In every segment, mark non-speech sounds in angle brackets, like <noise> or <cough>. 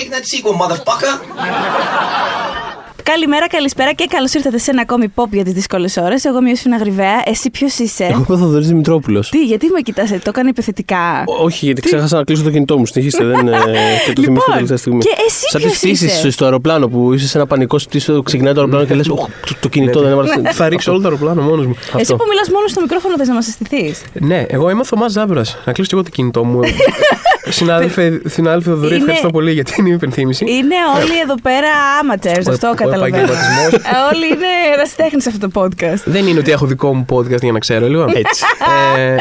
Take that sequel, motherfucker. Καλημέρα, καλησπέρα και καλώς ήρθατε σε ένα ακόμη pop για τις δύσκολες ώρες. Εγώ είμαι η Ιωσήφινα Γρυβαία. Εσύ ποιος είσαι; Εγώ είμαι ο Θοδωρής Δημητρόπουλος. Τι, γιατί με κοιτάς, το έκανε επιθετικά; Όχι, γιατί ξέχασα να κλείσω το κινητό μου. Συνεχίστε, δεν. ε, <laughs> Και το θυμήθηκα Λοιπόν, τελευταία στιγμή. και εσύ Σαν ποιος τις πτήσεις είσαι; στο αεροπλάνο που είσαι σε ένα πανικό πτήσιο, ξεκινάει το αεροπλάνο και λες: το, το κινητό δεν έβαλε. Θα ρίξω όλο το αεροπλάνο μόνος μου. Εσύ που μιλάς μόνος στο μικρόφωνο, θες να μας αισθηθείς; Ναι, εγώ είμαι ο Θωμάς Ζάμπρα. Να κλείσω και εγώ το κινητό μου. <laughs> Συνάδελφε, συνάδελφε Θοδωρή, Είναι- ευχαριστώ πολύ για την υπενθύμηση. Είναι όλοι εδώ πέρα amateurs, Ο- αυτό ο καταλαβαίνω. επαγγελματισμός. Ε, όλοι είναι ερασιτέχνες σε αυτό το podcast. Δεν είναι ότι έχω δικό μου podcast για να ξέρω λίγο. <laughs> Έτσι. Ε,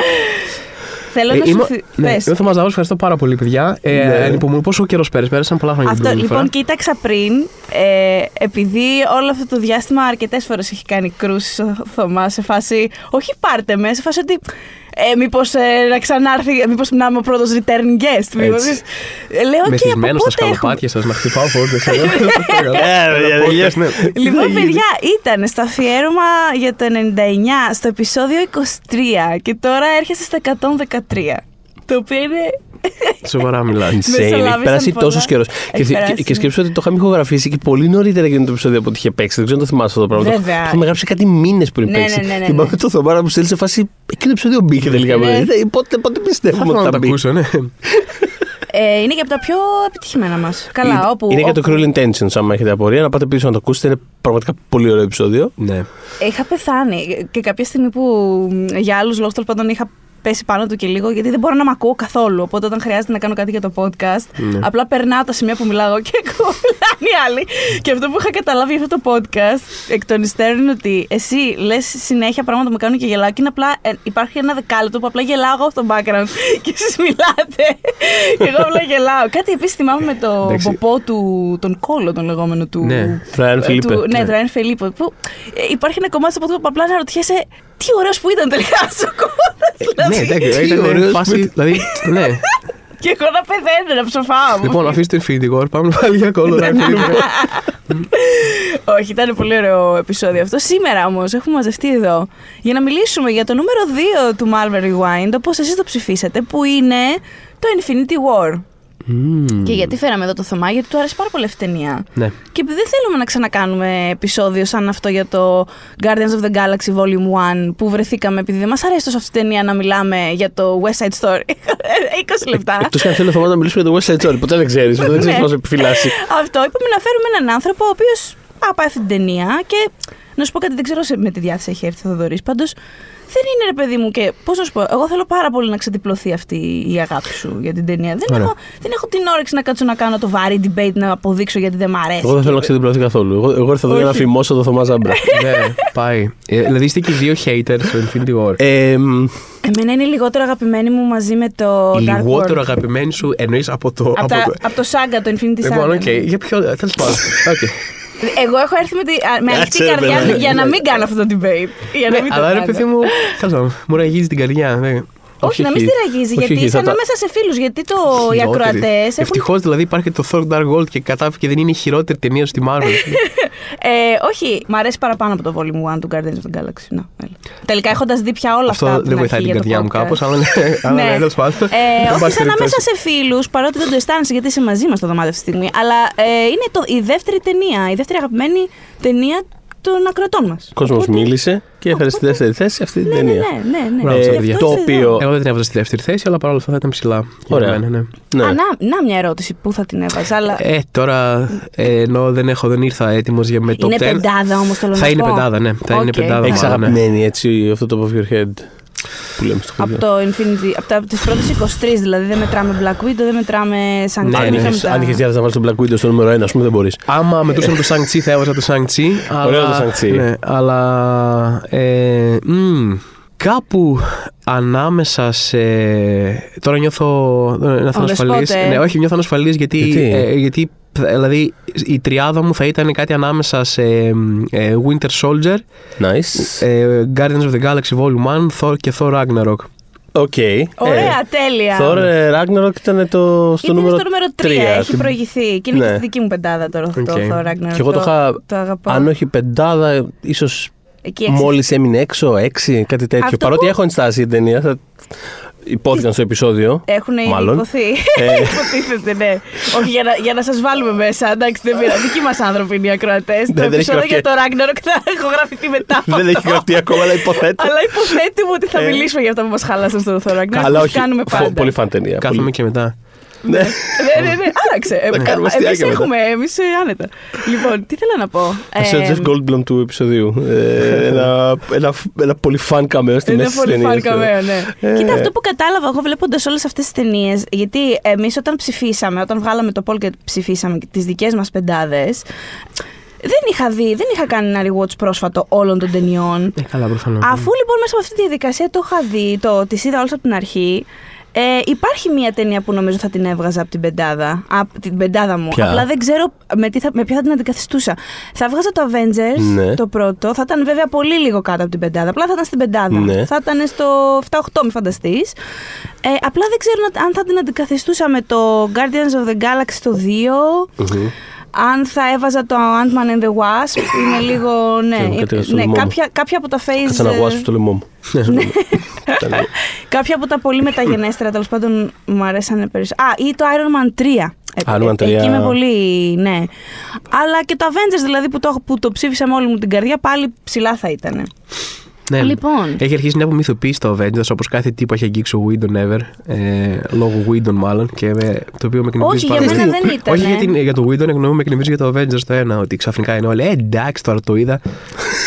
Θέλω ε, να σου είμαι- θυ- ναι, πες. είμαι ο Θωμάς Ζάμπρας, ευχαριστώ πάρα πολύ, παιδιά. Ε, Ναι. Ανυπομονώ πόσο καιρός πέρασε, πέρασαν πολλά χρόνια Αυτό, την προηγούμενη λοιπόν, φορά. κοίταξα πριν, ε, επειδή όλο αυτό το διάστημα αρκετές φορές έχει κάνει κρούσει ο Θωμάς σε φάση. Όχι πάρτε με, σε φάση ότι. Ε, μήπως ε, να ξανάρθει, μήπως να είμαι ο πρώτος return guest. Μήπως, Έτσι. ε, λέω και από Μεθυσμένος στα πότε έχουμε. σκαλοπάτια σας, να χτυπάω φόρτε. <laughs> Ε, <laughs> παιδιά, παιδιά. ναι. Λοιπόν, παιδιά, ήταν στο αφιέρωμα για το 99, στο επεισόδιο 23 και τώρα έρχεσαι στο 113. Το οποίο είναι. Σοβαρά μιλάτε. Insane. Μεσολάβησαν Έχει περάσει πολλά. τόσος καιρός. Έχει Και, περάσει, και, και ναι. σκέψω ότι το είχαμε ηχογραφήσει και πολύ νωρίτερα για το επεισόδιο από ό,τι είχε παίξει. Δεν ξέρω αν το θυμάσαι αυτό το πράγμα. Το- Βέβαια. Το είχαμε γράψει κάτι μήνες πριν Ναι, παίξει. ναι, ναι, ναι, Θυμάμαι ναι. το Θωμάρα που στέλνει σε φάση. Εκείνο το επεισόδιο μπήκε τελικά. Ναι. Ε, Πότε, πότε Θα πιστεύουμε ήθελα ότι να θα το μπει. ακούσω, ναι. Ε, είναι και από τα πιο επιτυχημένα μας. Καλά, Είναι- όπου. Είναι και το όπου- Cruel Intentions, άμα έχετε απορία, να πάτε πίσω να το ακούσετε. Είναι πραγματικά πολύ ωραίο επεισόδιο. Ναι. Είχα πεθάνει και κάποια στιγμή που μ, για άλλους λόγους τέλος πάντων είχα πέσει πάνω του και λίγο, γιατί δεν μπορώ να μ' ακούω καθόλου. Οπότε όταν χρειάζεται να κάνω κάτι για το podcast, Ναι. απλά περνάω τα σημεία που μιλάω και <laughs> κολλάνε οι άλλοι. Και αυτό που είχα καταλάβει για αυτό το podcast εκ των υστέρων είναι ότι εσύ λες συνέχεια πράγματα που με κάνουν και γελάω και είναι απλά, ε, υπάρχει ένα δεκάλεπτο που απλά γελάω εγώ στο background <laughs> και εσείς μιλάτε. και εγώ απλά γελάω. Κάτι επίση θυμάμαι με το Εντάξει. ποπό του, τον κόλλο τον λεγόμενο του. Ναι. Brian Ε, Felipe. του- Ναι, Ναι. του Ράιν Φελίππο. Που ε, υπάρχει ένα κομμάτι στο podcast που απλά να ρωτιέσαι τι ωραίος που ήταν τελικά ο κόμμα. Ναι, εντάξει, Τι ήταν ωραίος φάση. που- Δηλαδή, ναι. <laughs> Και εγώ να πεθαίνω, να ψοφάω. Λοιπόν, αφήστε το Infinity War, πάμε πάλι για κόλλο. Ναι, ρε, φίλε. <laughs> Όχι, ήταν πολύ ωραίο επεισόδιο αυτό. Σήμερα όμως έχουμε μαζευτεί εδώ για να μιλήσουμε για το νούμερο 2 του Marvel Rewind, όπως εσείς το ψηφίσατε, που είναι το Infinity War. Μμμ. Και γιατί φέραμε εδώ το Θωμά, γιατί του άρεσε πάρα πολύ αυτή η ταινία. Ναι. Και επειδή δεν θέλουμε να ξανακάνουμε επεισόδιο σαν αυτό για το Guardians of the Galaxy Volume 1 που βρεθήκαμε επειδή δεν μας αρέσει τόσο αυτή η ταινία να μιλάμε για το West Side Story. <laughs> 20 λεπτά. Εκτός και αν θέλει ο Θωμάς να μιλήσουμε για το West Side Story. Ποτέ δεν ξέρεις. Ποτέ δεν ξέρεις Ναι. πώς επιφυλάσσει. Αυτό είπαμε να φέρουμε έναν άνθρωπο ο οποίος πάει αυτή την ταινία και να σου πω κάτι, δεν ξέρω σε- με τη διάθεση έχει έρθει ο Θοδωρής. Πάντως δεν είναι ρε παιδί μου και πώς να σου πω, εγώ θέλω πάρα πολύ να ξεδιπλωθεί αυτή η αγάπη σου για την ταινία. Δεν, Ωραία. έχω, δεν έχω την όρεξη να κάτσω να κάνω το βαρύ debate να αποδείξω γιατί δεν μ' αρέσει. Εγώ δεν θέλω να ξεδιπλωθεί καθόλου. Εγώ, εγώ ήρθα εδώ για να Όχι. φημώσω το Θωμά Ζάμπρα. <laughs> Ναι, πάει. Ε, Δηλαδή είστε και οι δύο haters στο Infinity War. Ε, μ, Εμένα είναι η λιγότερο αγαπημένη μου μαζί με το Η Dark λιγότερο World. αγαπημένη σου εννοείς από το. Από, από τα, το- από το Saga, το Infinity Saga. Λοιπόν, οκ. ναι. Για ποιο. Τέλος πάντων. <laughs> Οκ. Εγώ έχω έρθει με, τη, α, με ανοιχτή Κάτσε, ρε, καρδιά παιδάκι. για να μην κάνω αυτό το debate. Για να Ναι, μην το αλλά ρε κάνω. παιδί μου. Τέλος πάντων. Μου ραγίζει την καρδιά. Ναι. Όχι, να μην όχι. στη ραγίζει, Όχι, γιατί όχι, είσαι θα τα- ανάμεσα σε φίλους. Γιατί το, οι ακροατές έχουν. Ευτυχώς δηλαδή υπάρχει το Thor Dark World και κατάφυγε και δεν είναι η χειρότερη ταινία στη Marvel. <laughs> Ε, όχι, μ' αρέσει παραπάνω από το Volume 1 του Guardians of the Galaxy. Να, έλα. Τελικά έχοντας δει πια όλα αυτά. Αυτό από δεν βοηθάει αρχή την για το καρδιά μου podcast. κάπως, αλλά <laughs> ναι, αλλά ναι, τέλος πάντων. Ε, Εν όχι, πάση είσαι ανάμεσα περιπτώσει. σε φίλους, παρότι δεν το αισθάνεσαι γιατί είσαι μαζί μας στο δωμάτιο αυτή τη στιγμή. Αλλά ε, είναι το, η δεύτερη ταινία, η δεύτερη αγαπημένη ταινία των ακροατών μας. Ο κόσμος μίλησε και έφερε στη δεύτερη θέση αυτή την Ναι, ναι, ταινία. ναι, ναι, ναι. Μπράβο, Γι' στα αυτό παιδιά. Το είστε οποίο- εδώ. Εγώ δεν την έβαζα στη δεύτερη θέση, αλλά παρόλα αυτά θα ήταν ψηλά. για Ωραία. μένα, ναι. Ναι. Α, να, να μια ερώτηση. Πού θα την έβαζα, αλλά. Ε, τώρα ε, ενώ δεν, έχω, δεν ήρθα έτοιμος για με το είναι 10. πεντάδα όμως θέλω Θα να είναι πω. πεντάδα, ναι. Θα είναι Οκ. πεντάδα. Έχει μάλλον, ναι. αγαπημένη έτσι αυτό το above your head που λέμε στο Από χωριό. το Infinity, από, τα, από τις πρώτες 23 δηλαδή, δεν μετράμε Black Widow, δεν μετράμε Shang-Chi. Ναι, Αν ναι. είχες- Αν είχες διάθεση να βάλεις τον Black Widow στο νούμερο 1, ας πούμε, δεν μπορείς. Άμα μετρούσαμε το Shang-Chi θα έβαζα το Shang-Chi. Ωραίο αλλά- το Shang-Chi. Ναι, αλλά ε, μ, κάπου ανάμεσα σε. Τώρα νιώθω. ε, Νιώθω On the ανασφαλής. spot, ε. Ναι, όχι, νιώθω ανασφαλής γιατί. Γιατί; ε, γιατί δηλαδή η τριάδα μου θα ήταν κάτι ανάμεσα σε ε, Winter Soldier, Nice. ε, Guardians of the Galaxy Volume 1 Thor και Thor Ragnarok. Οκ. Ωραία, τέλεια. Thor ε, Ragnarok ήταν το, στο Ήταν νούμερο στο νούμερο 3, 3. έχει προηγηθεί. Και είναι Ναι. και στη δική μου πεντάδα τώρα αυτό Οκ. το Thor Ragnarok. Και εγώ το είχα, το αγαπάω. αν όχι πεντάδα, ίσως Εκεί έξι. μόλις έμεινε έξω, έξι, κάτι τέτοιο. Αυτό Παρότι που- έχω ενστάσει την ταινία. Θα... υπόθηκαν στο επεισόδιο. Έχουν ήδη Μάλλον. υποθεί. Ε. <laughs> Υποτίθεται, ναι. Όχι, για να, για να σας βάλουμε μέσα. Εντάξει, δεν πειράζει. Δικοί μας άνθρωποι είναι οι ακροατές. Το δεν έχει επεισόδιο γραφτεί. για το Ragnarok θα έχω γραφτεί μετά. από Δεν έχει αυτό. γραφτεί ακόμα, αλλά υποθέτω. Αλλά υποθέτουμε ότι θα Ε. μιλήσουμε για αυτά που μας χάλασαν στο Thor Ragnarok. Αλλά όπως όχι. κάνουμε φο- πάντα. Πολύ φαν ταινία. Κάθομαι Πολύ- και μετά. Ναι. ναι, ναι, ναι. Άλλαξε. Να κάνουμε Εμείς αστιάκια μετά. έχουμε. Εμείς άνετα. Λοιπόν, τι θέλω να πω; Είσαι ο Ε, Jeff Goldblum του επεισοδίου. Ε, ένα, ένα, ένα πολύ φαν καμέο στη Είναι μέση της πολύ ταινίας. φαν καμέο, ναι. Ε. Κοίτα, αυτό που κατάλαβα εγώ βλέποντας όλες αυτές τις ταινίες, γιατί εμείς όταν ψηφίσαμε, όταν βγάλαμε το poll και ψηφίσαμε τις δικές μας πεντάδες, δεν είχα δει, δεν είχα κάνει ένα rewatch πρόσφατο όλων των ταινιών. Ε, καλά, προφανώς. Αφού λοιπόν μέσα από αυτή τη διαδικασία το είχα δει, το, τις είδα όλες από την αρχή, ε, υπάρχει μία ταινία που νομίζω θα την έβγαζα από την πεντάδα. Από την πεντάδα μου. Ποια; Απλά δεν ξέρω με, τι θα, με ποια θα την αντικαθιστούσα. Θα έβγαζα το Avengers, Ναι. το πρώτο. Θα ήταν βέβαια πολύ λίγο κάτω από την πεντάδα. Απλά θα ήταν στην πεντάδα. Ναι. Θα ήταν στο 7-8, μη φανταστείς. Ε, απλά δεν ξέρω να- αν θα την αντικαθιστούσα με το Guardians of the Galaxy το 2. Μμμ. Αν θα έβαζα το Ant-Man and the Wasp, είναι <coughs> λίγο. Ναι, Ξέρω, κάτι ε, στο ναι λαιμό μου. κάποια, κάποια από τα phase. Κάτσα να ε, αγουάσω στο λαιμό μου. <laughs> Ναι. Ήταν- Κάποια από τα πολύ μεταγενέστερα τέλος πάντων μου αρέσανε περισσότερο. Α, ή το Iron Man 3. Ε, Iron Man 3. Εκεί είμαι πολύ. Ναι. Αλλά και το Avengers δηλαδή που το, που το ψήφισα με όλη μου την καρδιά πάλι ψηλά θα ήταν. Ναι. Λοιπόν. Έχει αρχίσει να απομυθοποιήσει το Avengers όπως κάθε τύπο έχει αγγίξει ο Whedon ever. Ε, λόγω Whedon μάλλον. Και με, το οποίο με εκνευρίζει Όχι, πάρα για πολύ. μένα δεν ήταν. Όχι για, την, για το Whedon, εννοώ με εκνευρίζει για το Avengers το ένα. Ότι ξαφνικά είναι όλοι. Ε, εντάξει, τώρα το είδα.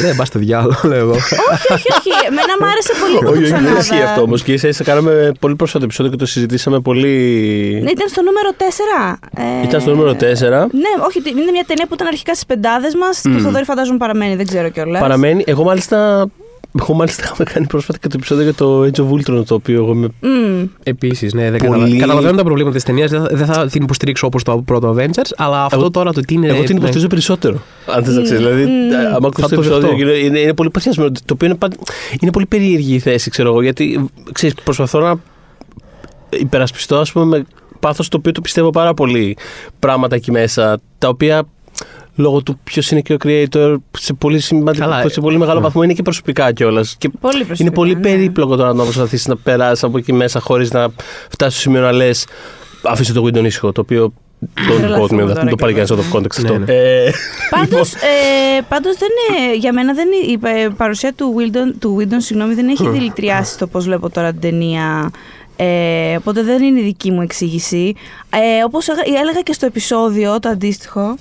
Δεν πα στο διάλογο, λέω εγώ. όχι, όχι, όχι. Εμένα μου άρεσε πολύ που το Όχι, όχι, δεν ξανάδα. ισχύει αυτό όμως. Και ίσα ίσα κάναμε πολύ πρόσφατο επεισόδιο και το συζητήσαμε πολύ. Ναι, ήταν στο νούμερο 4. Ε, Ήταν στο νούμερο 4. Ναι, όχι, είναι μια ταινία που ήταν αρχικά στις πεντάδες μας. Το Θοδωρή φαντάζομαι παραμένει, δεν ξέρω κιόλας. Παραμένει. Εγώ μάλιστα. Εγώ μάλιστα είχαμε κάνει πρόσφατα και το επεισόδιο για το Age of Ultron, το οποίο εγώ με. Επίσης, ναι, δεν Πολύ- καταλαβαίνω. Καταλαβαίνω τα προβλήματα της ταινίας. Δεν, θα- δεν θα την υποστηρίξω όπως το πρώτο Avengers, αλλά αυτό Εγώ- τώρα το τι είναι. Εγώ την ναι. υποστηρίζω περισσότερο. Αν θες να ξέρεις. Δηλαδή, Μμμ. άμα ακούσει Θα το το επεισόδιο, δεχτώ. είναι, είναι, είναι πολύ παθιασμένο. Το οποίο είναι, πα- είναι πολύ περίεργη η θέση, ξέρω εγώ. Γιατί ξέρεις, προσπαθώ να υπερασπιστώ, ας πούμε, με πάθος το οποίο το πιστεύω πάρα πολύ πράγματα εκεί μέσα, τα οποία λόγω του ποιος είναι και ο creator σε πολύ, σημαντικό, Καλά, σε πολύ μεγάλο ναι. βαθμό είναι και προσωπικά κιόλας. Και Πολύ προσωπικά, είναι πολύ ναι. περίπλοκο τώρα να προσπαθήσεις να περάσεις από εκεί μέσα χωρίς να φτάσεις στο σημείο να λες. Αφήστε το Windows ήσυχο, το οποίο. Don't Τρελαθούμε quote me, τώρα δεν το πάρει και κανένα out of context Ναι, αυτό. ναι. Ε, Πάντως, ε, πάντως δεν είναι, για μένα δεν είναι, η ε, παρουσία του Wildon, του Wildon συγγνώμη, δεν έχει δηλητηριάσει το πώς βλέπω τώρα την ταινία. Ε, οπότε δεν είναι η δική μου εξήγηση. Ε, όπως έγα- έλεγα και στο επεισόδιο, το αντίστοιχο.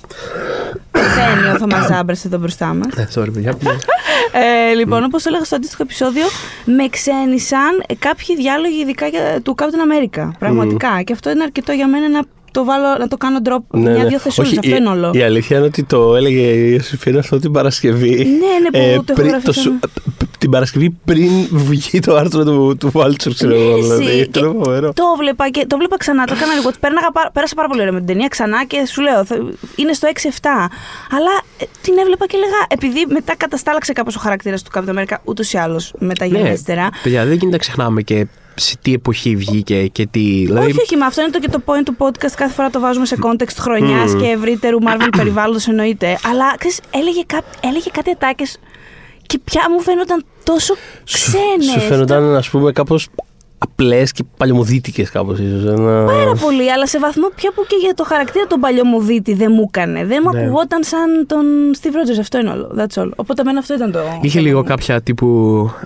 Πεθαίνει ο Θωμάς Ζάμπρας εδώ μπροστά μας. Ναι, sorry, παιδιά. <laughs> Ε, λοιπόν, όπως έλεγα στο αντίστοιχο επεισόδιο, με ξένησαν κάποιοι διάλογοι ειδικά για, του Captain America. Πραγματικά. Και αυτό είναι αρκετό για μένα να το, βάλω, να το κάνω drop Ναι, ναι. μια-δύο θεσούλες. Όχι, Αυτό η- είναι όλο. Η αλήθεια είναι ότι το έλεγε η Ιωσήφινα αυτό την Παρασκευή. Ναι, ναι, που το πριν- ηχογραφήσαμε. σου- την Παρασκευή πριν βγει το άρθρο του, του Vulture, ξέρω εγώ. Ναι, Δηλαδή, εσύ, και είναι φοβερό. Το βλέπα και το βλέπα ξανά, το έκανα λίγο. Πέρναγα, πάρα- πέρασα πάρα πολύ ωραία με την ταινία ξανά και σου λέω, θα- είναι στο 6-7. Αλλά ε, την έβλεπα και έλεγα, επειδή μετά καταστάλαξε κάπως ο χαρακτήρας του Captain America, ούτως ή άλλως μεταγενέστερα. Ναι, παιδιά, δεν γίνεται να ξεχνάμε και σε τι εποχή βγήκε και τι. Δηλαδή, Όχι, όχι, μα αυτό είναι το και το point του podcast. Κάθε φορά το βάζουμε σε context χρονιάς και ευρύτερου Marvel <coughs> περιβάλλοντος εννοείται. Αλλά ξέρεις, έλεγε, κά, έλεγε κάτι ατάκες και πια μου φαίνονταν τόσο ξένε. Σου φαίνονταν, ας πούμε, κάπως απλές και παλιωμοδίτικες κάπως ίσως. Ένα... Πάρα πολύ, αλλά σε βαθμό πια που και για το χαρακτήρα τον παλιωμοδίτη δεν μου έκανε. Δεν μου Ναι. ακουγόταν σαν τον Steve Rogers. Αυτό είναι όλο. That's all. Οπότε εμένα αυτό ήταν το. Είχε λίγο κάποια τύπου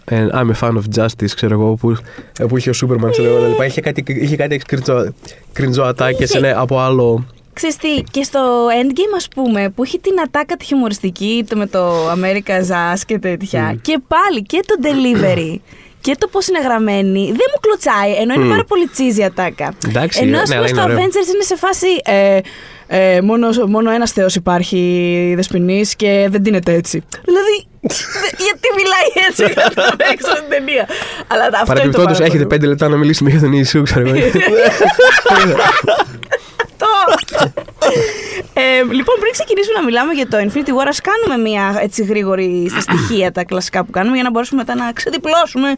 ε, I'm a fan of justice, ξέρω εγώ, που, ε, που είχε ο Σούπερμαν, ξέρω εγώ. λοιπά. Είχε κάτι, είχε κάτι κρυντζο, κρυντζοατάκες, Είχε. ναι, από άλλο. Ξέρεις τι, και στο Endgame ας πούμε, που έχει την ατάκα τη χιουμοριστική το με το America Zaz και τέτοια. Και πάλι και το delivery. <coughs> Και το πώς είναι γραμμένη δεν μου κλωτσάει, ενώ είναι πάρα πολύ cheesy ατάκα. Εντάξει, ενώ ναι, ας πούμε αλλά στο είναι ωραίο. Avengers είναι σε φάση. Ε, ε, μόνο, μόνο ένας Θεός υπάρχει δεσποινής και δεν τίνεται έτσι. Δηλαδή, δε- γιατί μιλάει έτσι κατά έξω στην ταινία. Αλλά αυτό είναι το Παρεμπιπτόντως, πάρα έχετε πολύ. πέντε λεπτά να μιλήσουμε για τον Ιησού, ξέρω εγώ. <laughs> Το. ε, λοιπόν, πριν ξεκινήσουμε να μιλάμε για το Infinity War, ας κάνουμε μια έτσι γρήγορη στα στοιχεία τα κλασικά που κάνουμε για να μπορέσουμε μετά να ξεδιπλώσουμε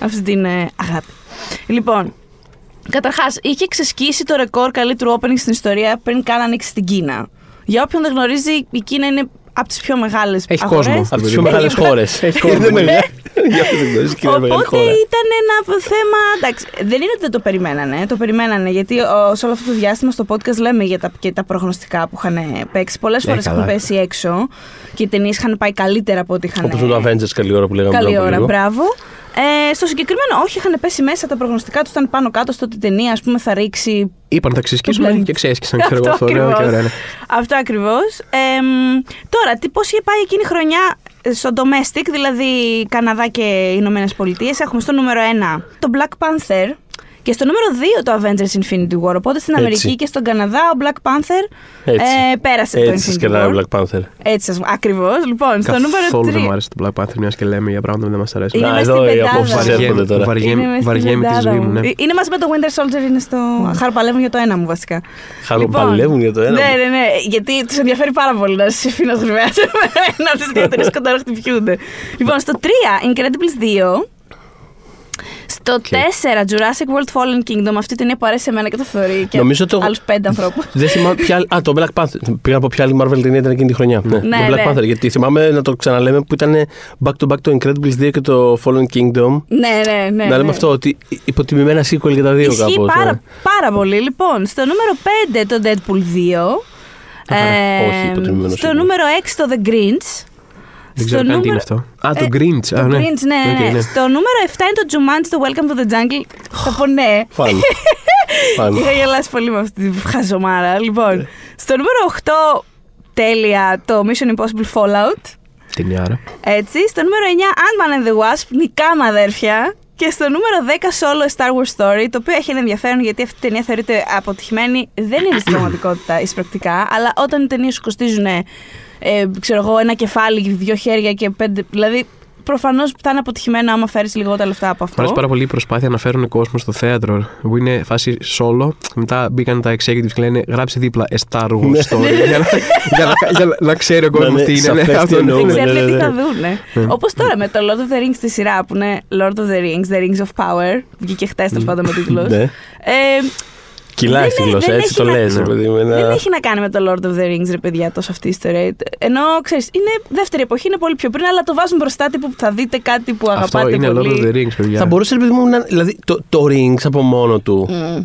αυτή την ε, αγάπη. Λοιπόν, καταρχάς, είχε ξεσκίσει το ρεκόρ καλύτερου opening στην ιστορία πριν καν ανοίξει στην Κίνα. Για όποιον δεν γνωρίζει, η Κίνα είναι από τις πιο μεγάλες Έχει αγορές. κόσμο. Από τις πιο μεγάλες Έχει- χώρες. Έχει κόσμο. Δεν με- Για αυτές τις εκδόσεις και είναι μεγάλη Οπότε χώρα. ήταν ένα θέμα. Εντάξει, δεν είναι ότι δεν το περιμένανε. Το περιμένανε γιατί ο, σε όλο αυτό το διάστημα στο podcast λέμε για τα, και τα προγνωστικά που είχαν παίξει. Πολλές φορές καλά. έχουν πέσει έξω και οι ταινίες είχαν πάει καλύτερα από ό,τι είχαν. Όπως με το Avengers καλή ώρα που λέγαμε Καλή πριν από ώρα, λίγο. μπράβο. Ε, στο συγκεκριμένο, όχι, είχαν πέσει μέσα τα προγνωστικά τους, ήταν πάνω κάτω στο ότι η ταινία, ας πούμε, θα ρίξει Είπαν θα ξεσκίσουμε Blend. και ξέσκισαν. <laughs> Ξέρω εγώ Αυτό αυτό. Ωραίο και ακριβώς. ωραία. ναι. Αυτό ακριβώς. τώρα, τι, πώς είχε πάει εκείνη η χρονιά στο domestic, δηλαδή Καναδά και Ηνωμένες Πολιτείες. Έχουμε στο νούμερο 1 το Black Panther και στο νούμερο 2 το Avengers Infinity War. Οπότε στην Έτσι. Αμερική και στον Καναδά ο Black Panther Έτσι. ε, πέρασε το Έτσι σας Infinity κερνάει War. ο Black Panther. Έτσι, ακριβώς. Λοιπόν, στο νούμερο 3. Καθόλου δεν μου άρεσε το Black Panther, μιας και λέμε για πράγματα που δεν μας αρέσουν. Είναι Να, μες εδώ στην οι πεντάδα. απόψεις έρχονται τώρα. Βαριέμαι- Βαριέμαι τη ζωή μου, ναι. Ε, Είναι μαζί με το Winter Soldier, είναι στο. Χαροπαλεύουν για το ένα μου βασικά. Χαροπαλεύουν για το ένα Ναι, μου. ναι, ναι. Γιατί τους ενδιαφέρει πάρα πολύ να σα αφήνω γρυβαία σε μένα. Αυτέ τι δύο ταινίε κοντά χτυπιούνται. Λοιπόν, στο 3, Incredibles 2. Στο 4, Jurassic World Fallen Kingdom. Αυτή την ταινία που αρέσει σε μένα και το θεωρεί και Νομίζω το- άλλους πέντε ανθρώπους. <laughs> Δεν θυμάμαι ποια. άλλη- Α, το Black Panther. Πήγα από ποια άλλη Marvel ταινία ήταν εκείνη τη χρονιά. Ναι, Ναι, το Black ναι. Panther. Γιατί θυμάμαι να το ξαναλέμε που ήταν back to back το Incredibles 2 και το Fallen Kingdom. ναι, ναι, ναι. να λέμε ναι. αυτό, ότι υποτιμημένα sequel για τα δύο Ισχύει κάπως. πάρα, ναι. πάρα πολύ. Λοιπόν, στο νούμερο 5 το Deadpool 2. Αχα, όχι, υποτιμημένο sequel. νούμερο 6 το The Grinch. Δεν ξέρω καν τι είναι αυτό. Α, το Ε, Grinch. Το Α, ναι. Grinch, ναι, Οκ, ναι. ναι. Στο νούμερο 7 είναι το Jumanji, το Welcome to the Jungle. Θα πω ναι. Φαν. Φαν. <laughs> Είχα γελάσει πολύ με αυτή τη χαζομάρα. Λοιπόν, στο νούμερο 8 τέλεια το Mission Impossible Fallout. Ταινιάρα. Έτσι. Στο νούμερο 9 Ant-Man and the Wasp, νικάμε αδέρφια. Και στο νούμερο 10 solo A Star Wars Story, το οποίο έχει ένα ενδιαφέρον γιατί αυτή η ταινία θεωρείται αποτυχημένη. Δεν είναι στην πραγματικότητα εισπρακτικά, αλλά όταν οι ταινίες σου κοστίζουν, ε, ξέρω εγώ, ένα κεφάλι, δύο χέρια και πέντε. Δηλαδή, προφανώς θα είναι αποτυχημένο άμα φέρεις λιγότερα λεφτά από Μου αρέσει αυτό. πάρα πολύ η προσπάθεια να φέρουν κόσμο στο θέατρο που είναι φάση solo. Μετά μπήκαν τα executives και λένε γράψε δίπλα A Star Wars Ναι. Story. <laughs> για, να, για, να, για να- να ξέρει ο κόσμος ναι, τι είναι. σαφές Ναι, τι αυτό είναι. εννοούμε. Δεν ναι, ξέρουν ναι, τι ναι. θα δούνε. Όπως τώρα με το Lord of the Rings στη σειρά που είναι Lord of the Rings, The Rings of Power. Βγήκε χτες τέλος πάντων με τίτλος. Ναι. Ε, Κυλάει Δεν στη είναι- γλώσσα, δεν έτσι έχει το να- λες. ρε παιδί μου, ένα- Δεν έχει να κάνει με το Lord of the Rings, ρε παιδιά, τόσο αυτή η ιστορία. Ενώ ξέρεις, είναι δεύτερη εποχή, είναι πολύ πιο πριν, αλλά το βάζουν μπροστά τύπου που θα δείτε κάτι που Αυτό αγαπάτε είναι Lord πολύ. of the Rings, παιδιά. Θα μπορούσε, ρε παιδί μου, να. Δηλαδή, το, το Rings από μόνο του. Μμ.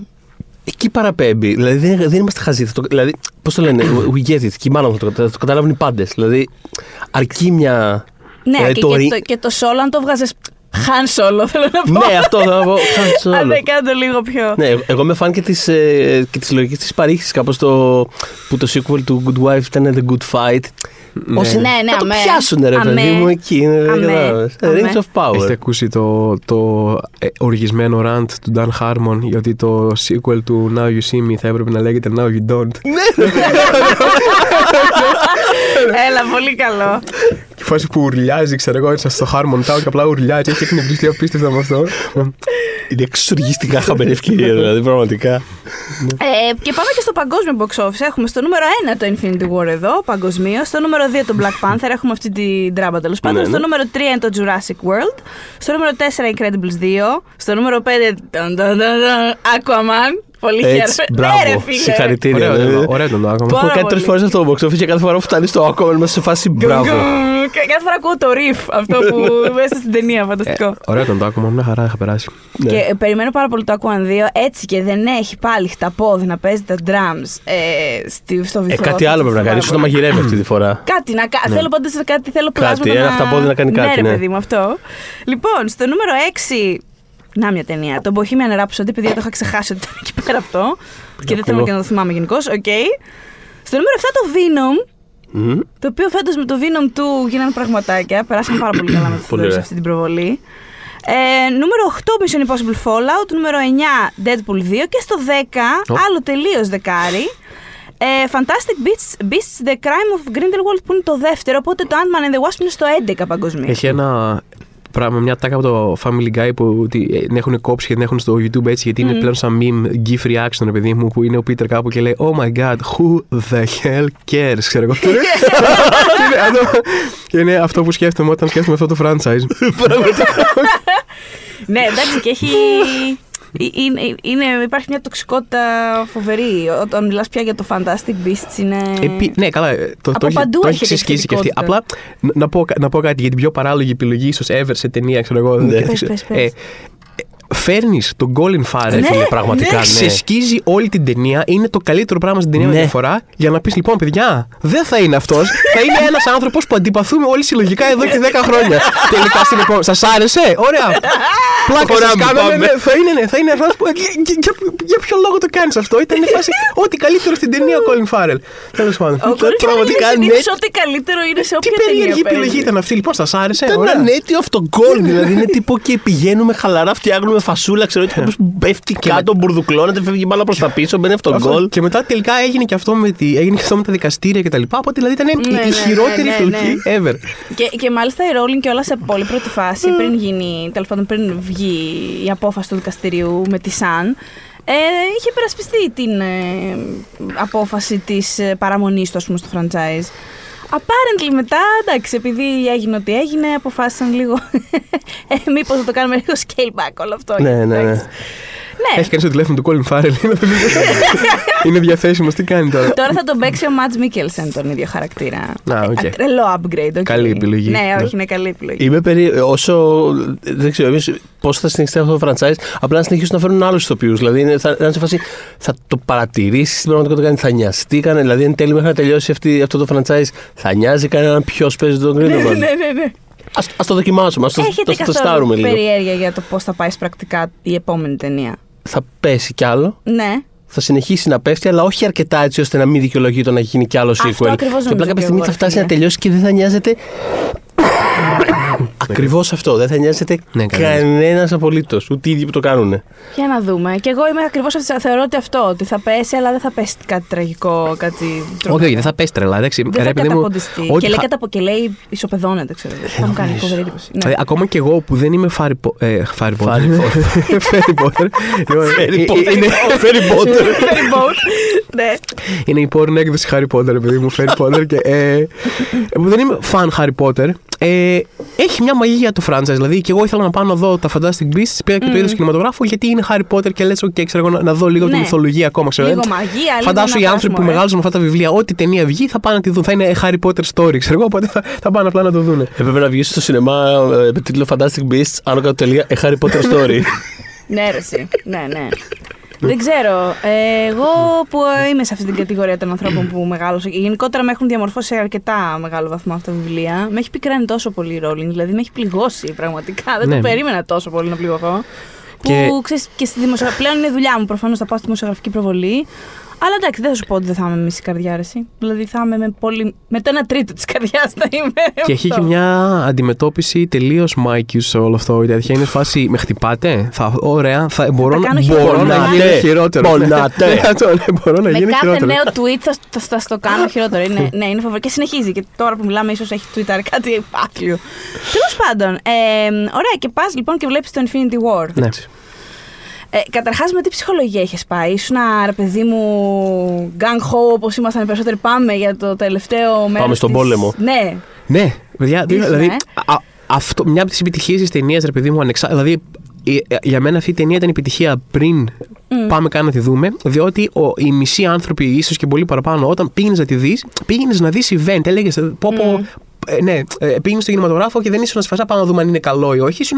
Εκεί παραπέμπει. Δηλαδή δεν, δεν είμαστε χαζοί. Θα το- Δηλαδή, πώς το λένε, we get it. Και μάλλον θα το, θα το καταλάβουν οι πάντες. Δηλαδή, αρκεί μια. Ναι, Δηλαδή, και, το και, Ring- το, και το solo, αν το βγάζε Han solo, θέλω να πω. ναι, αυτό θα πω. Han <laughs> Αν Solo. δεν κάνω το λίγο πιο. Ναι, εγώ είμαι φαν και της, ε, και της λογικής της παρήχησης κάπως το, που το sequel του Good Wife ήταν The Good Fight. Όσοι Ναι, ναι, θα το αμέ. πιάσουνε ρε παιδί Αμέ. μου εκεί. είναι, δεν Αμέ. κατάλαβες. Ε, Αμέ. Rings of Power. Έχετε ακούσει το, το ε, οργισμένο rant του Dan Harmon γιατί το sequel του Now You See Me θα έπρεπε να λέγεται Now You Don't. Έλα, πολύ καλό. Και φάση που ουρλιάζει, ξέρω εγώ, έτσι στο Harmon Town και απλά ουρλιάζει. Έχει εκνευριστεί απίστευτα με αυτό. Είναι εξοργιστικά χαμένη ευκαιρία δηλαδή πραγματικά. Ε, και πάμε και στο παγκόσμιο box office. Έχουμε στο νούμερο 1 το Infinity War εδώ, παγκοσμίως. Στο νούμερο 2 το Black Panther, έχουμε αυτή την τράμπα τέλος πάντων. Ναι, Στο ναι. νούμερο 3 είναι το Jurassic World. Στο νούμερο 4 Incredibles 2. Στο νούμερο 5 ταν, ταν, ταν, ταν, Aquaman. Πολύ Έτσι, χαίρομαι. Ναι, ρε μπράβο. φίλε. Συγχαρητήρια. Ωραίο δηλαδή. ήταν το- ωραίο ήταν το Aquaman. Πάρα Έχω κάνει τρεις πολύ. φορές αυτό το box office και κάθε φορά που φτάνεις στο Aquaman είμαστε σε φάση μπράβο. Και κάθε φορά ακούω το riff αυτό που <laughs> μέσα στην ταινία, φανταστικό. Ε, ωραίο ήταν το Aquaman, μια χαρά είχα περάσει. Ναι. Και ε, περιμένω πάρα πολύ το Aquaman 2 έτσι και δεν έχει πάλι χταπόδι να παίζει τα drums ε, στη, στο Ε, βυθό. κάτι άλλο πρέπει να κάνει. Ίσως να μαγειρεύει αυτή τη φορά. <clears throat> Κάτι να κα- Θέλω πάντα σε κάτι, θέλω Κάτι, πλάσματα ένα να... χταπόδι να κάνει κάτι, Ναι, ρε ναι. παιδί μου, αυτό. Λοιπόν, στο νούμερο 6. Να μια ταινία. Το Bohemian Rhapsody, παιδιά, το είχα ξεχάσει ότι ήταν εκεί πέρα αυτό. και δεν θέλω ακούω. και να το θυμάμαι γενικώς. Οκ. Στο νούμερο 7 το Venom. Μμμ. Το οποίο φέτος με το Venom του γίνανε πραγματάκια. Περάσαμε πάρα πολύ καλά με το Πολύ Θεοδόρη σε ωραία. αυτή την προβολή. Ε, νούμερο 8 Mission Impossible Fallout. Νούμερο 9 Deadpool 2. Και στο 10 Ω. άλλο τελείως δεκάρι. Ε, Fantastic Beasts, Beasts The Crime of Grindelwald που είναι το δεύτερο. Οπότε το Ant-Man and the Wasp είναι στο 11 παγκοσμίως. Έχει ένα πράγμα, μια τάκα από το Family Guy που τη- ε, την έχουν κόψει και την έχουν στο YouTube έτσι γιατί είναι πλέον σαν meme gif reaction ρε παιδί μου που είναι ο Peter κάπου και λέει Oh my god, who the hell cares ξέρω εγώ. Και <laughs> είναι- και είναι αυτό- Και είναι αυτό που σκέφτομαι όταν σκέφτομαι αυτό το franchise. <laughs> Ναι, εντάξει, και έχει. Ε, Είναι, είναι, υπάρχει μια τοξικότητα φοβερή. Όταν μιλάς πια για το Fantastic Beasts είναι... Επί- ναι, καλά. ε, Το, Από το, έχει- παντού το έχει έχετε ξεσκίσει και αυτή. εκθετικότητα. Απλά να πω, να πω κάτι για την πιο παράλογη επιλογή, ίσως ever σε ταινία, ξέρω εγώ. Ναι. Ε, Πες, πες, πες. ε, Φέρνεις τον Colin Farrell. Ναι, φίλε, πραγματικά, ναι. ναι. Ξεσκίζει όλη την ταινία. Είναι το καλύτερο πράγμα στην ταινία με Ναι. διαφορά. Για να πεις λοιπόν, παιδιά, δεν θα είναι αυτός. <laughs> θα είναι ένας άνθρωπος που αντιπαθούμε όλοι συλλογικά εδώ και 10 χρόνια. Τελικά στην επόμενη. Σας άρεσε, ωραία. Πλάκα σας Προχωράμε, κάναμε, πάμε. ναι, θα είναι, ναι, θα είναι ένας που. Για, για, για, για ποιο λόγο το κάνεις αυτό, ήταν η φάση. Ό,τι καλύτερο στην ταινία ο Colin Farrell. Τέλος πάντων. Ο Colin Farrell πραγματικά είναι ναι. συνήθως ό,τι καλύτερο είναι σε Τι όποια ταινία περίεργη παίζει. επιλογή ήταν αυτή, λοιπόν, σας άρεσε; Ήταν ωραία. ανέτειο αυτό γκολ. Δηλαδή είναι τύπο και πηγαίνουμε χαλαρά, φτιάχνουμε φασούλα. Ξέρω ότι κάποιο πέφτει κάτω, μπουρδουκλώνεται, φεύγει η μπάλα προς τα πίσω, μπαίνει αυτό το Αυτό. γκολ. Και μετά τελικά έγινε και αυτό με, τη, έγινε και αυτό με τα δικαστήρια κτλ. Οπότε δηλαδή ήταν η- Ναι, η ναι, χειρότερη ναι, ναι, επιλογή ever. Και, και μάλιστα η Rowling και όλα σε πολύ πρώτη φάση, πριν γίνει, τέλος πάντων πριν βγει η απόφαση του δικαστηρίου με τη Σαν, ε, είχε υπερασπιστεί την ε, απόφαση της ε, παραμονής του, ας πούμε, στο franchise. Apparently μετά, εντάξει, επειδή έγινε ό,τι έγινε, αποφάσισαν λίγο, <laughs> ε, μήπως θα το κάνουμε λίγο scale back όλο αυτό. Ναι, ναι, ναι. Εντάξει. Ναι, Έχει κάνει το τηλέφωνο του Colin Farrell. είναι- είναι διαθέσιμος, τι κάνει τώρα; Τώρα θα τον παίξει ο Μαντς Μίκελσεν τον ίδιο χαρακτήρα. Α, οκ. Ε, Τρελό upgrade. οκ. Καλή επιλογή. Ναι, Ναι. όχι, είναι καλή επιλογή. Είμαι περί... όσο. Δεν ξέρω εμείς πώς θα συνεχιστεί αυτό το franchise. Απλά να συνεχίσουν να φέρουν άλλους ηθοποιούς. Δηλαδή είναι, θα, θα είναι σε φάση. Θα το παρατηρήσεις στην πραγματικότητα, θα νοιαστεί κανένα. Δηλαδή εν τέλει μέχρι να τελειώσει αυτή, αυτό το franchise, θα νοιάζει κανέναν ποιος παίζει τον Ναι, Grindelwald. ναι, ναι, ναι. Ας, ας το δοκιμάσουμε, ας το, Έχετε το, το καθόλου τεστάρουμε λίγο. περιέργεια για το πώς θα πάει πρακτικά η επόμενη ταινία. Θα πέσει κι άλλο. Ναι. Θα συνεχίσει να πέφτει, αλλά όχι αρκετά έτσι ώστε να μην δικαιολογεί το να γίνει κι άλλο sequel. Αυτό ακριβώς και νομίζω απλά κάποια και στιγμή εγώ, θα ρε φτάσει φίλε. να τελειώσει και δεν θα νοιάζεται. Ακριβώς αυτό. Δεν θα νοιάζεται Ναι, κανένας. κανένας απολύτως. Ούτε οι ίδιοι που το κάνουν. Για να δούμε. Και εγώ είμαι ακριβώς αυτή. Θεωρώ ότι αυτό. Ότι θα πέσει, αλλά δεν θα πέσει κάτι τραγικό, κάτι. Όχι, όχι, δεν θα πέσει τρελά. Εντάξει, Δεν ρε, θα παιδί μου, καταποντιστεί. ό,τι Και λέει, θα- καταπο... και λέει ισοπεδώνεται, ξέρω. Θα μου κάνει φοβερή εντύπωση. Ναι. Δηλαδή, ακόμα και εγώ που δεν είμαι Φάρι ε, Φάρι Πότερ. Φάρι <laughs> Φέρι Πότερ. Λοιπόν, Φέρι ε, Πότερ. είναι- Φέρι Πότερ. Ferry boat. Ναι. Είναι η πόρνη έκδοση Harry Potter, επειδή μου φέρει Potter. Και, ε, ε, που δεν είμαι φαν Harry Potter. Ε, έχει μια μαγεία το franchise. Δηλαδή, και εγώ ήθελα να πάω να δω τα Fantastic Beasts. Πήγα και το είδα στο κινηματογράφο γιατί είναι Harry Potter και λες: OK, ξέρω εγώ να, να δω λίγο Ναι. τη μυθολογία ακόμα. Ξέρω, Λίγο ε. μαγεία, λίγο Φαντάσου να οι άνθρωποι που βάζουμε, ε. μεγάλωσαν με αυτά τα βιβλία, ό,τι ταινία βγει, θα πάνε να τη δουν. Θα είναι Harry Potter story, ξέρω εγώ. Οπότε θα, θα πάνε απλά να το δουν. Έπρεπε να βγεις στο σινεμά ε, με τίτλο Fantastic Beasts, άνω κάτω τελεία A Harry Potter Story. <laughs> Ναι, ρε, εσύ. ναι, ναι. Δεν ξέρω. Ε, εγώ που είμαι σε αυτή την κατηγορία των ανθρώπων που μεγάλωσα. και Γενικότερα με έχουν διαμορφώσει σε αρκετά μεγάλο βαθμό αυτά τα βιβλία. Με έχει πικράνει τόσο πολύ η Rowling. Δηλαδή με έχει πληγώσει πραγματικά. Δεν Ναι. το περίμενα τόσο πολύ να πληγωθώ. Και- Που ξέρεις και στη δημοσιογραφία. Πλέον είναι δουλειά μου προφανώς θα πάω στη δημοσιογραφική προβολή. Αλλά εντάξει, δεν θα σου πω ότι δεν θα είμαι μισή καρδιά, ρε, εσύ. Δηλαδή θα είμαι με, πολύ... με το ένα τρίτο της καρδιάς θα είμαι. Και έχει και Αυτό. μια αντιμετώπιση τελείως Μάικιους σε όλο αυτό. Η τέτοια είναι φάση, με χτυπάτε; Θα, ωραία, θα, μπορώ, κάνω να- μπορώ χειρότερο. να γίνει Πονάτε. χειρότερο. Πονάτε. Ναι, αυτό, ναι, μπορώ να Με γίνει κάθε χειρότερο. νέο tweet θα, θα, θα, στο κάνω χειρότερο. Είναι, <laughs> ναι, είναι φοβερό. Και συνεχίζει. Και τώρα που μιλάμε, ίσως έχει tweetάρει κάτι άθλιο. Τέλος πάντων. Ε, ωραία, και πας λοιπόν και βλέπεις το Infinity War. Ναι. Ε, Καταρχάς, με τι ψυχολογία είχες πάει; Ήσουν ρε παιδί μου, gang ho όπως ήμασταν οι περισσότεροι; Πάμε για το τελευταίο μέρος. Πάμε στον πόλεμο. Ναι. Ναι, παιδιά, Ήσουν, δηλαδή, ε; α, αυτό, μια από τις επιτυχίες της ταινίας, ρε παιδί μου, ανεξά, δηλαδή, ε, ε, για μένα αυτή η ταινία ήταν επιτυχία πριν πάμε καν να τη δούμε, διότι ο, οι μισοί άνθρωποι, ίσως και πολύ παραπάνω, όταν πήγαινες να τη δεις, πήγαινες να δεις event. Έλεγες, πω, πω, ε, ναι, ε, πήγαινες στο κινηματογράφο και δεν ήσουν ασφαλή πάμε να δούμε αν είναι καλό ή όχι. Ήσουν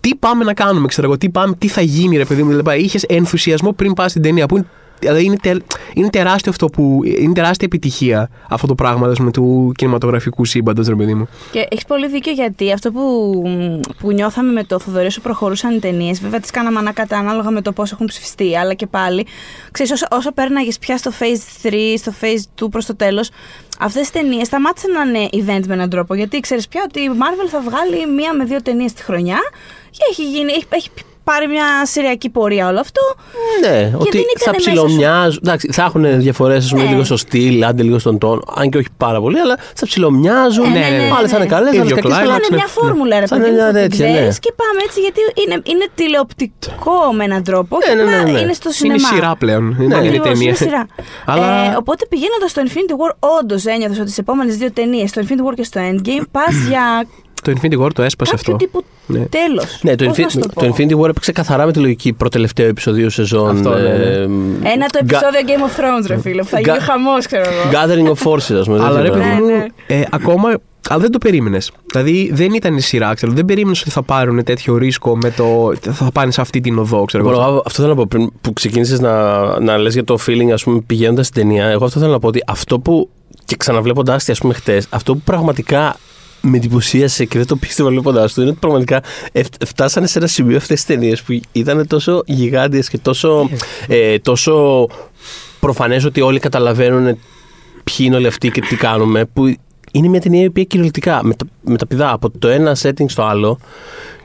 τι πάμε να κάνουμε, ξέρω εγώ, τι, πάμε, τι θα γίνει, ρε παιδί μου. Δηλαδή, είχες ενθουσιασμό πριν πας στην ταινία. Που είναι, δηλαδή είναι, τε- είναι τεράστιο αυτό που. Είναι τεράστια επιτυχία αυτό το πράγμα ας πούμε, του κινηματογραφικού σύμπαντος, ρε παιδί μου. Και έχεις πολύ δίκιο γιατί αυτό που, που νιώθαμε με το Θοδωρή όσο προχωρούσαν οι ταινίες, βέβαια τις κάναμε ανάκατα ανάλογα με το πώς έχουν ψηφιστεί, αλλά και πάλι, ξέρεις, όσο, όσο πέρναγες πια στο Phase 3, στο Phase 2 προς το τέλος, αυτές τις ταινίες σταμάτησαν να είναι event με έναν τρόπο. Γιατί ξέρεις πια ότι η Marvel θα βγάλει μία με δύο ταινίες τη χρονιά και έχει, γίνει, έχει, έχει πάρει μια σειριακή πορεία όλο αυτό. Ναι, ότι δεν θα ήταν μέσα ψιλομοιάζουν. Εντάξει, θα έχουν διαφορές, ας πούμε, Ναι. λίγο στο στυλ, άντε λίγο στον τόνο. Αν και όχι πάρα πολύ, αλλά θα ψιλομοιάζουν. Ε, ναι, ναι, ναι, Άλλες θα είναι ναι. καλές, Ίδιο άλλες κακές. climax, Αλλά... είναι ναι, μια ναι. φόρμουλα, ρε Σαν παιδί μου, μια που την τέτοια, ναι. ξέρεις και πάμε έτσι γιατί είναι, είναι τηλεοπτικό με έναν τρόπο Ναι, και ναι, ναι, απλά ναι. είναι στο Είναι σινεμά. σειρά πλέον. Ναι. Είναι είναι Ακριβώς, ταινία. είναι σειρά. <laughs> Αλλά- Ε, οπότε πηγαίνοντας στο Infinity War, όντως ένιωθες ότι στι επόμενες δύο ταινίες, στο Infinity War και στο Endgame, πας για Το Infinity War το έσπασε κάποιο αυτό. τύπου Ναι. Τέλος. Ναι, το, Infi- το, το Infinity War έπαιξε καθαρά με τη λογική προτελευταίο επεισοδίου σεζόν. Αυτό, ναι, ναι. ε, Ένα το Ga- επεισόδιο Game of Thrones, ρε φίλε, που θα Ga- γίνει χαμός, ξέρω εγώ. Gathering of Forces, ας πούμε. Αλλά ρε τέτοιο παιδί πράγμα. Ναι, μου, ναι. ε, ακόμα. Αλλά δεν το περίμενες. Δηλαδή δεν ήταν η σειρά, ξέρω. Δεν περίμενες ότι θα πάρουν τέτοιο ρίσκο με το. θα πάνε σε αυτή την οδό, ξέρω Λοιπόν, εγώ. εγώ αυτό θέλω να πω πριν που ξεκίνησες να, να λες για το feeling, ας πούμε, πηγαίνοντας στην ταινία. Εγώ αυτό θέλω να πω ότι αυτό που. και ξαναβλέποντά τη, ας πούμε, χτες, αυτό που πραγματικά με εντυπωσίασε και δεν το πίστευα βλέποντάς του είναι ότι πραγματικά εφ- φτάσανε σε ένα σημείο αυτές τις ταινίες που ήταν τόσο γιγάντιες και τόσο, ε, τόσο προφανές ότι όλοι καταλαβαίνουν ποιοι είναι όλοι αυτοί και τι κάνουμε. Που είναι μια ταινία η οποία κυριολεκτικά μετα, μεταπηδά από το ένα setting στο άλλο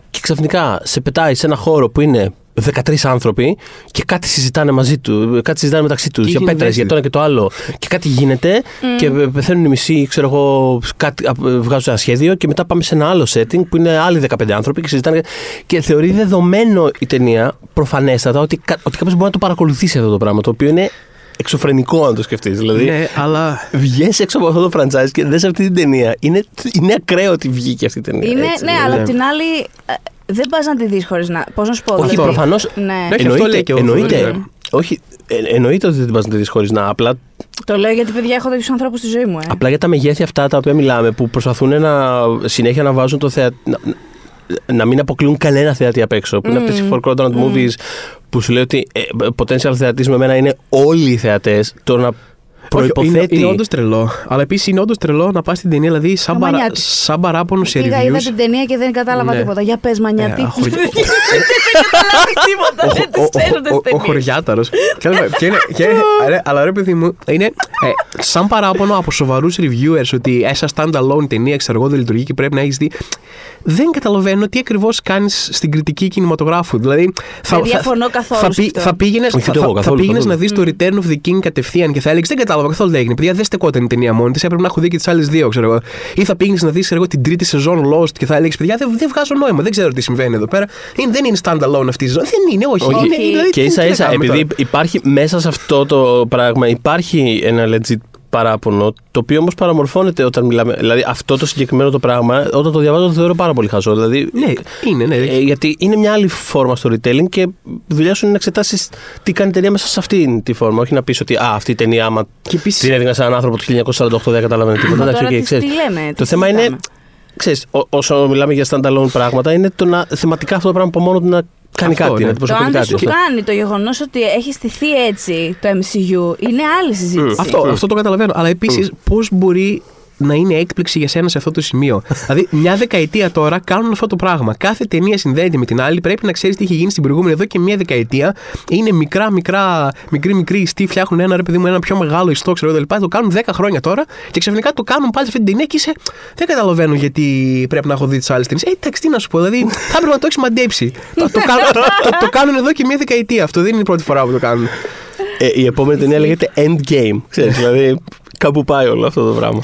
και ξαφνικά σε πετάει σε ένα χώρο που είναι 13 άνθρωποι και κάτι συζητάνε μαζί του, κάτι συζητάνε μεταξύ τους Και για έχει πέτρες, invested. για το ένα και το άλλο. Και κάτι γίνεται και πεθαίνουν οι μισοί, ξέρω εγώ, κάτι, α, βγάζουν ένα σχέδιο και μετά πάμε σε ένα άλλο setting που είναι άλλοι 15 άνθρωποι και συζητάνε. Και θεωρεί δεδομένο η ταινία προφανέστατα ότι, κα- ότι κάποιος μπορεί να το παρακολουθήσει αυτό το πράγμα, το οποίο είναι εξωφρενικό αν το σκεφτείς. Δηλαδή, Ναι, αλλά. βγες έξω από αυτό το franchise και δες αυτή την ταινία. Είναι, είναι ακραίο ότι βγήκε αυτή η ταινία. Είναι, έτσι, ναι, δηλαδή. αλλά απ' την άλλη ε, δεν πας να τη δεις χωρίς να. Πώς να σου πω, Όχι, δηλαδή, προφανώ. Ναι. Ναι, και αυτό λέει και ο εννοείται, Θοδωρής, ναι. όχι, ε, εννοείται ότι δεν την πας να τη δεις χωρίς να. Απλά, Το λέω γιατί, παιδιά, έχω τέτοιους ανθρώπους στη ζωή μου. Ε. απλά για τα μεγέθη αυτά τα οποία μιλάμε που προσπαθούν να συνέχεια να βάζουν το θεατή. Να, να μην αποκλείουν κανένα θεατή απ' έξω. Που είναι αυτέ οι four quadrant movies που σου λέει ότι ε, potential θεατή με μένα είναι όλοι οι θεατές. Το να Όχι, είναι, προποθέτει. είναι όντως τρελό. Αλλά επίσης είναι όντως τρελό να πας στην ταινία, δηλαδή σαν, Μα παρα, νιάτι. σαν παράπονος σε Πήγα, είδα reviews. την ταινία και δεν κατάλαβα Ναι. τίποτα. Για πες, μανιάτη. Ε, αχωρι- <laughs> Δεν <laughs> καταλάβεις τίποτα. Δεν τις ξέρω τι ο, ο, ο ταινίες. χωριάταρος. και είναι, και, <laughs> ρε, αλλά ρε παιδί μου, είναι ε, σαν παράπονο από σοβαρούς reviewers ότι ε, σαν standalone ταινία, ξέρω εγώ, δεν λειτουργεί και πρέπει να έχεις δει. Δεν καταλαβαίνω τι ακριβώς κάνεις στην κριτική κινηματογράφου. Δηλαδή, θα, Δεν διαφωνώ καθόλου θα, σε πει- αυτό. θα πήγαινε Όχι, ούτε εγώ, καθόλου, πήγαινες να καθόλου. δεις το Return of the King κατευθείαν και θα έλεγες Δεν κατάλαβα καθόλου τι έγινε. Παιδιά, δεν στεκόταν η ταινία μόνη της. Έπρεπε να έχω δει και τις άλλες δύο, ξέρω εγώ. Ή θα πήγαινες να δεις την τρίτη σεζόν Lost και θα έλεγες Παιδιά, δεν, δεν βγάζω νόημα. Δεν ξέρω τι συμβαίνει εδώ πέρα. Είναι, δεν είναι standalone αυτή η σεζόν. Δεν είναι, όχι. Όχι. Είναι, δηλαδή, Και τι- ίσα τι να ίσα, κάνουμε επειδή τώρα. υπάρχει μέσα σε αυτό το πράγμα, υπάρχει ένα legit παράπονο, το οποίο όμως παραμορφώνεται όταν μιλάμε. Δηλαδή, αυτό το συγκεκριμένο το πράγμα, όταν το διαβάζω, το θεωρώ πάρα πολύ χαζό. Δηλαδή, Ναι, είναι, ναι. ε, γιατί είναι μια άλλη φόρμα storytelling και δουλειά σου είναι να εξετάσεις τι κάνει η ταινία μέσα σε αυτή τη φόρμα. Όχι να πεις ότι α, αυτή η ταινία, άμα Και επίσης- την έδεινα σε έναν άνθρωπο του 1948, δεν καταλαβαίνει τίποτα. Μα Εντάξει, τώρα οκ, τι- ξέρεις. τι λέμε, το τι θέμα είναι. συζητάμε. Ξέρεις, ό- όσο μιλάμε για standalone πράγματα, είναι το να θεματικά αυτό το πράγμα από μόνο του να κάνει Αυτό, κάτι, ναι. να Το αντιπροσωπεύει αν δεν κάτι. σου αυτό. κάνει το γεγονός ότι έχει στηθεί έτσι το MCU είναι άλλη συζήτηση. Αυτό, αυτό το καταλαβαίνω. Αλλά επίσης, πώς μπορεί να είναι έκπληξη για σένα σε αυτό το σημείο. δηλαδή, μια δεκαετία τώρα κάνουν αυτό το πράγμα. Κάθε ταινία συνδέεται με την άλλη. Πρέπει να ξέρεις τι έχει γίνει στην προηγούμενη εδώ και μια δεκαετία. Είναι μικρά, μικρά, μικρή, μικρή ιστοί. Φτιάχνουν ένα ρε παιδί μου, ένα πιο μεγάλο ιστό, ξέρω εγώ κτλ. Το κάνουν 10 χρόνια τώρα και ξαφνικά το κάνουν πάλι σε αυτή την ταινία και είσαι. Δεν καταλαβαίνω γιατί πρέπει να έχω δει τις άλλες ταινίες. Ε, εντάξει, τι να σου πω. Δηλαδή, θα έπρεπε να το έχεις μαντέψει. το, το, κάνουν- το, <laughs> το, το κάνουν εδώ και μια δεκαετία. Αυτό δεν είναι η πρώτη φορά που το κάνουν. Ε, η επόμενη ταινία λέγεται Endgame. Ξέρεις, δηλαδή κάπου πάει όλο αυτό το πράγμα.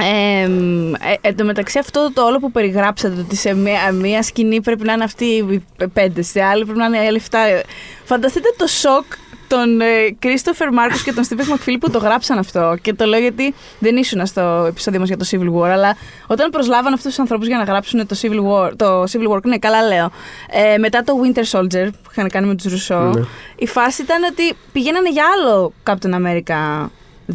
Ε, ε, εν τω μεταξύ αυτό το όλο που περιγράψατε ότι σε μία, μία σκηνή πρέπει να είναι αυτοί οι πέντε, σε άλλη πρέπει να είναι οι άλλοι εφτά. Φανταστείτε το σοκ των Κρίστοφερ Μάρκο και τον Στίβεν Μακφίλ που το γράψαν αυτό. Και το λέω γιατί δεν ήσουν στο επεισόδιο μας για το Civil War, αλλά όταν προσλάβαν αυτούς τους ανθρώπους για να γράψουν το Civil War, το Civil War, ναι, καλά λέω. Ε, μετά το Winter Soldier που είχαν κάνει με τους Ρουσό, Ναι. η φάση ήταν ότι πηγαίνανε για άλλο Captain America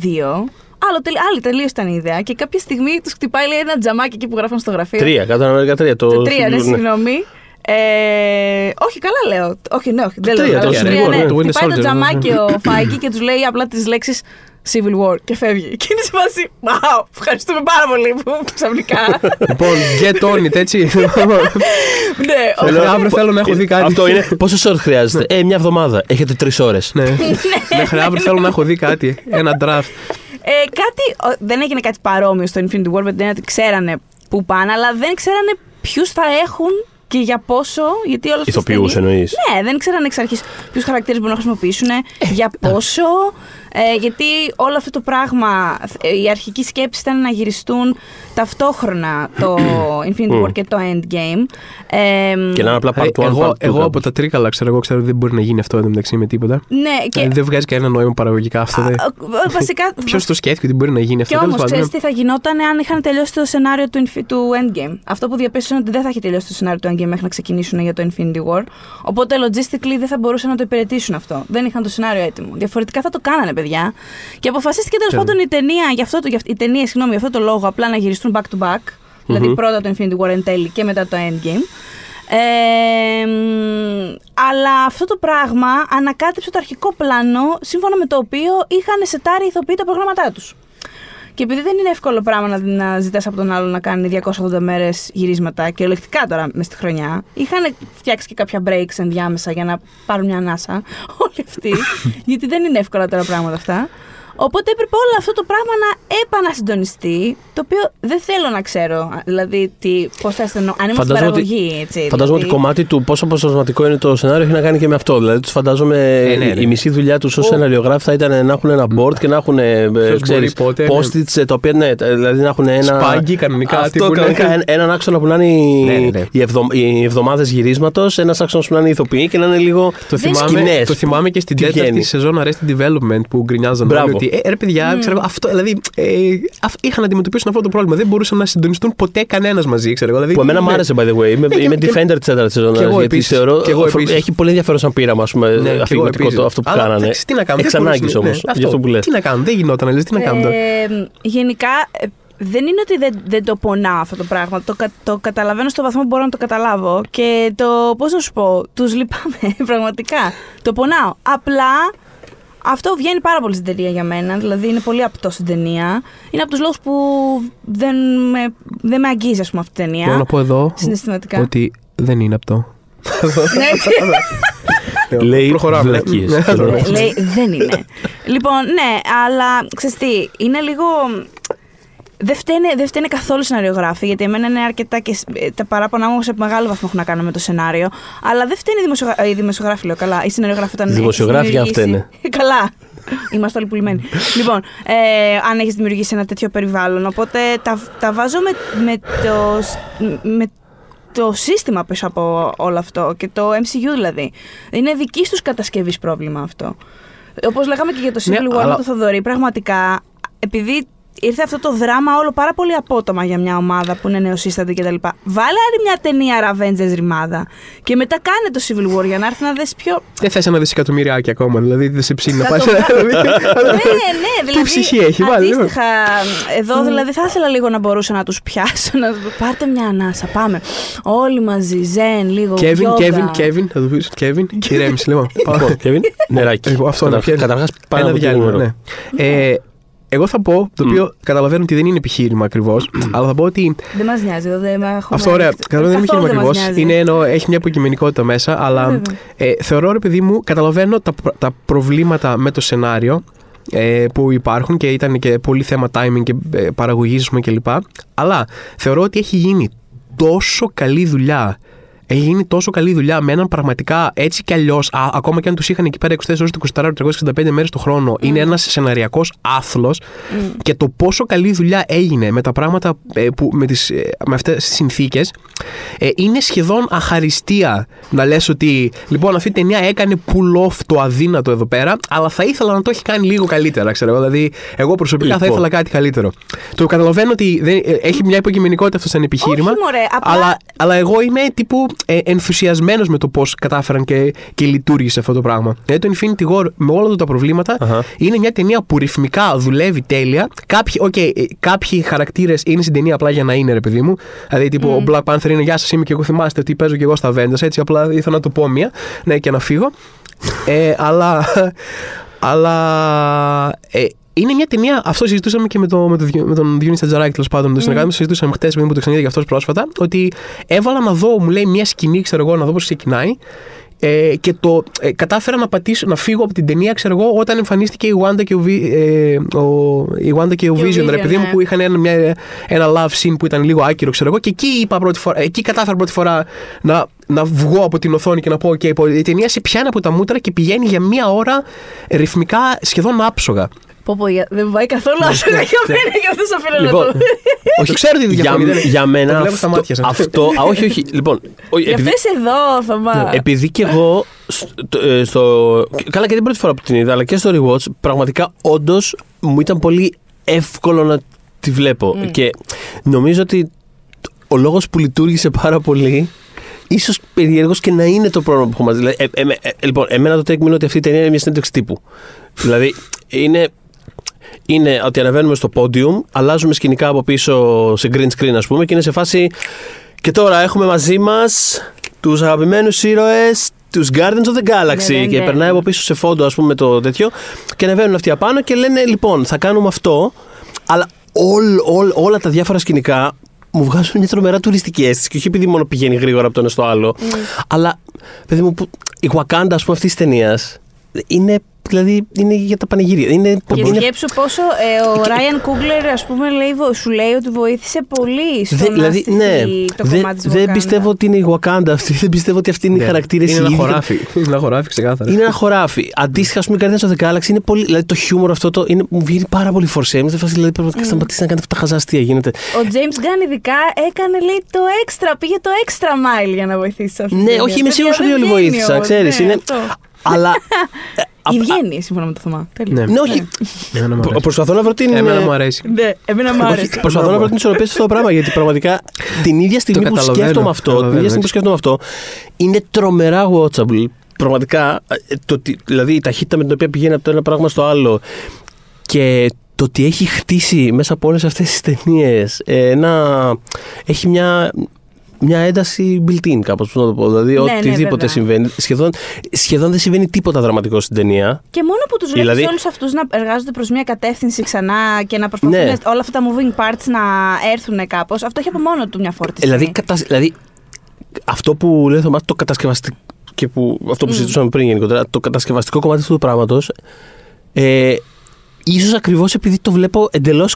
2. Άλλο, τελ, άλλη τελείως ήταν η ιδέα. Και κάποια στιγμή τους χτυπάει λέει, ένα τζαμάκι εκεί που γράφαν στο γραφείο. Τρία, κάτω Αμερικά τρία. Το, Το τρία, ναι, ναι. συγγνώμη. Ε, όχι, καλά λέω. Όχι, ναι, όχι. Δεν λέω. τρία, καλά. το Στο Civil τρία, War, ναι. ναι, το Winter Χτυπάει το Soldier, τζαμάκι ναι. ο Φάγκη και τους λέει απλά τις λέξεις Civil War και φεύγει. Και είναι σε φάση. Wow, ευχαριστούμε πάρα πολύ που ξαφνικά. λοιπόν, get on it, έτσι. ναι, ο- Θέλω, αύριο θέλω να έχω δει κάτι. Αυτό είναι. Πόσε ώρε χρειάζεται. Ε, μια εβδομάδα. Έχετε τρεις ώρες. Ναι. Μέχρι αύριο θέλω να έχω δει κάτι. Ένα draft. Ε, κάτι, ο, δεν έγινε κάτι παρόμοιο στο Infinity War με την έννοια ότι ξέρανε που πάνε, αλλά δεν ξέρανε ποιους θα έχουν και για πόσο. Γιατί όλα αυτά. Ηθοποιούς εννοείς. Ναι, δεν ξέραν εξ αρχής ποιους χαρακτήρες μπορούν να χρησιμοποιήσουν, για πόσο. Ε, γιατί όλο αυτό το πράγμα, ε, η αρχική σκέψη ήταν να γυριστούν ταυτόχρονα το <coughs> Infinity War και το Endgame. Ε, Και να είναι απλά part one, part εγώ, two εγώ από κάπως. τα τρίκαλα ξέρω, εγώ ξέρω ότι δεν μπορεί να γίνει αυτό εντωμεταξύ με τίποτα. ναι, και. Ε, δεν βγάζει κανένα νόημα παραγωγικά αυτό. α, δεν- α, βασικά. <laughs> Ποιος το σκέφτηκε ότι μπορεί να γίνει αυτό. Και τέλος όμως, πάντων, ξέρεις τι θα γινόταν αν είχαν τελειώσει το σενάριο του, Infi- του Endgame. Αυτό που διαπίστωσαν ότι δεν θα είχε τελειώσει το σενάριο του Endgame μέχρι να ξεκινήσουν για το Infinity War. Οπότε, logistically δεν θα μπορούσαν να το υπηρετήσουν αυτό. Δεν είχαν το σενάριο έτοιμο. Διαφορετικά θα το κάνανε, παιδιά. Και αποφασίστηκε τέλος Ξέρω. πάντων η ταινία, για αυτό το, για, αυ- οι ταινίες, συγγνώμη, για αυτό το λόγο, απλά να γυριστούν back to back. Δηλαδή πρώτα το Infinity War εν τέλει και μετά το Endgame. Ε, μ, αλλά αυτό το πράγμα ανακάτεψε το αρχικό πλάνο σύμφωνα με το οποίο είχαν σετάρει οι ηθοποιοί τα προγράμματά τους. Και επειδή δεν είναι εύκολο πράγμα να, να ζητάς από τον άλλο να κάνει 280 μέρες γυρίσματα και ολεκτικά τώρα μες στη χρονιά, είχαν φτιάξει και κάποια breaks ενδιάμεσα για να πάρουν μια ανάσα <laughs> όλοι αυτοί. <laughs> γιατί δεν είναι εύκολα τώρα πράγματα αυτά. Οπότε έπρεπε όλο αυτό το πράγμα να επανασυντονιστεί, το οποίο δεν θέλω να ξέρω. α, Δηλαδή, πώς θα αισθανώ. Αν ήμουν στην Φαντάζομαι ότι- παραγωγή, έτσι. Φαντάζομαι ότι δηλαδή. κομμάτι του πόσο αποτελεσματικό είναι το σενάριο έχει να κάνει και με αυτό. Δηλαδή, τους φαντάζομαι Ε, ναι, ναι. η μισή δουλειά τους ως σεναριογράφοι θα ήταν να έχουν ένα board και να έχουν ε, ξέρεις, μπορεί πότε, ναι. post-its ε, τα οποία ναι, δηλαδή να έχουν ένα. Σπάγκι, κανονικά, τι Αυτό, που είναι. κανονικά, ένα- έναν άξονα που να είναι οι, Ναι, ναι, ναι. οι, εβδο, οι εβδομάδες γυρίσματος, ένας άξονας που να είναι οι ηθοποιοί και να είναι λίγο Το Δεν θυμάμαι, σκηνές. το θυμάμαι και στην Τι τέταρτη βγαίνει. σεζόν Arrested Development που γκρινιάζαν Μπράβο. όλοι ότι ε, ρε παιδιά, ξέρω, εγώ, αυτό, δηλαδή, ε, αυ- είχαν να αντιμετωπίσουν αυτό το πρόβλημα. Δεν μπορούσαν να συντονιστούν ποτέ κανένας μαζί. Ξέρω, εγώ, δηλαδή, Που εμένα μου ναι. άρεσε, by the way. Είμαι, Ναι, και- είμαι και- defender της τέταρτη σεζόν. και εγώ Γιατί επίσης. θεωρώ. Και εγώ επίσης. έχει πολύ ενδιαφέρον σαν πείραμα, ας πούμε, Ναι, και εγώ αφηγηματικό επίσης. το, αυτό που Αλλά, κάνανε. εντάξει, Τι να κάνουμε. Εξ δεν ανάγκη μπορούσαν, όμως. ναι, Γι' αυτό που λες. Τι να κάνουμε, δεν γινόταν, λες, τι να κάνουμε τώρα. Ε, γενικά, ε, δεν είναι ότι δεν, δεν το πονάω αυτό το πράγμα. Το, κα- το καταλαβαίνω στο βαθμό που μπορώ να το καταλάβω. Και το, πώς να σου πω, τους λυπάμαι <laughs> πραγματικά. Το πονάω. Απλά αυτό βγαίνει πάρα πολύ στην ταινία για μένα. Δηλαδή είναι πολύ απτό στην ταινία. Είναι από τους λόγους που δεν με, δεν με αγγίζει, ας πούμε, αυτή η ταινία. Μπορώ να πω εδώ Συναισθηματικά. ότι δεν είναι αυτό. Ναι, Λέει Προχωράμε. βλακίες. Ναι, Θέλω να Ναι, πω. λέει δεν είναι. λοιπόν, ναι, αλλά ξέρεις τι, είναι λίγο. Δεν φταίνε, δεν φταίνε καθόλου οι σεναριογράφοι, γιατί εμένα είναι αρκετά και σ- ε, τα παράπονα μου σε μεγάλο βαθμό έχουν να κάνουν με το σενάριο. Αλλά δεν φταίνε οι, δημοσιογρα... ε, οι δημοσιογράφοι, λέω καλά. Οι σεναριογράφοι όταν. Οι έχεις δημοσιογράφοι αν δημιουργήσει- <laughs> καλά. Είμαστε όλοι πουλημένοι. <laughs> λοιπόν, ε, αν έχεις δημιουργήσει ένα τέτοιο περιβάλλον. Οπότε τα, τα βάζω με, με, το, σ- με το σύστημα πίσω από όλο αυτό και το MCU δηλαδή. Είναι δική τους κατασκευής πρόβλημα αυτό. Όπως λέγαμε και για το Civil Ναι, War αλλά- με το Θοδωρή, πραγματικά επειδή ήρθε αυτό το δράμα όλο πάρα πολύ απότομα για μια ομάδα που είναι νεοσύστατη κτλ. Βάλε άλλη μια ταινία Avengers ρημάδα και μετά κάνε το Civil War για να έρθει να δεις πιο. Δεν θες ένα δισεκατομμυριάκι ακόμα, δηλαδή δεν σε ψήνει να Θα πάει. <laughs> το ναι, ναι, δηλαδή. ψυχή έχει βάλει, ναι. Αντίστοιχα, εδώ δηλαδή θα ήθελα λίγο να μπορούσα να τους πιάσω. Να... Πάρτε μια ανάσα, πάμε. Όλοι μαζί, ζεν, λίγο. Κέβιν, yoga. Κέβιν, Κέβιν, θα το πεις. Κέβιν, <laughs> ηρέμησε λίγο. Λοιπόν, Κέβιν, νεράκι. Λοιπόν, αυτό να Καταρχάς- πιάνει. Καταρχάς, πάρα Ένα πολύ διάλειμμα, νερό. ναι. Ε, εγώ θα πω, το οποίο καταλαβαίνω ότι δεν είναι επιχείρημα ακριβώς, αλλά θα πω ότι Δεν μας νοιάζει, εδώ δεν έχουμε. Αυτό ωραία. Καταλαβαίνω δεν είναι Καθόλου επιχείρημα δεν μας ακριβώς. νοιάζει. Είναι εννοώ, έχει μια υποκειμενικότητα μέσα, αλλά Βέβαια. ε, θεωρώ, ρε παιδί μου, καταλαβαίνω τα, προ- τα προβλήματα με το σενάριο ε, που υπάρχουν και ήταν και πολύ θέμα timing και ε, παραγωγής κλπ. Αλλά θεωρώ ότι έχει γίνει τόσο καλή δουλειά. Έχει γίνει τόσο καλή δουλειά με έναν πραγματικά έτσι κι αλλιώς, ακόμα και αν τους είχαν εκεί πέρα 24 ώρες το 24 365 μέρες το χρόνο, είναι ένας σεναριακός άθλος. Και το πόσο καλή δουλειά έγινε με τα πράγματα ε, που, με, τις, ε, με αυτές τις συνθήκες ε, είναι σχεδόν αχαριστία να λες ότι λοιπόν αυτή η ταινία έκανε pull off το αδύνατο εδώ πέρα αλλά θα ήθελα να το έχει κάνει λίγο καλύτερα ξέρω εγώ. Δηλαδή εγώ προσωπικά θα Λοιπόν. ήθελα κάτι καλύτερο. Το καταλαβαίνω ότι δεν, ε, έχει μια υποκειμενικότητα αυτό σαν επιχείρημα Όχι, μωρέ, απλά- αλλά, αλλά εγώ είμαι τύπου ε, ενθουσιασμένος με το πώς κατάφεραν και, και λειτουργήσε αυτό το πράγμα δηλαδή το Infinity War με όλα του τα προβλήματα Αχα. είναι μια ταινία που ρυθμικά δουλεύει τέλεια. Κάποιοι, okay, κάποιοι χαρακτήρες είναι στην ταινία απλά για να είναι, ρε παιδί μου. Δηλαδή, τύπου, ο Black Panther είναι Γεια σας, είμαι και εγώ θυμάστε ότι παίζω και εγώ στα Avengers. Έτσι, απλά ήθελα να το πω μία. Ναι, και να φύγω. ε, αλλά. <laughs> αλλά ε, είναι μια ταινία, αυτό συζητούσαμε και με, το, με, το, Διό- με τον Διονύση Τατζαράκη, τέλος πάντων, με τον συνεργάτη μου. Συζητούσαμε χτες που το ξαναείδα για αυτός πρόσφατα. Ότι έβαλα να δω, μου λέει, μια σκηνή, ξέρω εγώ, να δω πώς ξεκινάει. Ε, και το ε, κατάφερα να πατήσω, να φύγω από την ταινία, ξέρω εγώ, όταν εμφανίστηκε η Wanda και ο, Vi- ε, ο, η Wanda και ο Και ο Vision, ρε Vision, παιδί μου, ναι. που είχαν ένα, μια, ένα love scene που ήταν λίγο άκυρο, ξέρω εγώ, και εκεί, είπα πρώτη φορά, εκεί κατάφερα πρώτη φορά να, να βγω από την οθόνη και να πω: OK, η ταινία σε πιάνει από τα μούτρα και πηγαίνει για μία ώρα ρυθμικά σχεδόν άψογα. Πω, πω, για- δεν πάει καθόλου άσχημα για μένα, γι' αυτό σε αφήνω να Λοιπόν, το. <laughs> Όχι, ξέρω τη για, διαφορά. δεν- για μένα το βλέπω στα αυτό, μάτια σας. αυτό α, όχι, όχι. Λοιπόν, όχι, Για επειδή, αυτές εδώ, Θωμά. επειδή και εγώ στο, ε, στο- Καλά, και την πρώτη φορά που την είδα, αλλά και στο rewatch, πραγματικά όντως μου ήταν πολύ εύκολο να τη βλέπω. Και νομίζω ότι ο λόγος που λειτουργήσε πάρα πολύ. ίσως περίεργος και να είναι το πρόβλημα που έχουμε μαζί. Δηλαδή, ε, ε, ε, λοιπόν, εμένα το take me είναι ότι αυτή η ταινία είναι μια συνέντευξη τύπου. δηλαδή, είναι είναι ότι ανεβαίνουμε στο podium, αλλάζουμε σκηνικά από πίσω σε green screen, ας πούμε, και είναι σε φάση. Και τώρα έχουμε μαζί μας τους αγαπημένους ήρωες, τους Guardians of the Galaxy. Ναι, ναι, και ναι. περνάει από πίσω σε φόντο, ας πούμε, το τέτοιο. Και ανεβαίνουν αυτοί απάνω και λένε, λοιπόν, θα κάνουμε αυτό. Αλλά όλ, όλ, όλα τα διάφορα σκηνικά μου βγάζουν μια τρομερά τουριστική αίσθηση. Και όχι επειδή μόνο πηγαίνει γρήγορα από το ένα στο άλλο. Αλλά, παιδί μου, που, η Wakanda, ας πούμε, αυτής της ταινίας είναι. Δηλαδή είναι για τα πανηγύρια. Είναι, Και είναι σκέψου πόσο ε, ο Ράιαν Κούγκλερ, ας πούμε, λέει, βο- σου λέει ότι βοήθησε πολύ στο Δεν, να δηλαδή, στηθεί ναι, το δεν, κομμάτι της δεν Wakanda. πιστεύω ότι είναι η Wakanda αυτή. Δεν πιστεύω ότι αυτή είναι οι Ναι. χαρακτήρε Είναι ένα ίδιοι. χωράφι. <laughs> Είναι ένα χωράφι, ξεκάθαρα. Είναι ένα χωράφι. Αντίστοιχα, ας πούμε, οι Guardians of the Galaxy είναι πολύ. Δηλαδή το χιούμορ αυτό το, είναι, μου βγαίνει πάρα πολύ φορσέ. Είμαι σε φάση, δηλαδή πραγματικά σταματήστε να κάνετε αυτά τα χαζά αστεία. Γίνεται. Ο James Gunn ειδικά έκανε, λέει, το έξτρα, πήγε το έξτρα mile για να βοηθήσει αυτή. Ναι, όχι, είμαι σίγουρος ότι όλοι βοήθησαν, ξέρεις. είναι... Αλλά. <laughs> ε, α- Η βγαίνει, σύμφωνα με το Θωμά. Τέλεια. Ναι. Ναι, όχι. Εμένα μου Προ- αρέσει. Προσπαθώ να βρω την. Εμένα ε, μου αρέσει. Ναι, εμένα μου Όχι, άρεσε. προσπαθώ να βρω την ισορροπία σε αυτό το πράγμα γιατί πραγματικά την ίδια στιγμή που καταλαβαίνω, σκέφτομαι αυτό, την καταλαβαίνω, ίδια στιγμή που έτσι. σκέφτομαι αυτό, είναι τρομερά watchable. Πραγματικά, ε, το, ότι- δηλαδή η ταχύτητα με την οποία πηγαίνει από το ένα πράγμα στο άλλο και το ότι έχει χτίσει μέσα από όλες αυτές τις ταινίες ένα. έχει μια. Μια ένταση built-in, κάπως πώς να το πω. Δηλαδή, Ναι, ναι, οτιδήποτε βέβαια. συμβαίνει. Σχεδόν, σχεδόν δεν συμβαίνει τίποτα δραματικό στην ταινία. Και μόνο που τους βλέπεις Δηλαδή- όλους αυτούς να εργάζονται προς μια κατεύθυνση ξανά και να προσπαθούν Ναι. όλα αυτά τα moving parts να έρθουν κάπως, αυτό έχει από μόνο του μια φόρτιση. Δηλαδή, κατα... δηλαδή αυτό που λέει ο Θωμάς, το κατασκευαστικό και που, αυτό που συζητούσαμε πριν γενικότερα, το κατασκευαστικό κομμάτι αυτού του πράγματος, ε, ίσως ακριβώς επειδή το βλέπω εντελώς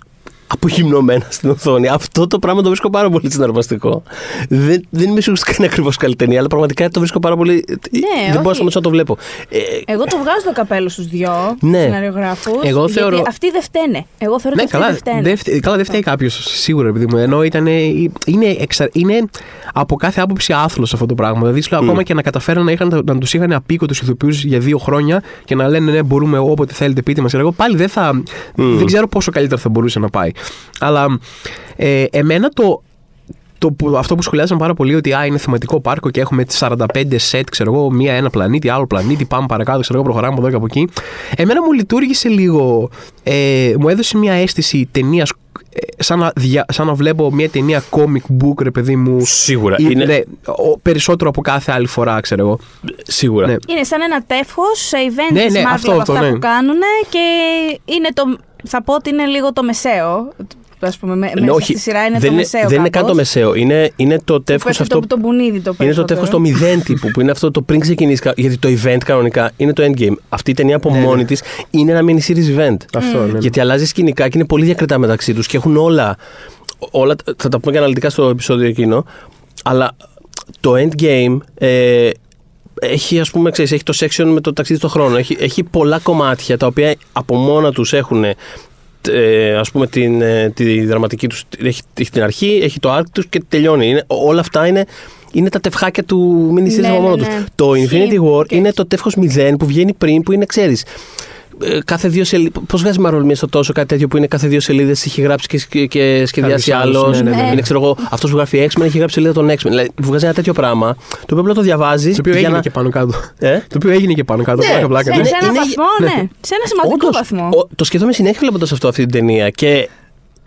απογυμνωμένα στην οθόνη. Αυτό το πράγμα το βρίσκω πάρα πολύ συναρπαστικό. Δεν, δεν είμαι σίγουρος ότι είναι ακριβώς καλή ταινία, αλλά πραγματικά το βρίσκω πάρα πολύ. δεν μπορώ να όχι. σταματήσω να το βλέπω. Ε, Εγώ το βγάζω το καπέλο στους δυο Ναι. σεναριογράφους. Εγώ θεωρώ- Αυτοί δεν φταίνε. Εγώ θεωρώ Ναι, ότι καλά, αυτοί δεν φταίνε. δεν φταί- καλά, δεν φταίει κάποιος σίγουρα, επειδή μου. Ενώ ήταν, είναι, εξα, είναι από κάθε άποψη άθλος αυτό το πράγμα. Δηλαδή, σου λέω, ακόμα και να καταφέραν να, είχαν, να τους είχαν απίκο τους ηθοποιούς για δύο χρόνια και να λένε ναι, μπορούμε όποτε θέλετε, πείτε μας. Εγώ πάλι δεν θα. Δεν ξέρω πόσο καλύτερα θα μπορούσε να πάει. Αλλά ε, εμένα το, το, που- αυτό που σχολιάζαν πάρα πολύ ότι α, είναι θεματικό πάρκο και έχουμε τις 45 σετ, ξέρω εγώ, μία ένα πλανήτη, άλλο πλανήτη, πάμε παρακάτω, ξέρω εγώ, προχωράμε από εδώ και από εκεί. Εμένα μου λειτουργήσε λίγο, ε, μου έδωσε μια αίσθηση ταινίας. Σαν να, δια- σαν να βλέπω μια ταινία comic book, ρε παιδί μου. Σίγουρα. Ή- Είναι- ναι, ο- περισσότερο από κάθε άλλη φορά, ξέρω εγώ. σίγουρα. Ναι. Είναι σαν ένα τεύχο σε event Ναι, της ναι, Marvel αυτό, από αυτό, αυτά ναι. που κάνουν και είναι το. Θα πω ότι είναι λίγο το μεσαίο. Ας πούμε, με, Ναι, μέσα όχι, στη σειρά είναι δεν το μεσαίο. δεν είναι καν το κάπως. μεσαίο. Είναι, είναι το τεύχος Που έχει αυτό. Το, το μπουνίδι το Είναι το τεύχος περισσότερο. το μηδέν τύπου που είναι αυτό το πριν ξεκινήσει. κα- Γιατί το event κανονικά είναι το endgame. Αυτή η ταινία από Ναι, μόνη ναι. της είναι ένα mini series event. Αυτό, ναι. Γιατί αλλάζει σκηνικά και είναι πολύ διακριτά μεταξύ τους και έχουν όλα. όλα θα τα πούμε και αναλυτικά στο επεισόδιο εκείνο. Αλλά το endgame. Ε, έχει, ας πούμε, ξέρεις, έχει το section με το ταξίδι στον χρόνο. Έχει, έχει πολλά κομμάτια τα οποία από μόνα τους έχουν ε, ας πούμε την, ε, τη δραματική τους έχει, έχει την αρχή, έχει το arc τους και τελειώνει. Είναι, όλα αυτά είναι, είναι τα τευχάκια του mini series Ναι, από ναι, μόνο ναι. τους. Το Ισχύει. Infinity War Και- είναι το τεύχος 0 που βγαίνει πριν, που είναι, ξέρεις, ε, κάθε δύο σελίδε. Πώς βγάζει Marvel στο τόσο κάτι τέτοιο που είναι κάθε δύο σελίδες έχει γράψει και, σκ- και σχεδιάσει Κάποιος άλλος, άλλος. ναι, ναι, ναι. Είναι, ξέρω εγώ, αυτός που γράφει X-Men έχει γράψει σελίδα των X-Men. Δηλαδή, που βγάζει ένα τέτοιο πράγμα, το οποίο απλά το διαβάζεις. Το οποίο έγινε και πάνω κάτω. Ε; Το οποίο έγινε και πάνω κάτω. Ναι, πλάκα, πλάκα. Σε, Είναι- σε ένα είναι- βαθμό, ναι. ναι. Σε ένα σημαντικό Όντως, βαθμό. ο- το σκέφτομαι συνέχεια βλέποντας αυτό αυτή την ταινία. Και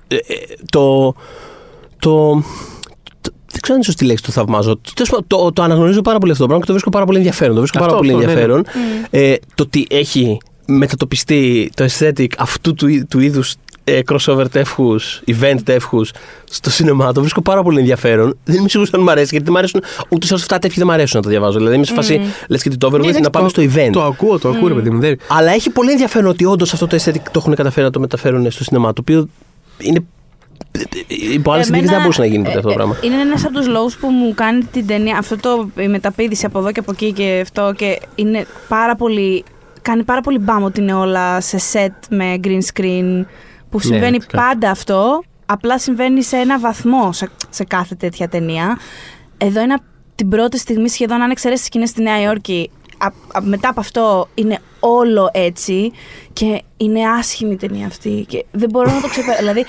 ε, ε, το. το το- δεν ξέρω αν είναι σωστή λέξη το θαυμάζω. Τέλος πάντων, Το, το, αναγνωρίζω πάρα πολύ αυτό το πράγμα και το βρίσκω πάρα πολύ ενδιαφέρον. Το βρίσκω Αυτό, πάρα πολύ αυτό, ναι, ναι. ενδιαφέρον. Ε, το ότι έχει μετατοπιστεί το aesthetic αυτού του, εί- του είδους ε, crossover τεύχους, event τεύχους στο σινεμά. Το βρίσκω πάρα πολύ ενδιαφέρον. Δεν είμαι σίγουρος αν μου αρέσει, γιατί δεν μου αρέσουν ούτε σε αυτά τεύχη δεν μου αρέσουν να το διαβάζω. Δηλαδή είμαι σε φάση, λες και το Overwatch να πάμε στο event. Το ακούω, το ακούω, ρε παιδί μου. δεν- Αλλά έχει πολύ ενδιαφέρον ότι όντως αυτό το aesthetic το έχουν καταφέρει να το μεταφέρουν στο σινεμά. Το οποίο είναι. Υπό άλλες συνθήκες δεν θα μπορούσε να γίνει ποτέ αυτό το πράγμα. Είναι ένας από τους λόγους που μου κάνει την ταινία. Αυτό το η μεταπίδηση από εδώ και από εκεί και αυτό. Και είναι πάρα πολύ. Κάνει πάρα πολύ μπάμ ότι είναι όλα σε set με green screen. Που Ναι, συμβαίνει φυσικά. πάντα αυτό. Απλά συμβαίνει σε ένα βαθμό σε, σε κάθε τέτοια ταινία. Εδώ είναι από την πρώτη στιγμή σχεδόν, αν εξαιρέσεις σκηνές στη Νέα Υόρκη, α- α- μετά από αυτό είναι όλο έτσι και είναι άσχημη η ταινία αυτή και δεν μπορώ να το ξεπεράσω. δηλαδή,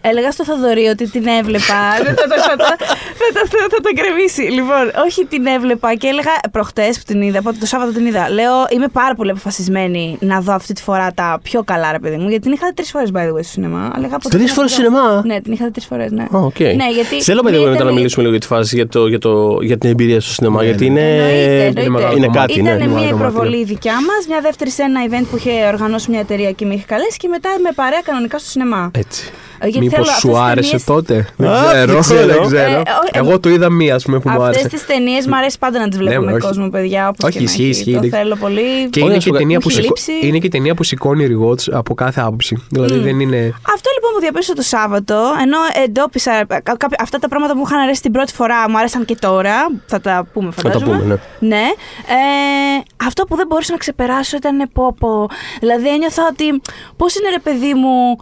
έλεγα στο Θοδωρή ότι την έβλεπα. δεν θα το, θα, το, θα, το, θα, θα το γκρεμίσει. Λοιπόν, όχι την έβλεπα και έλεγα προχτές που την είδα, πότε το Σάββατο την είδα. Λέω, είμαι πάρα πολύ αποφασισμένη να δω αυτή τη φορά τα πιο καλά, ρε παιδί μου, γιατί την είχα δει τρεις φορές by the way στο σινεμά. Αλλά είχα Τρεις φορές στο σινεμά; Ναι, την είχα δει τρεις φορές, ναι. Α, οκ. Ναι, γιατί Θέλω παιδί μία μου μετά να ήταν- μιλήσουμε λίγο για τη φάση για, το, για, το, για την εμπειρία στο σινεμά. Ναι, γιατί ναι. είναι, Εννοείται, εννοείται. μεγάλο είναι κομμάτι. κάτι. Ναι. Ήταν είναι μια μεγάλο κομμάτι, η προβολή δικιά μας, μια δεύτερη σε ένα event που είχε οργανώσει μια εταιρεία και με είχε καλέσει και μετά με παρέα κανονικά στο σινεμά. Έτσι. Ε, γιατί Μήπως θέλω σου αυτές τις άρεσε ταινίες- τότε; Δεν Α, ξέρω. δεν ξέρω. <laughs> δεν ξέρω. Ε, όχι, Εγώ το είδα μία, ας πούμε, που μου Αυτές άρεσε. τις ταινίες μου αρέσει πάντα να τις βλέπω Ναι, με όχι. κόσμο, παιδιά. Όπως Όχι, και να ισχύει, έχει. ισχύει. Το Δεν- θέλω πολύ. Και Όχι, είναι να και, σου η πω- ταινία μου που έχει σηκώ- λείψει. είναι και η ταινία που σηκώνει rewatch από κάθε άποψη. Δηλαδή δεν είναι. Αυτό λοιπόν που διαπίστωσα το Σάββατο, ενώ εντόπισα κα- κάποια- αυτά τα πράγματα που μου είχαν αρέσει την πρώτη φορά, μου άρεσαν και τώρα. Θα τα πούμε, Θα τα φαντάζομαι. πούμε, ναι. Ναι. Ε, αυτό που δεν μπορούσα να ξεπεράσω ήταν πόπο. Δηλαδή ένιωθα ότι πώς είναι ρε παιδί μου.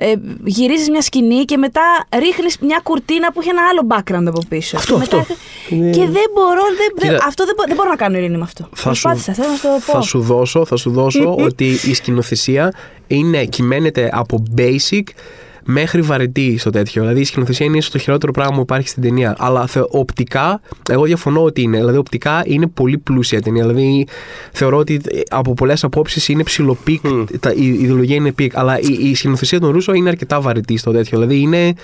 Ε, γυρίζεις μια σκηνή και μετά ρίχνεις μια κουρτίνα που έχει ένα άλλο background από πίσω. Αυτό, και, μετά- αυτό. Είναι- και δεν μπορώ, δεν, δεν- Κοίτα. αυτό δεν, μπο- δεν μπορώ να κάνω ειρήνη με αυτό. Θα σου, Προσπάθησα, θέλω να σου το πω. θα σου δώσω, θα σου δώσω <laughs> ότι η σκηνοθεσία είναι, κυμαίνεται από basic μέχρι βαρετή στο τέτοιο. Δηλαδή η σκηνοθεσία είναι ίσως το χειρότερο πράγμα που υπάρχει στην ταινία. Αλλά θε, οπτικά, εγώ διαφωνώ ότι είναι. Δηλαδή οπτικά είναι πολύ πλούσια η ταινία. Δηλαδή θεωρώ ότι ε, από πολλές απόψεις είναι ψιλο peak. τα- Η, η ιδεολογία είναι peak. Αλλά η, η σκηνοθεσία των Ρούσο είναι αρκετά βαρετή στο τέτοιο. Δηλαδή είναι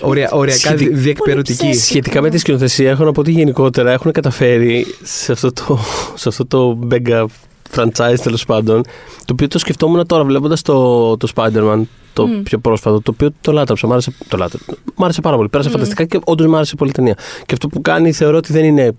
ορια, οριακά Σχετι- δι- διεκπεραιωτική. Πολύ Σχετικά με τη σκηνοθεσία, έχω να πω ότι γενικότερα έχουν καταφέρει σε αυτό το, σε αυτό το mega franchise τέλος πάντων, το οποίο το σκεφτόμουν τώρα βλέποντας το, το Spider-Man, το Μμ. πιο πρόσφατο, το οποίο το λάτρεψα. Μ' άρεσε, το λάτρεψα. Μ' άρεσε πάρα πολύ. Πέρασε φανταστικά και όντως μ' άρεσε πολύ η ταινία. Και αυτό που κάνει θεωρώ ότι δεν είναι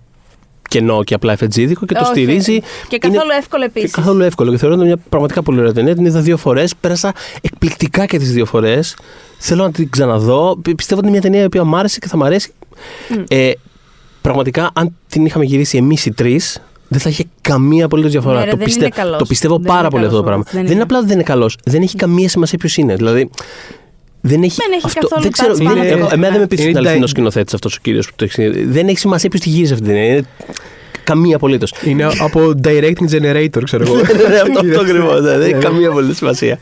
κενό και απλά εφετζίδικο και το Όχι. στηρίζει. Και Είναι- καθόλου εύκολο Και επίσης. καθόλου εύκολο. Και θεωρώ ότι είναι μια πραγματικά πολύ ωραία ταινία. Την είδα δύο φορές. Πέρασα εκπληκτικά και τις δύο φορές. Θέλω να την ξαναδώ. Πι- Πιστεύω ότι είναι μια ταινία η οποία μου άρεσε και θα μου αρέσει. Ε, πραγματικά, αν την είχαμε γυρίσει εμείς οι τρεις, δεν θα είχε καμία απολύτως διαφορά. Ναι, ρε, το, δεν πιστε- είναι καλός. το πιστεύω Δεν πάρα είναι πολύ αυτό το καλός πράγμα. ο Ρόμπερτ, Δεν, δεν είναι είναι. απλά ότι δεν είναι καλός. Δεν έχει καμία σημασία ποιος είναι. Δηλαδή. Δεν έχει, Δεν έχει αυτό, καθόλου δεν ξέρω, touch δεν- πάνω εγώ- στο εμένα δεν με πείθει Είναι ότι είναι αληθινός τα- σκηνοθέτης αυτός ο κύριος που το έχει. Δεν έχει σημασία ποιος τη γύρισε αυτή την ταινία. Είναι καμία απολύτως. Είναι από directing generator, ξέρω εγώ. <laughs> Ναι, αυτό αυτό ακριβώς. Δεν έχει καμία πολύ σημασία.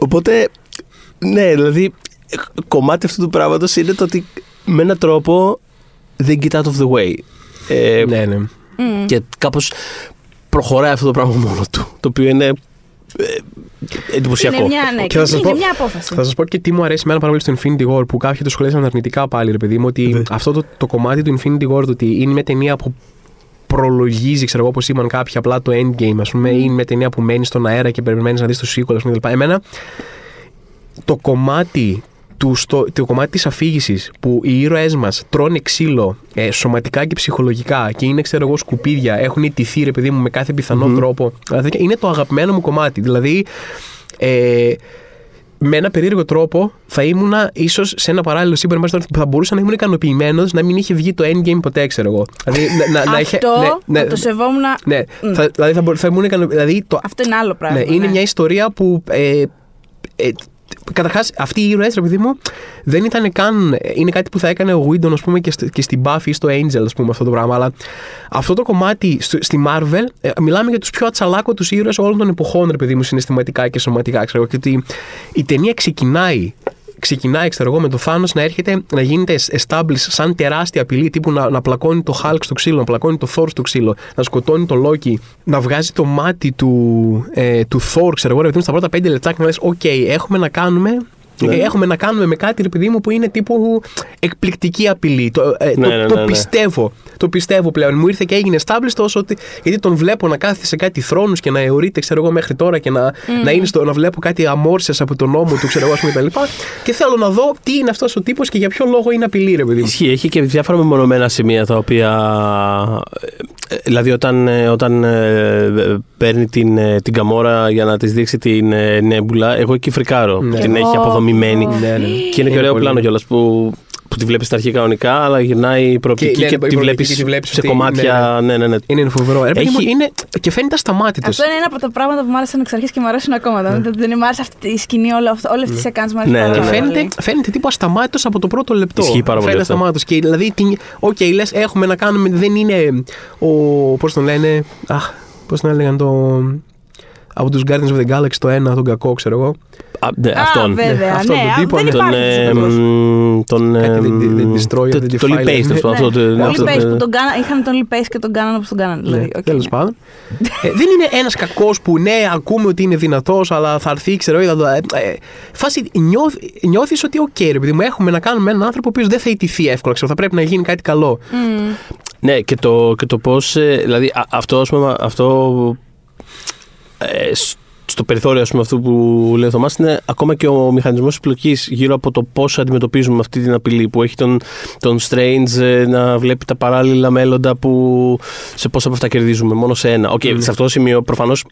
Οπότε, ναι, δηλαδή, κομμάτι αυτού του πράγματος είναι το ότι με έναν τρόπο δεν get out of the way. Ε, ναι, ναι. Μμ. Και κάπως προχωράει αυτό το πράγμα μόνο του. Το οποίο είναι ε, εντυπωσιακό. Είναι μια, ναι, Και θα σας είναι πω- μια απόφαση. Θα σας πω και τι μου αρέσει εμένα πάρα πολύ στο Infinity War που κάποιοι το σχολίασαν αρνητικά πάλι, ρε παιδί μου, ότι αυτό το, το κομμάτι του Infinity War, το ότι είναι μια ταινία που προλογίζει, ξέρω εγώ, όπως είπαν κάποιοι, απλά το endgame, ας πούμε, ή είναι μια ταινία που μένεις στον αέρα και περιμένεις να δεις το sequel, ας πούμε, κλπ. Εμένα το κομμάτι του στο, το κομμάτι της αφήγησης που οι ήρωές μας τρώνε ξύλο ε, σωματικά και ψυχολογικά και είναι ξέρω εγώ σκουπίδια, έχουν ιτηθεί ρε παιδί μου με κάθε πιθανό τρόπο δηλαδή, είναι το αγαπημένο μου κομμάτι δηλαδή ε, με ένα περίεργο τρόπο θα ήμουν ίσως σε ένα παράλληλο σύμπαν που θα μπορούσα να ήμουν ικανοποιημένος να μην είχε βγει το endgame ποτέ, ξέρω εγώ. Δηλαδή, να, να, να είχε, Αυτό ναι, θα ναι, το σεβόμουν. ναι, Μμ. θα, δηλαδή θα, μπορ- θα ήμουν ικανοποιημένο. Δηλαδή, το, Αυτό είναι άλλο πράγμα. ναι, είναι μια ιστορία που. Ε, ε, Καταρχάς, αυτοί οι ήρωε, ρε παιδί μου, δεν ήταν καν. Είναι κάτι που θα έκανε ο Whedon, ας πούμε, και, στη- και στην Buffy ή στο Angel, ας πούμε, αυτό το πράγμα. Αλλά αυτό το κομμάτι στο- στη Marvel, ε, μιλάμε για τους πιο ατσαλάκωτους ήρωες όλων των εποχών, ρε παιδί μου, συναισθηματικά και σωματικά. Ξέρω, εγώ. και ότι η ταινία ξεκινάει ξεκινάει, ξέρω εγώ, με το Thanos να έρχεται να γίνεται established σαν τεράστια απειλή τύπου να, να πλακώνει το Hulk στο ξύλο, να πλακώνει το Thor στο ξύλο, να σκοτώνει το Loki, να βγάζει το μάτι του, ε, του Thor, ξέρω εγώ, ρε παιδί μου, στα πρώτα πέντε λεπτά και να λες, οκ, έχουμε να κάνουμε Ναι. Ε, Έχουμε να κάνουμε με κάτι, ρε παιδί μου, που είναι τύπου εκπληκτική απειλή. Το, ε, το, Ναι, ναι, το ναι, ναι. πιστεύω. Το πιστεύω πλέον. Μου ήρθε και έγινε established όσο ότι. Γιατί τον βλέπω να κάθεται σε κάτι θρόνους και να αιωρείται, ξέρω εγώ, μέχρι τώρα και να, να, είναι στο, να βλέπω κάτι αμόρσε από τον νόμο του, ξέρω εγώ, ας πούμε, κτλ. Και θέλω να δω τι είναι αυτός ο τύπος και για ποιο λόγο είναι απειλή, ρε παιδί μου. Ισχύει, έχει και διάφορα μεμονωμένα σημεία τα οποία. Ε, Δηλαδή, όταν, ε, όταν ε, παίρνει την, ε, την Gamora για να της δείξει την ε, Nebula, εγώ εκεί φρικάρω. Ναι. Την Και έχει εγώ. αποδομημένη. Ναι, ναι. Και είναι και ωραίο πολύ. πλάνο κιόλας που, που τη βλέπεις στην αρχή κανονικά, αλλά γυρνάει η προοπτική Και, ναι, και, η τη προοπτική βλέπεις και τη βλέπεις σε ότι- κομμάτια. Ναι, ναι, ναι. Είναι φοβερό. Ρε, παιδί μου, Έχει- είναι, και φαίνεται ασταμάτητος. Αυτό είναι ένα από τα πράγματα που μου άρεσαν εξ αρχής και μου αρέσουν ακόμα. Δεν, δεν μου άρεσε αυτή η σκηνή, όλη, αυτή- όλη αυτή η σεκάνς μου άρεσε Ναι, πάρα ναι, Και ναι. πολύ. φαίνεται, φαίνεται τύπου ασταμάτητος από το πρώτο λεπτό. Ισχύει πάρα πολύ Φαίνεται αυτό. ασταμάτητος. Και δηλαδή, την- οκ, λες, έχουμε να κάνουμε. Δεν είναι ο. Πώς τον λένε; Αχ, πώς τον έλεγαν το. Από τους Guardians of the Galaxy το ένα, τον κακό, ξέρω εγώ. Α, ναι, Α, αυτόν. βέβαια. αυτόν ναι, τον α, τύπο, δεν ναι. Τον. υπάρχει ε, αυτός ο μ, τον. Κάτι ε, δεν- δεν- δεν destroy, το- δεν Το defile, Lee Pace, ναι. τέλος πάντων, αυτό το- Ο αυτό Lee το- Pace που τον κάνα, είχαν τον Lee Pace και τον κάναν όπως τον κάνανε. Δηλαδή. Ναι, οκ, Τέλος ναι. πάντων. <laughs> ε, δεν είναι ένας κακός που ναι, ακούμε ότι είναι δυνατός, αλλά θα έρθει, ξέρω εγώ. θα το- Ε, ε, φάση νιώθεις ότι, οκ, ρε παιδί μου, έχουμε να κάνουμε έναν άνθρωπο ο οποίος δεν θα ηττηθεί εύκολα. Ξέρω, θα πρέπει να γίνει κάτι καλό. Μμμ. Ναι, και το, και το πώς. Δηλαδή, α- αυτό, ας πούμε, αυτό ε, σ- στο περιθώριο ας πούμε, αυτού που λέει ο Θωμάς είναι ακόμα και ο μηχανισμός επιλογής γύρω από το πώς αντιμετωπίζουμε αυτή την απειλή που έχει τον, τον Strange ε, να βλέπει τα παράλληλα μέλλοντα που σε πόσα από αυτά κερδίζουμε μόνο σε ένα. Οκ, σε αυτό το σημείο προφανώς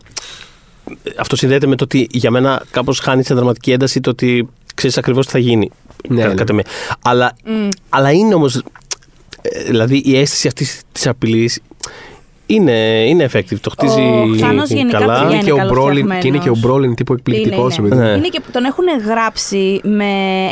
ε, αυτό συνδέεται με το ότι για μένα κάπως χάνει σε δραματική ένταση το ότι ξέρεις ακριβώς τι θα γίνει. Ναι, κα- ναι. κατά με. Αλλά, Μμ. αλλά είναι όμως ε, δηλαδή η αίσθηση αυτής της απειλής είναι, είναι effective. Το χτίζει Ο Θάνος γενικά καλά. πηγαίνει. είναι και, ο καλοφτιαγμένος. Brolin, και είναι και ο Brolin τύπου εκπληκτικό. Είναι, είναι. Ναι. Είναι και τον έχουν γράψει με.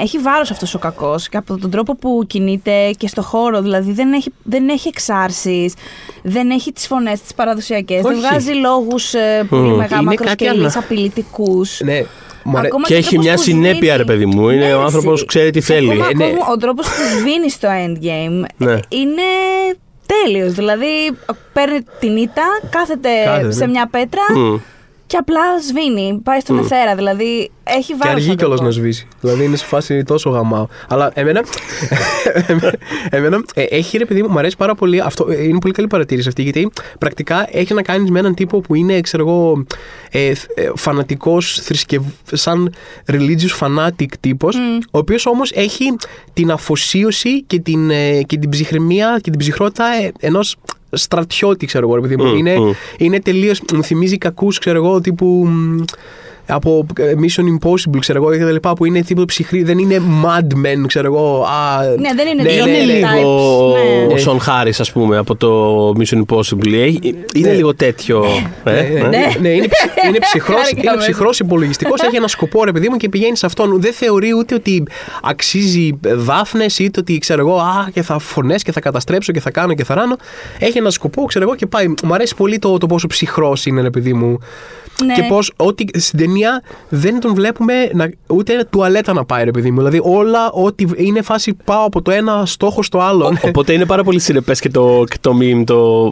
Έχει βάρος αυτός ο κακός και από τον τρόπο που κινείται και στο χώρο. Δηλαδή δεν έχει, δεν έχει εξάρσεις, δεν έχει τις φωνές τις παραδοσιακές. Δεν Όχι. βγάζει λόγους πολύ Μμ. μεγάλου Είναι κάτι μακροσκελεί, άλλο. απειλητικούς. Ναι, μου αρέ- Ακόμα Και ο έχει τρόπος μια που συνέπεια, σβήνει. ρε παιδί μου. Είναι Ναι, ο ρε, άνθρωπος εσύ. ξέρει τι Και θέλει. Ακόμα, Ε, ναι. ακόμα ο τρόπος που σβήνει στο endgame Ναι. ε, είναι τέλειος. Δηλαδή παίρνει την ήττα, κάθεται Κάθεται, σε ναι. μια πέτρα Μμ. Και απλά σβήνει. Πάει στον εθέρα. Δηλαδή έχει Και βάρος. αργεί κιόλας να σβήσει. Δηλαδή είναι σε φάση τόσο γαμάω. Αλλά εμένα. <laughs> εμένα ε, έχει ρε παιδί μου, μου αρέσει πάρα πολύ. Αυτό, ε, είναι πολύ καλή παρατήρηση αυτή γιατί πρακτικά έχει να κάνεις με έναν τύπο που είναι, ξέρω εγώ, ε, ε, φανατικός, θρησκευ... σαν religious fanatic τύπος, ο οποίος όμως έχει την αφοσίωση και την, ε, και την ψυχραιμία και την ψυχρότητα ενός στρατιώτη, ξέρω εγώ, ρε παιδί μου. Μμ, είναι, μμ. είναι τελείω. Μου θυμίζει κακούς, ξέρω εγώ, τύπου. Μ, από ε, Mission Impossible, ξέρω εγώ, και τα λοιπά, που είναι τύπου ψυχρή, δεν είναι Mad Men, ξέρω εγώ. Α, Ναι, δεν είναι ναι, δύο Είναι ναι, ναι. types, λίγο ναι. ο Σον Χάρη, ας πούμε, από το Mission Impossible. Έχει- Είναι Ναι. λίγο τέτοιο. ε, Ναι, ε. ναι, ναι, είναι, ψυ- είναι <laughs> ψυχρός, Χάρηκα είναι μέσα. ψυχρός υπολογιστικός, έχει ένα σκοπό ρε παιδί μου και πηγαίνει σε αυτόν. Δεν θεωρεί ούτε ότι αξίζει δάφνες είτε ότι ξέρω εγώ α, και θα φωνές και θα καταστρέψω και θα κάνω και θα ράνω. Έχει ένα σκοπό ξέρω εγώ και πάει. Μου αρέσει πολύ το, το πόσο ψυχρός είναι ρε παιδί μου. Ναι. Και πώς ότι στην ταινία δεν τον βλέπουμε να, ούτε τουαλέτα να πάει, ρε παιδί μου. Δηλαδή όλα, ό,τι είναι φάση πάω από το ένα στόχο στο άλλο. Ο- Οπότε είναι πάρα πολύ συνεπές και το, και το meme το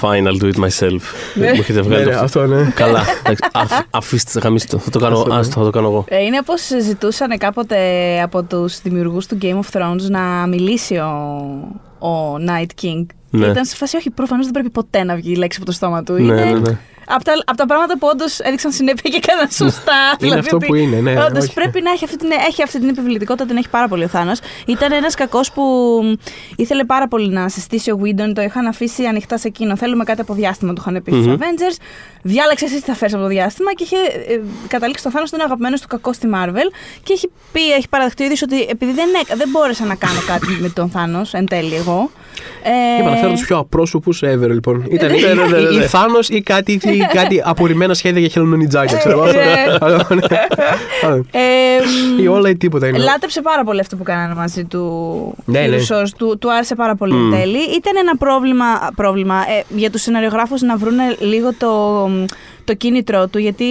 Fine, I'll do it myself. Μου έχετε βγάλει Ναι, ναι, το- αυτό ναι. Καλά. εντάξει, αφ- Αφήστε, γαμίστε το. Θα το κάνω, Αυτό, ναι. άστο, θα το κάνω εγώ. Ε, Είναι όπως ζητούσαν κάποτε από τους δημιουργούς του Game of Thrones να μιλήσει ο, ο Night King. Ναι. Και ήταν σε φάση, όχι, προφανώς δεν πρέπει ποτέ να βγει η λέξη από το στόμα του. Ναι, είναι ναι, ναι. Από, τα, από τα πράγματα που όντως έδειξαν συνέπεια και έκαναν σωστά. Είναι αυτό ότι που είναι, ναι, όντως όχι. πρέπει να έχει αυτή, την, έχει αυτή την επιβλητικότητα, την έχει πάρα πολύ ο Θάνος. Ήταν ένας κακός που ήθελε πάρα πολύ να συστήσει ο Whedon, το είχαν αφήσει ανοιχτά σε εκείνο. Θέλουμε κάτι από διάστημα, του είχαν πει στους Μμμ. Avengers. Διάλεξε εσύ τι θα φέρεις από το διάστημα και είχε ε, καταλήξει το Θάνος ότι είναι αγαπημένος του κακός στη Marvel και έχει πει, έχει παραδεχτεί ο ίδιος ότι επειδή δεν, έκα- δεν μπόρεσα να κάνω κάτι με τον Θάνος εν τέλει εγώ. Ε, Είπα να φέρω τους πιο απρόσωπους ever, λοιπόν. Ήταν ή, ναι, ναι, ναι, ή, ναι. ή Θάνος ή κάτι, ή κάτι απορριμμένα σχέδια για χελονονιτζάκια, ξέρω εγώ. Ε, ε, Ή όλα ή τίποτα είναι. Λάτρεψε πάρα πολύ αυτό που κάνανε μαζί του. Ναι, οι ναι. Russos. Του, του άρεσε πάρα πολύ Μμ. εν τέλει. Ήταν ένα πρόβλημα, πρόβλημα ε, για τους σεναριογράφους να βρουν λίγο το, το κίνητρό του. Γιατί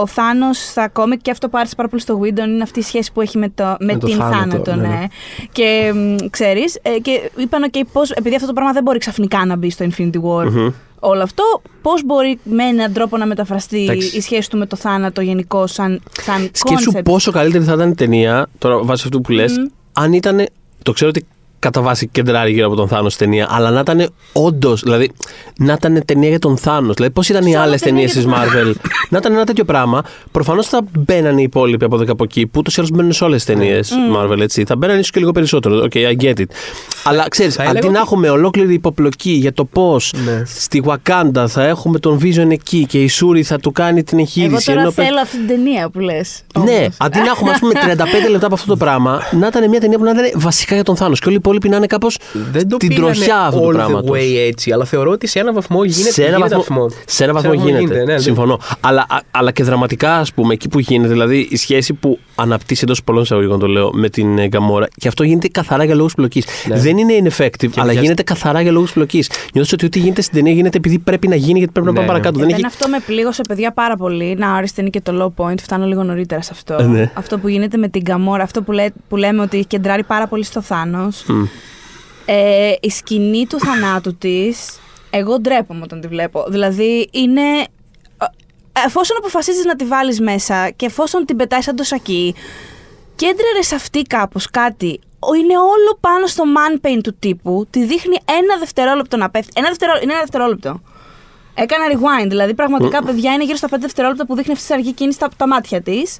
ο Θάνος στα κόμικ και αυτό που άρεσε πάρα πολύ στο Whedon είναι αυτή η σχέση που έχει με, το, με, Με το την θάνατο, θάνατο. ναι, ναι. ναι. Και μ, ξέρεις, ε, και είπαν okay, πώς, επειδή αυτό το πράγμα δεν μπορεί ξαφνικά να μπει στο Infinity War. Μμμ. Όλο αυτό, πώς μπορεί με έναν τρόπο να μεταφραστεί Εντάξει. η σχέση του με το θάνατο γενικώ σαν, σαν Σκέψου concept; πόσο καλύτερη θα ήταν η ταινία, τώρα βάσει αυτού που λες, αν ήταν. Το ξέρω ότι κατά βάση κεντράρει γύρω από τον Thanos στην ταινία, αλλά να ήταν όντως. Δηλαδή, να ήταν ταινία για τον Thanos. Δηλαδή, πώς ήταν οι Σαν άλλες ταινία ταινίες για της τον Marvel. να ήταν ένα τέτοιο πράγμα. Προφανώς θα μπαίνανε οι υπόλοιποι από εδώ και από εκεί, που ούτως ή άλλως μπαίνουν σε όλες τις ταινίες Marvel, έτσι. Θα μπαίνανε ίσως και λίγο περισσότερο. Οκ, I get it. Αλλά ξέρεις, Θα αντί έλεγα να ότι- έχουμε ολόκληρη υποπλοκή για το πώς Ναι. στη Wakanda θα έχουμε τον Vision εκεί και η Shuri θα του κάνει την Εγώ εγχείρηση. τώρα ενώ πες- θέλω αυτή την ταινία που λες. ναι, αντί να έχουμε ας πούμε <laughs> 35 λεπτά από αυτό το πράγμα, να ήταν μια ταινία που να ήταν βασικά για τον Θάνος και όλοι οι υπόλοιποι να είναι κάπως Δεν το την πήγανε τροχιά αυτού του all the πράγματος. way έτσι, αλλά θεωρώ ότι σε ένα βαθμό γίνεται. Σε ένα γίνεται βαθμό, σε ένα βαθμό γίνεται. ναι, ναι. Συμφωνώ. Αλλά, α- αλλά και δραματικά, ας πούμε, εκεί που γίνεται, δηλαδή η σχέση που αναπτύσσει εντός πολλών εισαγωγικών το λέω με την ε, Γκαμόρα, και αυτό γίνεται καθαρά για λόγους πλοκής. Ναι. Δεν είναι ineffective, αλλά για- γίνεται καθαρά για λόγους πλοκής. Νιώθω ότι ό,τι γίνεται στην ταινία γίνεται επειδή πρέπει να γίνει, γιατί πρέπει να Ναι, πάμε ναι. παρακάτω. Δεν Εμένα έχει... αυτό με πλήγωσε παιδιά πάρα πολύ. Να ορίστε είναι και το low point. Φτάνω λίγο νωρίτερα σε αυτό. Ε, ναι. Αυτό που γίνεται με την Καμόρα, αυτό που, λέ- που λέμε ότι κεντράρει πάρα πολύ στο Θάνο. Μμ. Ε, η σκηνή του θανάτου της, εγώ ντρέπομαι όταν τη βλέπω. Δηλαδή είναι. ε, Εφόσον αποφασίζεις να τη βάλεις μέσα και εφόσον την πετάεις σαν το σακί, κέντραρε σε αυτή κάπως κάτι. Ο- Είναι όλο πάνω στο man pain του τύπου. Τη δείχνει ένα δευτερόλεπτο να πέφτει. Ένα δευτερόλεπτο. Είναι ένα δευτερόλεπτο. Έκανα rewind. Δηλαδή, πραγματικά, παιδιά, είναι γύρω στα 5 δευτερόλεπτα που δείχνει αυτή τη αργή κίνηση στα τα μάτια της.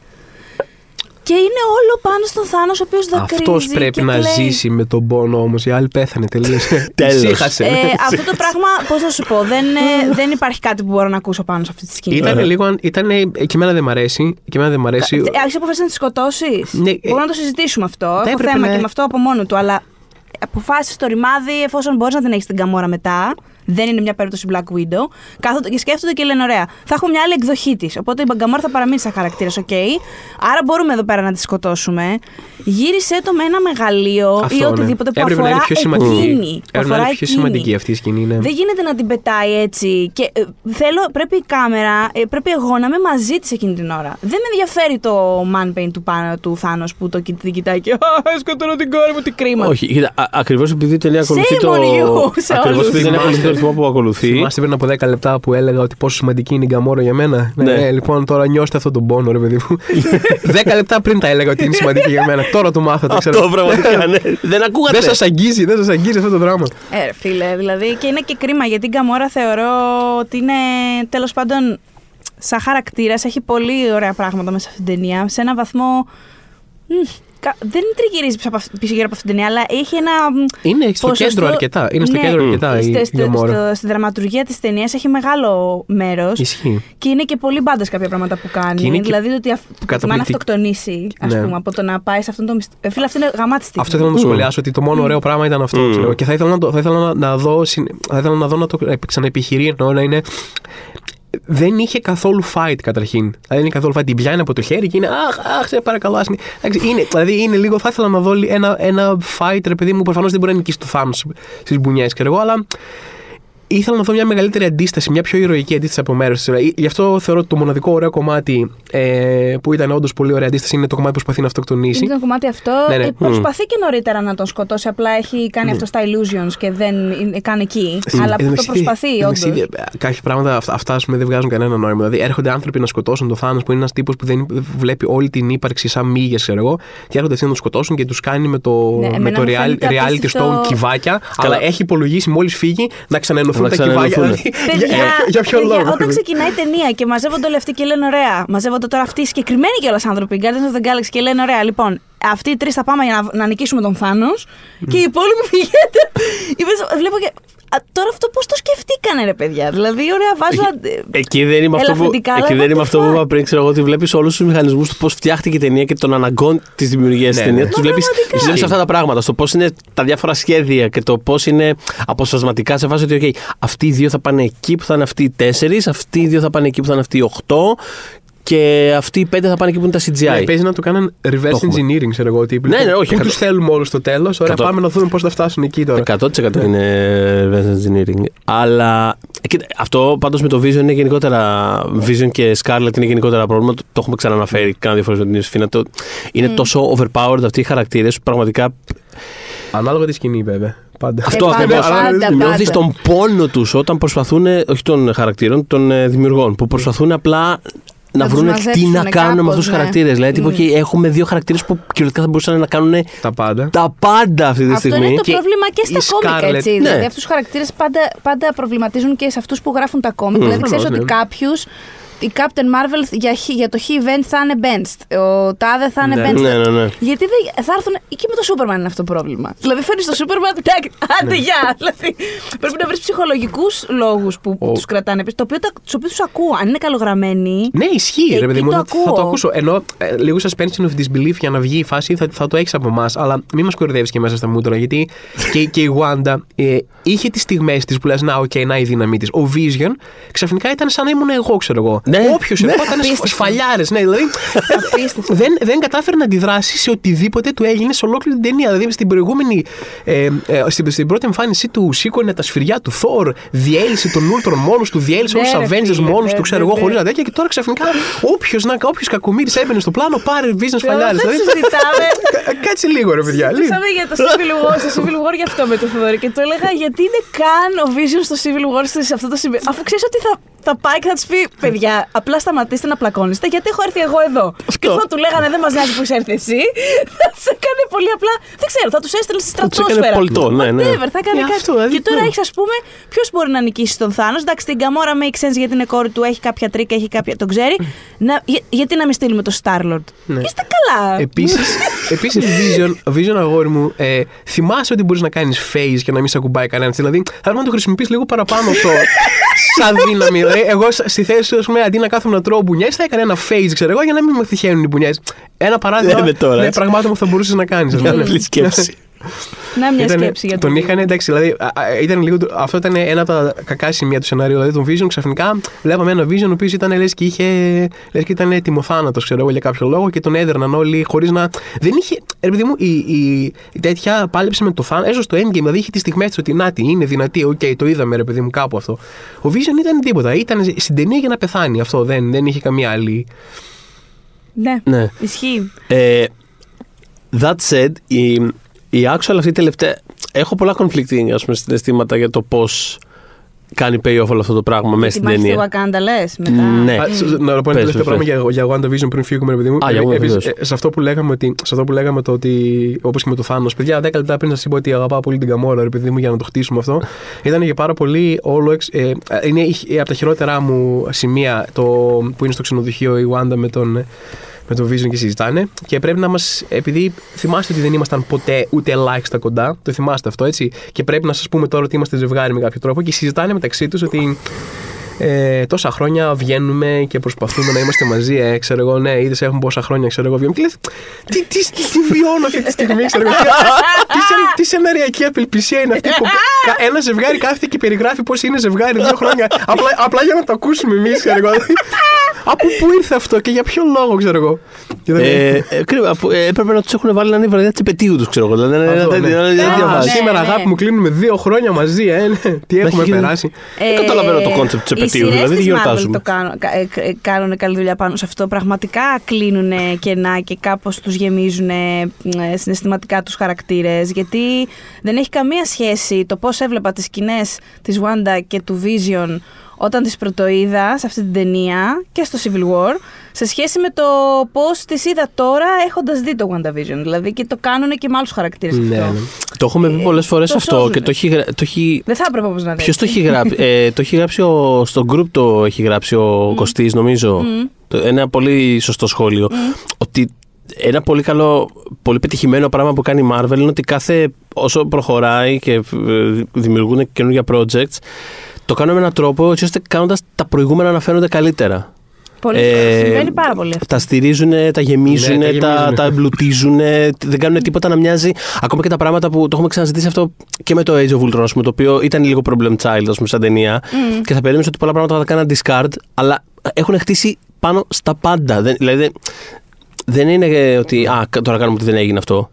Και είναι όλο πάνω στον Θάνος, ο οποίος δακρύζει. Αυτός πρέπει και να κλαίει. ζήσει με τον πόνο όμως. Η άλλη πέθανε τελείως. <laughs> Τέλος. Σύχασε. Ε, αυτό το πράγμα, πώς θα σου πω, δεν, ε, δεν υπάρχει κάτι που μπορώ να ακούσω πάνω σε αυτή τη σκηνή. Ήταν λίγο. Ήταν, και εμένα δεν μ' αρέσει. Και εμένα δεν μ' αρέσει. Έχεις αποφασίσει να τη σκοτώσεις; Ναι, ε, Μπορούμε να το συζητήσουμε αυτό. Έχω έπρεπε θέμα να- και με αυτό από μόνο του. Αλλά αποφάσισες το ρημάδι εφόσον μπορείς να την έχεις την Gamora μετά. Δεν είναι μια περίπτωση Black Widow. Κάθονται και σκέφτονται και λένε: Ωραία, θα έχουμε μια άλλη εκδοχή της. Οπότε η Gamora θα παραμείνει σαν χαρακτήρας, οκ. Άρα μπορούμε εδώ πέρα να τη σκοτώσουμε. Γύρισε το με ένα μεγαλείο Αυτό, ή ναι. οτιδήποτε που Έπρεπε να αφορά είναι πιο σημαντική. εκείνη. Που Έπρεπε να αφορά είναι πιο εκείνη. σημαντική αυτή η σκηνή. Ναι. Δεν γίνεται να την πετάει έτσι. Και ε, θέλω, πρέπει η κάμερα, ε, πρέπει εγώ να είμαι μαζί της εκείνη την ώρα. Δεν με ενδιαφέρει το man pain του, πάνω, του Thanos που το κοι- την κοιτάει και. Α, σκοτώνω την κόρη μου, τι κρίμα. Όχι, κοίτα, ακριβώς επειδή η ταινία ακολουθεί το. on you, σε Ακριβώς όλους. επειδή η ταινία ακολουθεί το ρυθμό που ακολουθεί. Θυμάστε πριν από 10 λεπτά που έλεγα ότι πόσο σημαντική είναι η Γκαμόρα για μένα; Ναι. Ναι. λοιπόν, τώρα νιώστε αυτόν τον πόνο, ρε παιδί μου. <laughs> 10 λεπτά πριν τα έλεγα ότι είναι σημαντική για μένα. Τώρα το μάθατε, ξέρω. Αυτό πραγματικά, ναι. <laughs> Δεν ακούγατε. Δεν σας αγγίζει, δεν σας αγγίζει αυτό το δράμα. Ε, ρε, φίλε, δηλαδή. Και είναι και κρίμα γιατί η Γκαμόρα θεωρώ ότι είναι τέλος πάντων σαν χαρακτήρας. Έχει πολύ ωραία πράγματα μέσα σε αυτήν την ταινία. Σε ένα βαθμό. Μ, κα- δεν τριγυρίζει πίσω από αυ- πίσω γύρω από αυτήν την ταινία, αλλά έχει ένα. μ, Είναι στο ποσοστό- κέντρο αρκετά. Είναι στο Ναι, κέντρο αρκετά η, στο- η στο- Γκαμόρα. στο- Στη δραματουργία της ταινίας έχει μεγάλο μέρος. Ισχύει. Και είναι και πολύ μπάντες κάποια πράγματα που κάνει. Και είναι και δηλαδή ότι αυ- προτιμά να καταπληκτικ- αυτοκτονήσει, ας Ναι. πούμε, από το να πάει σε αυτόν τον μισθό. Ε, φίλε, αυτό είναι γαμάτι στιγμή. Αυτό ήθελα να το σχολιάσω ότι το μόνο ωραίο πράγμα ήταν αυτό. Mm. Ξέρω. Και θα ήθελα να, το, θα ήθελα να, να δω, συν- θα ήθελα να δω να το ξαναεπιχειρεί εννοώ να είναι. Δεν είχε καθόλου fight καταρχήν. Δεν είναι καθόλου fight. Την πιάνει από το χέρι και είναι Αχ, αχ, σε παρακαλώ. ας μην-». Εντάξει, είναι, δηλαδή είναι λίγο. Θα ήθελα να δω ένα, ένα fight, ρε παιδί μου, προφανώς δεν μπορεί να νικήσει το θάνο στις μπουνιές, ξέρω εγώ, αλλά ήθελα να δω μια μεγαλύτερη αντίσταση, μια πιο ηρωική αντίσταση από μέρος της. Γι' αυτό θεωρώ ότι το μοναδικό ωραίο κομμάτι ε, που ήταν όντως πολύ ωραία αντίσταση είναι το κομμάτι που προσπαθεί να αυτοκτονήσει. Είναι το κομμάτι αυτό. Ναι, ναι. Ε, Προσπαθεί και νωρίτερα να τον σκοτώσει. Απλά έχει κάνει αυτό στα illusions και δεν είναι καν εκεί. Αλλά Εν τω το μεταξύ, προσπαθεί, εν τω όντως. μεταξύ, ε, Κάποια πράγματα αυ- αυτά ας πούμε, δεν βγάζουν κανένα νόημα. Δηλαδή έρχονται άνθρωποι να σκοτώσουν τον Θάνος που είναι ένας τύπος που δεν βλέπει όλη την ύπαρξη σαν μύγες, ξέρω εγώ. Και έρχονται αυτοί να τον σκοτώσουν και τους κάνει με το, Ναι, με εμένα το μου real, φαίνεται reality απίστευτο- stone κυβάκια. Καλά. Αλλά έχει υπολογίσει μόλις φύγει να ξαναενωθούν Να τα κυβάκια. ξαναενωθούν. Δηλαδή, <laughs> Παιδιά, για, για ποιο παιδιά, λόγο; Όταν ξεκινάει η ταινία και μαζεύονται όλοι αυτοί και λένε ωραία. Μαζεύονται τώρα αυτοί οι συγκεκριμένοι κιόλας άνθρωποι, οι Guardians of the Galaxy και λένε ωραία. Λοιπόν, αυτοί οι τρεις θα πάμε για να, να νικήσουμε τον Θάνος και οι υπόλοιποι πηγαίνετε. Είπες, Βλέπω και. Α, τώρα αυτό πώς το σκεφτήκανε, ρε παιδιά. Δηλαδή, ωραία, βάζω. Εκεί δεν είμαι αυτό που, Ελαφρυντικά, αλλά εκεί δεν what είμαι the αυτό που fuck; είπα πριν. Ξέρω εγώ ότι βλέπεις όλους τους μηχανισμούς του πώς φτιάχτηκε η ταινία και των αναγκών της δημιουργίας της Ναι, ταινίας. ναι. Τους Μα βλέπεις πραγματικά. αυτά τα πράγματα. Στο πώς είναι τα διάφορα σχέδια και το πώς είναι αποσπασματικά σε φάση ότι okay, αυτοί οι δύο θα πάνε εκεί που θα είναι αυτοί οι τέσσερις, αυτοί οι δύο θα πάνε εκεί που θα είναι αυτοί οι οχτώ και αυτοί οι πέντε θα πάνε εκεί που είναι τα CGI. Ναι, παίζει να το κάνουν reverse Το έχουμε. engineering, ξέρω εγώ. Ότι Ναι, ναι, όχι, Πού εκατό- τους θέλουμε όλους στο τέλος. Ωραία, Εκατό- πάμε να δούμε πώς θα φτάσουν εκεί τώρα. 100% είναι reverse engineering. Αλλά κοίτα, αυτό πάντως με το Vision είναι γενικότερα. Vision και Scarlet είναι γενικότερα πρόβλημα. Το, το έχουμε ξαναναφέρει κάνα δύο φορές με την Ιωσήφινα. Το, είναι τόσο overpowered αυτοί οι χαρακτήρες που πραγματικά. Ανάλογα τη σκηνή, βέβαια. Πάντα. Αυτό Ε, πάντα, ακριβώς. πάντα, Νιώθεις πάντα. τον πόνο τους όταν προσπαθούν, όχι των χαρακτήρων, των ε, δημιουργών, που προσπαθούν απλά να Να τους βρουν τι μαζέψουν να κάνουν με κάπως, αυτούς τους ναι. χαρακτήρες. Δηλαδή, τύπου, «Οκ, έχουμε δύο χαρακτήρες που κυριολεκτικά θα μπορούσαν να κάνουν Τα πάντα. τα πάντα αυτή τη Αυτό στιγμή. είναι το Και πρόβλημα και η στα κόμικ, Scarlett- έτσι. Ναι. Δηλαδή, αυτούς τους χαρακτήρες πάντα, πάντα προβληματίζουν και σε αυτούς που γράφουν τα κόμικ. δηλαδή, ξέρεις προφανώς, ότι ναι. κάποιους. Η Captain Marvel για, χ- για το He event θα είναι benched. Ο Τάδε θα είναι Ναι. benched. Ναι, ναι, ναι. Γιατί δεν, θα έρθουν. και με το Superman είναι αυτό το πρόβλημα. Δηλαδή φέρνει το Superman. Εντάξει, άντε γεια. Δηλαδή, πρέπει να βρεις ψυχολογικούς λόγους που, που Ο- τους κρατάνε πίσω. Το οποίο τα- τους οποίους τους ακούω. Αν είναι καλογραμμένοι. Ναι, ισχύει, ρε Εκεί παιδί μου. το Θα, θα το ακούω. ακούσω. Ενώ ε, λίγο suspension of disbelief για να βγει η φάση θα, θα το έχεις από εμάς. Αλλά μην μας κοροϊδεύεις και μέσα στα μούτρα. Γιατί και, και η Wanda ε, είχε τις στιγμές της που λες: Να, οκ, να η δύναμή της. Ο Vision ξαφνικά ήταν σαν να ήμουν εγώ, ξέρω εγώ. Ναι, Όποιος ναι. εγώ ήταν Απίστευτο. σφαλιάρες. Ναι, δηλαδή. Απίστευτο. δεν, δεν κατάφερε να αντιδράσει σε οτιδήποτε του έγινε σε ολόκληρη την ταινία. Δηλαδή στην προηγούμενη. Ε, ε, στην, στην πρώτη εμφάνισή του σήκωνε τα σφυριά του Thor, διέλυσε τον Ultron μόνος του, διέλυσε Ναι, όλους τους ρε Avengers φίλε, μόνο ναι, του, ξέρω ναι, εγώ, ναι. χωρίς να τέτοια. Και τώρα ξαφνικά όποιος κακομίρι έμπαινε στο πλάνο, πάρε Vision σφαλιάρε. Δεν συζητάμε. <laughs> Κάτσε λίγο, ρε παιδιά. λίγο. Συζητάμε για το Civil War, στο Civil War για αυτό με το Θοδωρή και το έλεγα γιατί είναι καν ο Vision στο Civil War σε αυτό το σημείο. Αφού ξέρεις ότι θα, θα πάει και θα του πει: Παιδιά, απλά σταματήστε να πλακώνεστε γιατί έχω έρθει εγώ εδώ. Και θα του λέγανε: Δεν μας νοιάζει που είσαι έρθει εσύ. <laughs> Θα του έκανε πολύ απλά. Δεν ξέρω, θα τους έστελνε στη τους έκανε στρατόσφαιρα. πολτό, ναι, ναι. Whatever, θα έκανε Ε, κάτι. αυτό, δηλαδή, και τώρα ναι. έχεις, ας πούμε, ποιος μπορεί να νικήσει τον Θάνος; Εντάξει, την Καμόρα make sense γιατί είναι κόρη του, έχει κάποια τρίκα, έχει κάποια. τον ξέρει. <laughs> Να, για- γιατί να μην στείλουμε το Starlord; Ναι. Είστε καλά. Επίσης, <laughs> επίσης Vision, Vision αγόρι μου, ε, θυμάσαι ότι μπορείς να κάνεις phase και να μην σε ακουμπάει κανένας. Δηλαδή, θα πρέπει να το χρησιμοποιείς λίγο παραπάνω αυτό. Σαν δύναμη. Δηλαδή, εγώ σ- στη θέση σου, ας πούμε, αντί να κάθομαι να τρώω μπουνιές, θα έκανα ένα phase, ξέρω εγώ, για να μην με τυχαίνουν οι μπουνιές. Ένα παράδειγμα Λέμε τώρα, ναι, έτσι. πραγμάτων που θα μπορούσες να κάνεις. ας πούμε. Καλή σκέψη. Να μια Ήτανε- σκέψη για τον είχαν, εντάξει, δηλαδή, α, α, ήταν λίγο, το- αυτό ήταν ένα από τα κακά σημεία του σενάριου. Δηλαδή, τον Vision ξαφνικά βλέπαμε ένα Vision ο οποίος ήταν λες και, είχε, λες και ήταν ετοιμοθάνατος, ξέρω εγώ, για κάποιο λόγο και τον έδερναν όλοι χωρίς να. Δεν είχε. Ρε παιδί μου, η, η, η τέτοια πάλεψε με το Thanos, έστω στο Endgame, δηλαδή είχε τις στιγμές του ότι να τι, είναι δυνατή, οκ, το είδαμε, ρε παιδί μου, κάπου αυτό. Ο Vision ήταν τίποτα. Ήταν στην ταινία για να πεθάνει αυτό. Δεν, δεν είχε καμία άλλη. Ναι, Ναι. ισχύει. Ε, that said, η, η actual αυτή τελευταία. Έχω πολλά conflicting ας πούμε, συναισθήματα για το πώς κάνει payoff όλο αυτό το πράγμα μέσα Τη στην μάχη στη ταινία. Wakanda λες μετά. Ναι. Α, σ- Να πω ένα Πες, τελευταίο πες, πράγμα για, για WandaVision πριν φύγουμε, ρε παιδί μου. Α, για Ε, WandaVision. επίσης, ε, σε αυτό που λέγαμε, ότι, σε αυτό που, λέγαμε το ότι, όπως και με το Θάνο, παιδιά, 10 λεπτά πριν σας είπα ότι αγαπάω πολύ την Καμόρα, ρε παιδί μου, για να το χτίσουμε αυτό. <laughs> Ήταν για πάρα πολύ όλο. εξ- Ε, ε, είναι ε, από τα χειρότερά μου σημεία το, που είναι στο ξενοδοχείο η Wanda με τον. Με τον Vision και συζητάνε. Και πρέπει να μας. Επειδή θυμάστε ότι δεν ήμασταν ποτέ ούτε ελάχιστα κοντά. Το θυμάστε αυτό, έτσι. Και πρέπει να σας πούμε τώρα ότι είμαστε ζευγάρι με κάποιο τρόπο. Και συζητάνε μεταξύ τους ότι ε, τόσα χρόνια βγαίνουμε και προσπαθούμε να είμαστε μαζί. Ε, ξέρω εγώ, ναι, είδες έχουμε πόσα χρόνια, ξέρω εγώ, βγαίνουμε. Και λες, τι, τι, τι, τι βιώνω αυτή τη στιγμή, ξέρω εγώ. τι, σε- τι σεναριακή απελπισία είναι αυτή που κα- ένα ζευγάρι κάθεται και περιγράφει πώς είναι ζευγάρι δύο χρόνια. απλά, απλά για να το ακούσουμε εμείς, ξέρω εγώ. Από πού ήρθε αυτό και για ποιο λόγο, ξέρω εγώ. Και δεν- Ε, ε, κρίμα, που, ε, έπρεπε να τους έχουν βάλει να είναι η βραδιά τη επαιτίου τους, ξέρω εγώ. Δηλαδή, να- Αυτό, να- ναι. να- να- να- Α, να- ναι. Σήμερα, αγάπη μου, κλείνουμε δύο χρόνια μαζί, ε, ναι. Τι έχουμε έχει γίνει- περάσει. Δεν καταλαβαίνω το concept της επαιτίου, οι σειρές δηλαδή, της τι Marvel γιορτάζουμε. Το κάνουν, κα- ε, ε, κάνουν καλή δουλειά πάνω σε αυτό. Πραγματικά κλείνουν κενά και κάπως τους γεμίζουν ε, συναισθηματικά τους χαρακτήρες. Γιατί δεν έχει καμία σχέση το πώς έβλεπα τις σκηνές της Wanda και του Vision όταν τις πρωτοείδα σε αυτή την ταινία και στο Civil War σε σχέση με το πώς τις είδα τώρα έχοντας δει το WandaVision δηλαδή και το κάνουν και με άλλους χαρακτήρες Ναι, αυτό. ναι. Το έχουμε πει πολλές φορές το αυτό σώζουνε. και το έχει, γρα- το έχει Δεν θα έπρεπε όπως να δει. Ποιος το έχει γράψει, ε, το έχει γράψει ο, στο group το έχει γράψει ο Κωστής νομίζω. Το, ένα πολύ σωστό σχόλιο. Ότι ένα πολύ καλό, πολύ πετυχημένο πράγμα που κάνει η Marvel είναι ότι κάθε όσο προχωράει και ε, δημιουργούν καινούργια projects, το κάνουν με έναν τρόπο έτσι ώστε κάνοντας τα προηγούμενα να φαίνονται καλύτερα. Πολύ, Ε, συμβαίνει πάρα πολύ αυτό. Τα στηρίζουν, τα γεμίζουν, Ναι, τα τα, γεμίζουνε. τα εμπλουτίζουν, δεν κάνουν τίποτα να μοιάζει. Ακόμα και τα πράγματα που το έχουμε ξαναζητήσει αυτό και με το Age of Ultron, ας πούμε, το οποίο ήταν λίγο problem child, ας πούμε, σαν ταινία. Και θα περίμενες ότι πολλά πράγματα θα τα κάναν discard, αλλά έχουν χτίσει πάνω στα πάντα. Δεν, δηλαδή δεν, δεν είναι ε, ότι α, τώρα κάνουμε ότι δεν έγινε αυτό.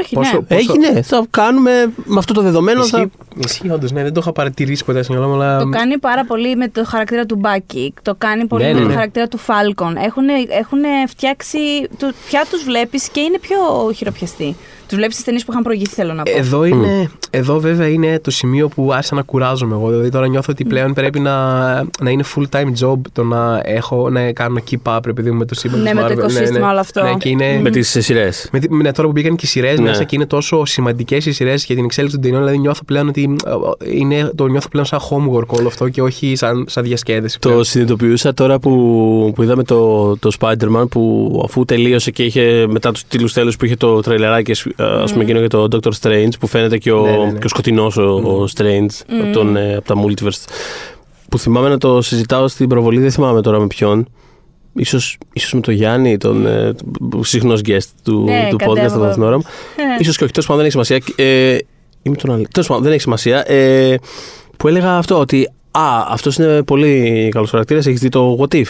Όχι, Πόσο- ναι. Πόσο- Έγινε, θα κάνουμε με αυτό το δεδομένο. Θα... Ισχύει, ισχύει όντως, ναι, δεν το είχα παρατηρήσει ποτέ στο μυαλό μου, αλλά. Το κάνει πάρα πολύ με το χαρακτήρα του Μπάκι. Το κάνει πολύ Ναι, με ναι, το ναι. χαρακτήρα του Φάλκον. Έχουν, έχουν φτιάξει. το- Πια τους βλέπεις και είναι πιο χειροπιαστοί. Του βλέπεις τις ταινίες που είχαν προηγηθεί, θέλω να πω. Εδώ, είναι, εδώ βέβαια είναι το σημείο που άρχισα να κουράζομαι εγώ. Δηλαδή τώρα νιώθω ότι πλέον πρέπει να, να είναι full time job το να, έχω, να κάνω keep up επειδή μου με το σύμπαν Ναι, της με το Marvel. οικοσύστημα όλο αυτό. Ναι, και είναι, Με τις σειρές. με, τη- με, τώρα που μπήκαν και οι σειρές Ναι. μέσα και είναι τόσο σημαντικές οι σειρές για την εξέλιξη των ταινιών, δηλαδή νιώθω πλέον ότι ε, είναι, το νιώθω πλέον σαν homework όλο αυτό και όχι σαν, σαν διασκέδαση. Το πλέον. συνειδητοποιούσα τώρα που, που είδαμε το, το Spider-Man που αφού τελείωσε και είχε μετά τους τίτλους τέλου που είχε το τρελεράκι, α πούμε εκείνο για το Doctor Strange που φαίνεται και ο, Ναι, ναι, ναι. και ο σκοτεινός ο, ο Strange από, τον, ε, από τα Multiverse. Που θυμάμαι να το συζητάω στην προβολή, δεν θυμάμαι τώρα με ποιον. Ίσως, ίσως με τον Γιάννη, τον ε, συχνός guest του, Ναι, του podcast κατέβω. από την ώρα μου. Ίσως και όχι, τέλος πάντων δεν έχει σημασία. Ε, ή με τον άλλο. Τέλος πάντων δεν έχει σημασία. Ε, που έλεγα αυτό, ότι α, αυτός είναι πολύ καλός χαρακτήρας, έχεις δει το What If;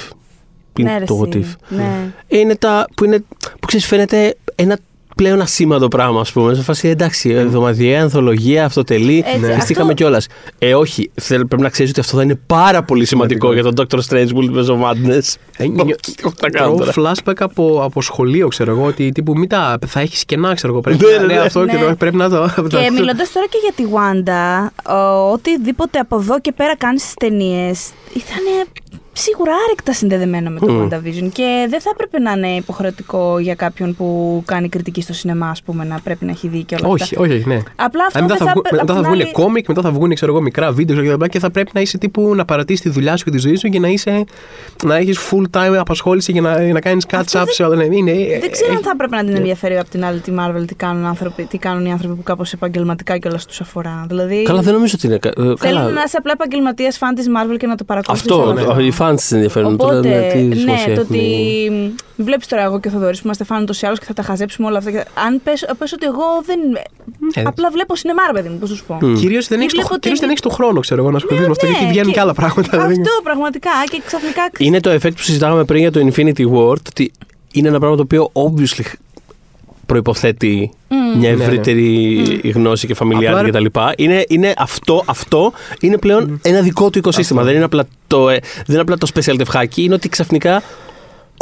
Είναι Ναι, ρε, το What εσύ. If. Ναι. Είναι τα που, είναι, που ξέρεις φαίνεται ένα πλέον ασήμαντο πράγμα, ας πούμε. Σε φάση εντάξει, εβδομαδιαία ανθολογία, αυτοτελή. Έτσι, Ναι. αυτό- Πιστήκαμε κιόλας. Ε, όχι. Θέλ, πρέπει να ξέρεις ότι αυτό θα είναι πάρα πολύ σημαντικό για τον Dr. Strange Multiverse of Madness. Ε, νιώ- Όχι, τα κάνω Τρώω τώρα. flashback από, από σχολείο, ξέρω εγώ, ότι τύπου μην τα, θα έχεις κενά, ξέρω εγώ. Πρέπει Ναι, να ναι, ναι, ναι. αυτό και Ναι. το πρέπει να το. Και μιλώντας τώρα και για τη Wanda, ο- οτιδήποτε από εδώ και πέρα κάνεις στις ταινίες ήταν σίγουρα άρρηκτα συνδεδεμένα με το Μμμ. WandaVision. Και δεν θα έπρεπε να είναι υποχρεωτικό για κάποιον που κάνει κριτική στο σινεμά, ας πούμε, να πρέπει να έχει δει και όλα Όχι, αυτά. όχι, όχι, ναι. Απλά αυτό Αν μετά δεν θα, θα, βγουν, απ' μετά θα την βγουν άλλη- κόμικ, μετά θα βγουν ξέρω εγώ, μικρά βίντεο και, λοιπά και θα πρέπει να είσαι τύπου να παρατήσεις τη δουλειά σου και τη ζωή σου και να, είσαι, να έχεις full time απασχόληση για να, για να κάνεις catch Αυτό up δεν- σε όλα. Ναι, είναι, Δεν ξέρω αν έχει- θα έπρεπε να την ναι. ενδιαφέρει από την άλλη τη Marvel τι κάνουν, άνθρωποι, τι κάνουν οι άνθρωποι που κάπως επαγγελματικά κιόλα τους αφορά. Δηλαδή. Καλά, δεν νομίζω ότι είναι. κα- ε, Θέλουν Καλά. να είσαι απλά επαγγελματίας φαν της Marvel και να το παρακολουθείς. Αυτό, οι fans τη ενδιαφέρουν. Τώρα, Οπότε, ναι, τι ναι, σημασία το έχουν. ότι. Βλέπεις τώρα εγώ και ο Θοδωρής που είμαστε φαν ούτω ή άλλω και θα τα χαζέψουμε όλα αυτά. και- Αν πες, πες ότι εγώ δεν. Ναι. Απλά βλέπω σινεμά, ρε παιδί μου, πώς σου πω. Μμ. Κυρίως δεν Ή έχεις βλέπω το, κυρίως ταινί- δεν έχεις το χρόνο, ξέρω εγώ, να ασχοληθείς Ναι, με αυτό, ναι, γιατί βγαίνουν και- και άλλα πράγματα. δηλαδή. Αυτό πραγματικά και ξαφνικά. Είναι το effect που συζητάγαμε πριν για το Infinity War, ότι είναι ένα πράγμα το οποίο obviously προϋποθέτει μια Ναι, ναι. ευρύτερη γνώση και φαμιλιάρη Απλά, κτλ. Είναι, είναι αυτό, αυτό είναι πλέον ένα δικό του οικοσύστημα. Δεν είναι απλά το, ε, δεν είναι απλά το special τευχάκι, είναι ότι ξαφνικά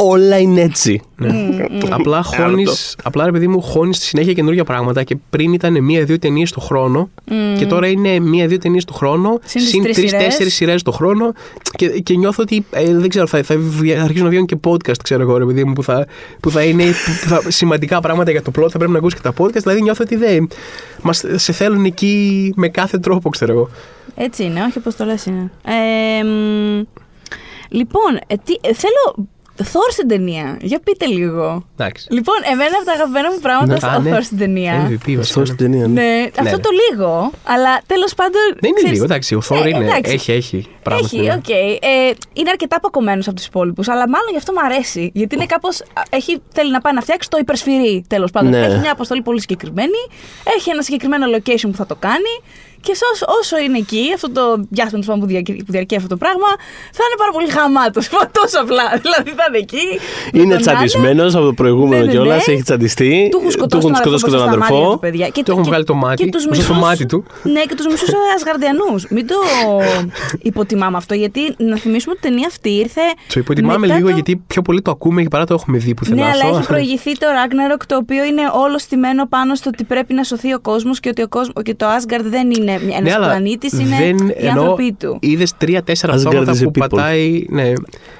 όλα είναι έτσι. Ναι. Απλά χώνει. Απλά ρε παιδί μου, χώνεις στη συνέχεια καινούργια πράγματα και πριν ήταν μία-δύο ταινίες το χρόνο και τώρα είναι μία-δύο ταινίες το χρόνο Συν τις συν τρεις σειρές. τρει-τέσσερι σειρές το χρόνο και, και νιώθω ότι ε, δεν ξέρω, θα, θα βγα- αρχίσουν να βγαίνουν και podcast, ξέρω εγώ, ρε παιδί μου, που θα, που θα είναι που θα, <laughs> σημαντικά πράγματα για το plot. Θα πρέπει να ακούσεις και τα podcast. Δηλαδή νιώθω ότι δεν. Μας, σε θέλουν εκεί με κάθε τρόπο, ξέρω εγώ. Έτσι είναι, όχι όπως το λες είναι. Ε, μ, λοιπόν, ε, τι, ε, θέλω. Thor στην ταινία. Για πείτε λίγο. Εντάξει. Λοιπόν, εμένα από τα αγαπημένα μου πράγματα Ναι. στο Α, ναι. Θόρ στην ταινία. MVP, βασικά, Αυτό ναι. στην ταινία. ναι. Ναι, αυτό ναι. το λίγο. Αλλά τέλος πάντων. Δεν είναι ξέρεις, λίγο, εντάξει. Ο Thor ε, είναι. εντάξει. Έχει, έχει πράγματα. Έχει, στην ταινία. οκ. Ε, είναι αρκετά πακωμένο από τους υπόλοιπους, αλλά μάλλον γι' αυτό μου αρέσει. Γιατί είναι κάπως. Θέλει να πάει να φτιάξει το υπερσφυρί, τέλος πάντων. Ναι. Έχει μια αποστολή πολύ συγκεκριμένη. Έχει ένα συγκεκριμένο location που θα το κάνει. Και όσο, όσο είναι εκεί, αυτό το διάστημα τέλος πάντων, που, διαρκεί, που διαρκεί αυτό το πράγμα, θα είναι πάρα πολύ χαμάτο. Τόσο απλά. <laughs> Δηλαδή θα είναι εκεί. με Είναι τον τσαντισμένος από το προηγούμενο Ναι, ναι, κιόλας, ναι. έχει τσαντιστεί. του έχουν σκοτώσει τον σκοτώσει και τον αδερφό. μπροστά στα μάτια αδερφό. του, παιδιά. Και, Του έχουν και- βγάλει το μάτι, και τους μπροστά στο μισούς- μάτι του. Ναι, και τους μισούς Ασγαρδιανούς. Μην το <laughs> υποτιμάμε αυτό, γιατί να θυμίσουμε ότι η ταινία αυτή ήρθε. Το υποτιμάμε μετά λίγο το- γιατί πιο πολύ το ακούμε και παρά το έχουμε δει πουθενά Ναι, αλλά αυτό. έχει προηγηθεί το Ragnarok, το οποίο είναι όλο στημένο πάνω στο ότι πρέπει να σωθεί ο κόσμος και ότι ο κόσμος, και το Asgard δεν είναι Ναι, ένας αλλά πλανήτης, είναι δεν οι εννοώ- άνθρωποι του. Είδες τρία-τέσσερα Asgard πτώματα is a που people. πατάει. Ναι,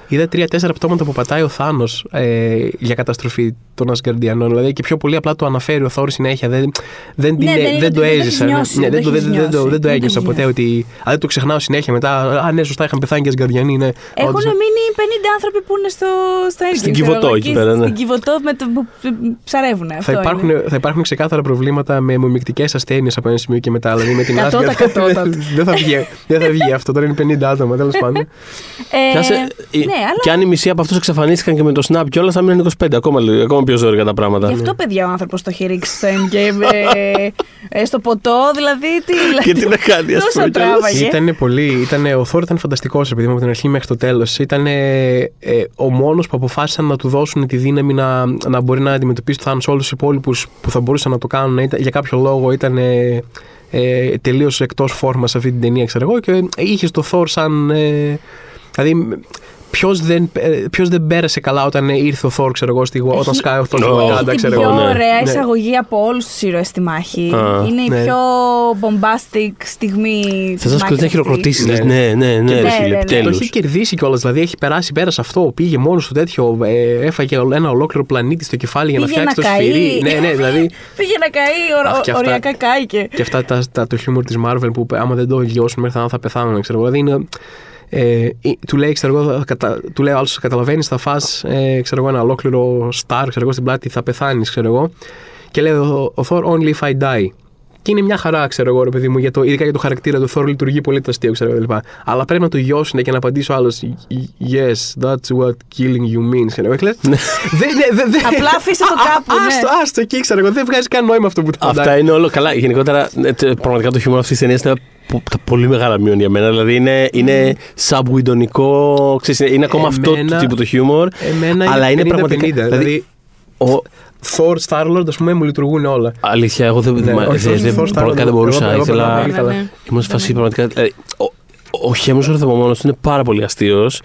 είδα τρία-τέσσερα πτώματα που πατάει ο Θάνος ε, για καταστροφή των Ασγκαρδιανών. Δηλαδή και πιο πολύ απλά το αναφέρει ο Θόρ συνέχεια. Δεν, δεν, την- Ναι, δεν είναι δεν ότι το δεν το έζησα. έχεις ναι. νιώσεις, Ναι, δεν δεν, το, το δεν, έχεις δεν, το, νιώσει. δεν το Δεν το ένιωσα έχεις ποτέ νιώσει. ότι. Δηλαδή το ξεχνάω συνέχεια μετά. Α, ναι, σωστά είχαν πεθάνει και Ασγκαρδιανοί. Ναι. Έχουν Όντως, μείνει 50 άνθρωποι που είναι στο, στο Endgame, Στην ξέρω Κιβωτό εγώ, εκεί πέρα, ναι. Στην Κιβωτό με το, που που ψαρεύουν. θα Αυτό υπάρχουν, είναι. θα υπάρχουν ξεκάθαρα προβλήματα με αιμομικτικέ ασθένειες από ένα σημείο και μετά. Δηλαδή με την Εκατό τα Asgard. εκατότατα. δεν, θα βγει, δεν θα βγει αυτό. Τώρα είναι 50 άτομα, τέλος πάντων. Ε, Κάσε, ε, ναι, αλλά Και αν οι μισοί από αυτούς εξαφανίστηκαν και με το Snap κιόλας, θα μείνουν 25. Ακόμα, λίγο- ακόμα πιο ζώρικα τα πράγματα. Γι' αυτό, παιδιά, ο άνθρωπος το έχει ρίξει στο Endgame. ε, ε, στο ποτό, δηλαδή. Τι, Και τι να κάνει, ας Τόσο πούμε, κιόλας. τράβαγε. Ήταν πολύ. Ήτανε, ο Θόρ ήταν φανταστικός επειδή μου από την αρχή μέχρι το τέλος. Ήταν ε, ε, ο μόνος που αποφάσισαν να του δώσουν τη δύναμη να, να μπορεί να αντιμετωπίσει το θάνατο όλους τους υπόλοιπους που θα μπορούσαν να το κάνουν. Ήταν, για κάποιο λόγο ήταν ε, ε, τελείω εκτός φόρμας σε αυτή την ταινία, ξέρω εγώ. Και είχε το Θόρ σαν. Ε, δηλαδή Ποιος δεν, ε, ποιος δεν πέρασε καλά όταν ήρθε ο Θόρ, ξέρω εγώ, στη, Έχει- όταν σκάει ο Θόρ Έχει- στην έχει Wakanda, την ξέρω πιο εγώ. ναι. ωραία Ναι. εισαγωγή από όλους τους ήρωες στη μάχη. Α, είναι η ναι. πιο bombastic στιγμή. Θα σας να χειροκροτήσεις. Ναι. Ναι, ναι, ναι, ρε Ναι, φίλε, ναι, ναι. Το επιτέλους. έχει κερδίσει κιόλας. Δηλαδή έχει περάσει πέρα σε αυτό. Πήγε μόνος του τέτοιο. Ε, έφαγε ένα ολόκληρο πλανήτη στο κεφάλι για να Πήγε φτιάξει το να καεί. σφυρί. ναι, ναι, δηλαδή. <laughs> Πήγε να καεί, Αχ, ορ, και αυτά- οριακά κάηκε. και αυτά τα, τα, το χιούμορ της Marvel που άμα δεν το λιώσουν μέχρι να θα πεθάνουν. Ξέρω, εγώ. δηλαδή είναι. Ε, ε, του λέει, ξέρω εγώ, θα κατα, του λέει ο άλλος, καταλαβαίνεις, θα φας ε, ξέρω εγώ, ένα ολόκληρο star ξέρω εγώ, στην πλάτη, θα πεθάνεις, ξέρω εγώ. Και λέει ο, ο Thor, only if I die. Και είναι μια χαρά, ξέρω εγώ, ρε παιδί μου, για το, ειδικά για το χαρακτήρα του Thor λειτουργεί πολύ το αστείο, ξέρω εγώ, κλπ. Αλλά πρέπει να το γιώσουν και να απαντήσει ο άλλος. Yes, that's what killing you means. Ξέρω εγώ, και λες, «Δεν- δεν- δεν- δεν- Απλά αφήστε το Α, α, κάπου, ναι. Άστο, άστο εκεί, ξέρω εγώ, δεν βγάζει καν νόημα αυτό που το Αυτά είναι όλο καλά. Γενικότερα, ε, τε- πραγματικά το χιούμορ αυτής της ταινίας είναι από τα πολύ μεγάλα μείον για μένα. Δηλαδή είναι, είναι σαμπουιντονικό. ξέρεις, είναι- Είναι ακόμα αυτό Εμένα- το τύπο το χιούμορ. Εμένα Αλλά είναι 50-50, πραγματικά. Δηλαδή, ο, Thor, Star-Lord, ας πούμε, μου λειτουργούν όλα. αλήθεια, εγώ δεν, Ναι, μα- όχι, δεν- όχι, δεν- Thor, Star-Lord, πραγματικά δεν εγώ- μπορούσα. εγώ- εγώ ήθελα. περνάω πολύ καλά. Ναι, ναι. Ήμουν σε φάση πραγματικά. Δηλαδή, ο, ο Χέμος ο μόνο του είναι πάρα πολύ αστείος.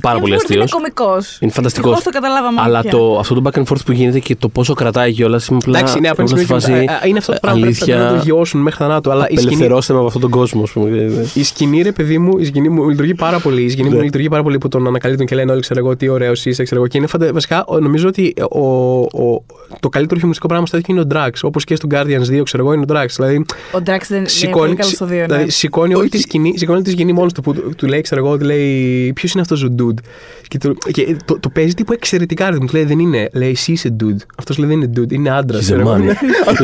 Πάρα πολύ αστείο. Είναι κωμικός. Είναι φανταστικός. Ευτυχώς το καταλάβαμε Αλλά πια. το, αυτό το back and forth που γίνεται και το πόσο κρατάει κιόλας είναι απλά. Εντάξει, ναι, από ήμουν ένα σε σημείο και φάση, μετά, ε, Είναι αυτό το πράγμα που πρέπει να το γιώσουν μέχρι θανάτου. Αλλά η σκηνή, Απελευθερώστε με από αυτόν τον κόσμο, ας πούμε. η σκηνή, ρε παιδί μου, η σκηνή μου λειτουργεί πάρα πολύ. Η σκηνή μου Ναι. λειτουργεί πάρα πολύ που τον ανακαλύπτουν και λένε όλοι, ξέρω εγώ, τι ωραίος είσαι, ξέρω εγώ. Και είναι φαντα... βασικά, ο- νομίζω ότι ο, ο, το καλύτερο χιουμοριστικό πράγμα στο τέτοιο είναι ο Drax. Όπως και στο Guardians 2, ξέρω εγώ, είναι ο Drax. Δηλαδή, Ο Ντράξ δεν είναι σηκώνει, πολύ καλός στο δύο. ναι. δηλαδή, σηκώνει όλη τη σκηνή, σηκώνει όλη της σκηνή μόνος του που του, του λέει, ξέρω εγώ, του λέει ποιος είναι αυτός ο dude; Και, του, και το, το παίζει τύπου εξαιρετικά. Ρε, μου του λέει δεν είναι. Λέει εσύ είσαι dude. Αυτός λέει δεν είναι dude, είναι άντρας. She's a man.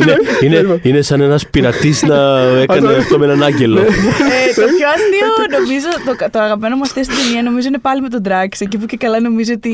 είναι, είναι, είναι σαν ένας πειρατής να έκανε αυτό με έναν άγγελο. Ε, το πιο αστείο, νομίζω, το, το αγαπημένο μου αστείο στην ταινία, νομίζω είναι πάλι με τον Ντράξ. Εκεί που και καλά νομίζω ότι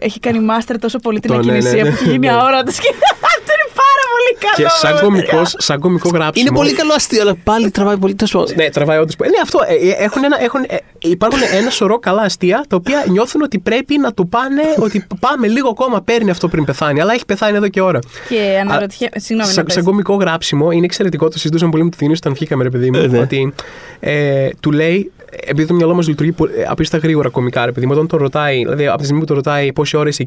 έχει κάνει μάστερ τόσο πολύ την Το, ναι, ναι, ακινησία ναι. που έχει γίνει Ναι. αόρατος. Και αυτό είναι πάρα πολύ καλό. Και σαν βέβαια. κωμικός, σαν κωμικό γράψιμο. είναι πολύ καλό αστείο, αλλά πάλι τραβάει πολύ τόσο. Ναι, τραβάει όντω. Ναι, αυτό. ε, ε, έχουν ένα, έχουν, ε, υπάρχουν ένα σωρό καλά αστεία τα οποία νιώθουν ότι πρέπει να το πάνε, ότι πάμε λίγο ακόμα, παίρνει αυτό πριν πεθάνει. Αλλά έχει πεθάνει εδώ και ώρα. Και αναρωτιέμαι. Συγγνώμη, να Σαν, πες. σαν κωμικό γράψιμο είναι εξαιρετικό. Το συζητούσαμε πολύ με το Διονύσιο όταν βγήκαμε, ρε παιδί μου. Ε, ναι. Ότι ε, του λέει, επειδή το μυαλό μας λειτουργεί πο- ε, απίστευτα γρήγορα κωμικά, ρε παιδί μου, όταν το ρωτάει, δηλαδή από τη στιγμή που το ρωτάει πόση ώρα είσαι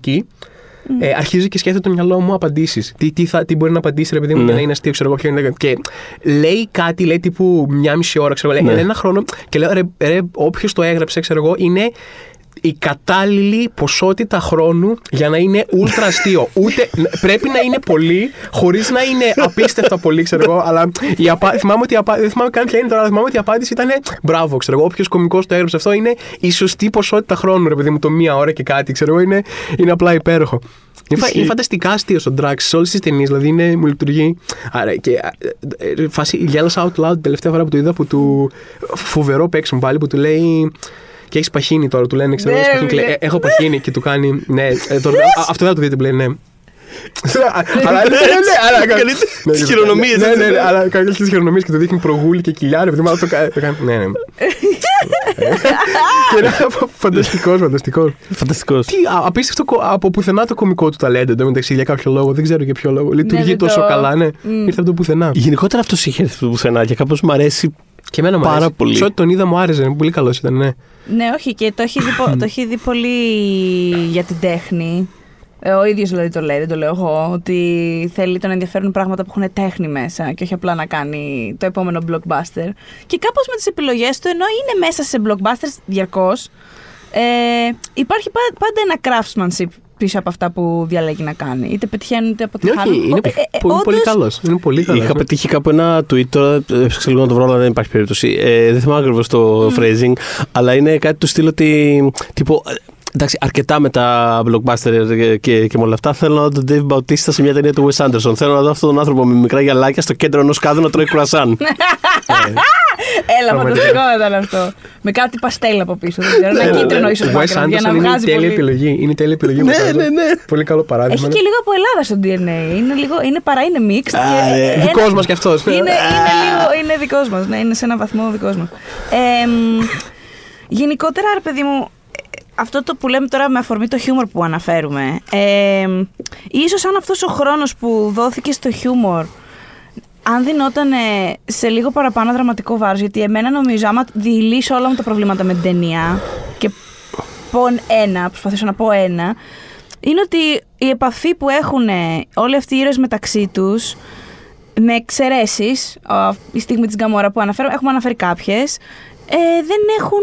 εκεί, ε, αρχίζει και σκέφτεται το μυαλό μου απαντήσεις. Τι, τι, θα- τι μπορεί να απαντήσει, ρε παιδί μου, Ναι. για να είναι αστείο, ξέρω εγώ ποιο είναι. Και λέει κάτι, λέει τύπου μια μισή ώρα, ξέρω εγώ. Λέει, Ναι. λέει ένα χρόνο και λέω, ρε, ρε όποιος το έγραψε, ξέρω εγώ, είναι η κατάλληλη ποσότητα χρόνου για να είναι ούλτρα αστείο. <laughs> Ούτε, πρέπει να είναι πολύ, χωρίς να είναι απίστευτα πολύ, ξέρω εγώ. Αλλά η απα... θυμάμαι ότι η απα... δεν θυμάμαι καν ποια είναι τώρα, αλλά θυμάμαι ότι η απάντηση ήταν μπράβο, ξέρω εγώ. Όποιος κωμικό το έγραψε αυτό είναι η σωστή ποσότητα χρόνου, ρε παιδί μου, το μία ώρα και κάτι, ξέρω εγώ. Είναι, είναι απλά υπέροχο. Είναι, φα- Ισχύει. είναι φανταστικά αστείο ο Drax σε όλες τις ταινίες, δηλαδή είναι, μου λειτουργεί. Άρα και ε, ε, φάση, γέλασα out loud την τελευταία φορά που το είδα που του. Φοβερό παίξιμο πάλι που του λέει. Και έχεις παχύνει τώρα, του λένε, ξέρω Ναι, έχεις παχύνει», και λέει, ναι. «Ε, Έχω παχύνει και του κάνει. Ναι, ε, τώρα, α, αυτό δεν θα το δείτε, που λέει, ναι. Αλλά ναι, ναι, ναι, αλλά Κάνει τις χειρονομίες, Ναι, έτσι, ναι, ναι, ναι. αλλά κάνει τις χειρονομίες και το δείχνει προγούλη και κοιλιά, ρε παιδί μου, αλλά το κα- το κάνει. Ναι, ναι. <laughs> Και είναι φανταστικός, φανταστικός. Φανταστικός. Τι α, απίστευτο κο- από πουθενά το κωμικό του ταλέντο εντωμεταξύ για κάποιο λόγο. Δεν ξέρω για ποιο λόγο. Λειτουργεί δεν τόσο το- καλά, ναι. Μμ. Ήρθε από το πουθενά. Γενικότερα αυτός είχε έρθει από το πουθενά και κάπως μου αρέσει. Και εμένα μου Πάρα αρέσει. πολύ. Σε ό,τι τον είδα μου άρεσε. είναι Πολύ καλός ήταν, ναι. Ναι, όχι, και το έχει δει, πο- το έχει δει πολύ για την τέχνη. Ε, Ο ίδιος δηλαδή το λέει, δεν το λέω εγώ. Ότι θέλει τον ενδιαφέρουν πράγματα που έχουν τέχνη μέσα και όχι απλά να κάνει το επόμενο blockbuster. Και κάπως με τις επιλογές του, ενώ είναι μέσα σε blockbusters διαρκώς, ε, υπάρχει πα- πάντα ένα craftsmanship πίσω από αυτά που διαλέγει να κάνει. Είτε πετυχαίνουν είτε Ναι, αποτυχάνουν. όχι, είναι Ε, ε, ε, πολύ, πολύ όντως, καλός. Είναι πολύ καλός. Είχα πετύχει κάπου ένα tweet τώρα, έψαξα λίγο να το βρω, αλλά δεν υπάρχει περίπτωση. Ε, δεν θυμάμαι ακριβώς το phrasing, αλλά είναι κάτι του στυλ ότι. Τύπο, ε, εντάξει, αρκετά με τα blockbuster και, και, και με όλα αυτά. Θέλω να δω τον Dave Bautista σε μια ταινία του Wes Anderson. Θέλω να δω αυτόν τον άνθρωπο με μικρά γυαλάκια στο κέντρο ενός κάδου να τρώει κουρασάν. <laughs> Έλα, Πραγματικά. φανταστικό ήταν αυτό. Με κάτι παστέλ από πίσω. Δεν ξέρω, ένα κίτρινο ίσως Ο Wes για να Anderson είναι η βγάζει τέλεια πολύ. επιλογή. Είναι η τέλεια επιλογή. <laughs> Ναι, ο Wes Anderson. ναι, ναι. Πολύ καλό παράδειγμα. Έχει ναι. και λίγο από Ελλάδα στο DNA. Είναι, λίγο, είναι παρά είναι mixed. Α, και ναι. ένα- Δικός μας κι αυτός. Είναι, είναι, λίγο, είναι δικός μας, ναι, είναι σε ένα βαθμό δικός μας. Ε, μ, γενικότερα, ρε παιδί μου, ε, αυτό το που λέμε τώρα με αφορμή το χιούμορ που αναφέρουμε, ε, μ, ίσως αν αυτός ο χρόνος που δόθηκε στο χιούμορ αν δινόταν σε λίγο παραπάνω δραματικό βάρος, γιατί εμένα νομίζω άμα διηλύσω όλα μου τα προβλήματα με την ταινία και πω ένα, προσπαθήσω να πω ένα, είναι ότι η επαφή που έχουν όλοι αυτοί οι ήρωες μεταξύ τους, με εξαιρέσεις, η στιγμή της Γκαμόρα που αναφέρω, έχουμε αναφέρει κάποιες, ε, δεν έχουν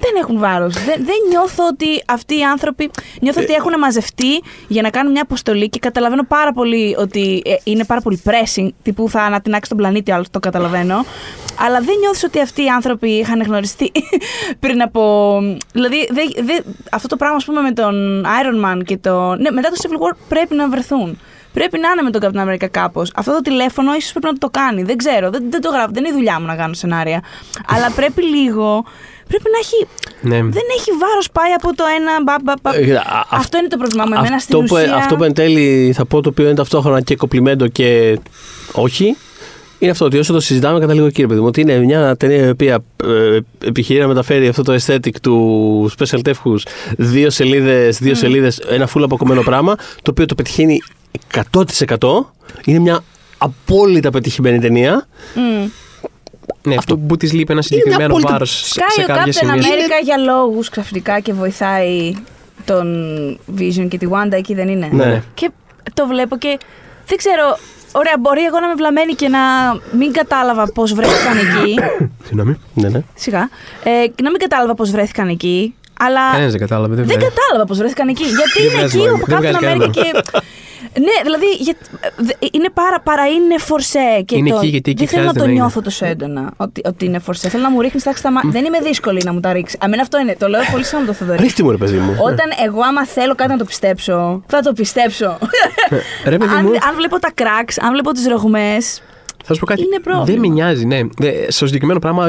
δεν έχουν βάρος. Δεν, δεν νιώθω ότι αυτοί οι άνθρωποι. Νιώθω ότι έχουν μαζευτεί για να κάνουν μια αποστολή και καταλαβαίνω πάρα πολύ ότι ε, είναι πάρα πολύ pressing. Τύπου θα ανατινάξει τον πλανήτη, άλλο το καταλαβαίνω. Αλλά δεν νιώθω ότι αυτοί οι άνθρωποι είχαν γνωριστεί <laughs> πριν από. Δηλαδή, δε, δε, αυτό το πράγμα, ας πούμε, με τον Iron Man και το. Ναι, μετά το Civil War πρέπει να βρεθούν. Πρέπει να είναι με τον Captain America κάπως. Αυτό το τηλέφωνο ίσως πρέπει να το κάνει. Δεν ξέρω. Δεν, δεν το γράφω. Δεν είναι η δουλειά μου να κάνω σενάρια. Αλλά πρέπει λίγο πρέπει να έχει. Ναι. Δεν έχει βάρος πάει από το ένα. Μπα, μπα, μπα. Ε, αυτό είναι το πρόβλημά μου. Εμένα στην ουσία... που, αυτό που εν τέλει θα πω το οποίο είναι ταυτόχρονα και κοπλιμέντο και όχι. Είναι αυτό ότι όσο το συζητάμε, καταλήγω κύριε παιδί μου, ότι είναι μια ταινία η οποία ε, επιχειρεί να μεταφέρει αυτό το aesthetic του special τεύχου δύο σελίδες, δύο mm. σελίδες, ένα φούλα αποκομμένο πράγμα, το οποίο το πετυχαίνει 100%. Είναι μια απόλυτα πετυχημένη ταινία. Mm. Ναι, αυτό που της λείπει ένα συγκεκριμένο βάρος σε κάποια σημεία. Captain America για λόγους ξαφνικά και βοηθάει τον Vision και τη Wanda εκεί δεν είναι; Ναι. Και το βλέπω και δεν ξέρω. Ωραία, μπορεί εγώ να είμαι βλαμμένη και να μην κατάλαβα πώς βρέθηκαν εκεί. <coughs> Συγγνώμη. Ναι, ναι. Σιγά. Ε, να μην κατάλαβα πώς βρέθηκαν εκεί. Αλλά. δεν κατάλαβε. Δεν, δεν κατάλαβα πώς βρέθηκαν εκεί. Γιατί είναι εκεί ο Captain America και ναι, δηλαδή για, είναι πάρα, παρά είναι φορσέ. Και είναι το, εκεί γιατί εκεί δεν θέλω να το νιώθω τόσο έντονα ότι, ότι είναι φορσέ. Θέλω να μου ρίχνεις τα στα Δεν είμαι δύσκολη να μου τα ρίξεις. Αμένα αυτό είναι. Το λέω πολύ σαν το Θοδωρή. Ρίχτη μου, ρε παιδί μου. Όταν εγώ, άμα θέλω κάτι να το πιστέψω, θα το πιστέψω. Ρε, παιδί αν, αν βλέπω τα κράξ, αν βλέπω τις ρογμές. Θα σου πω κάτι. Δεν με νοιάζει, ναι. Στο συγκεκριμένο πράγμα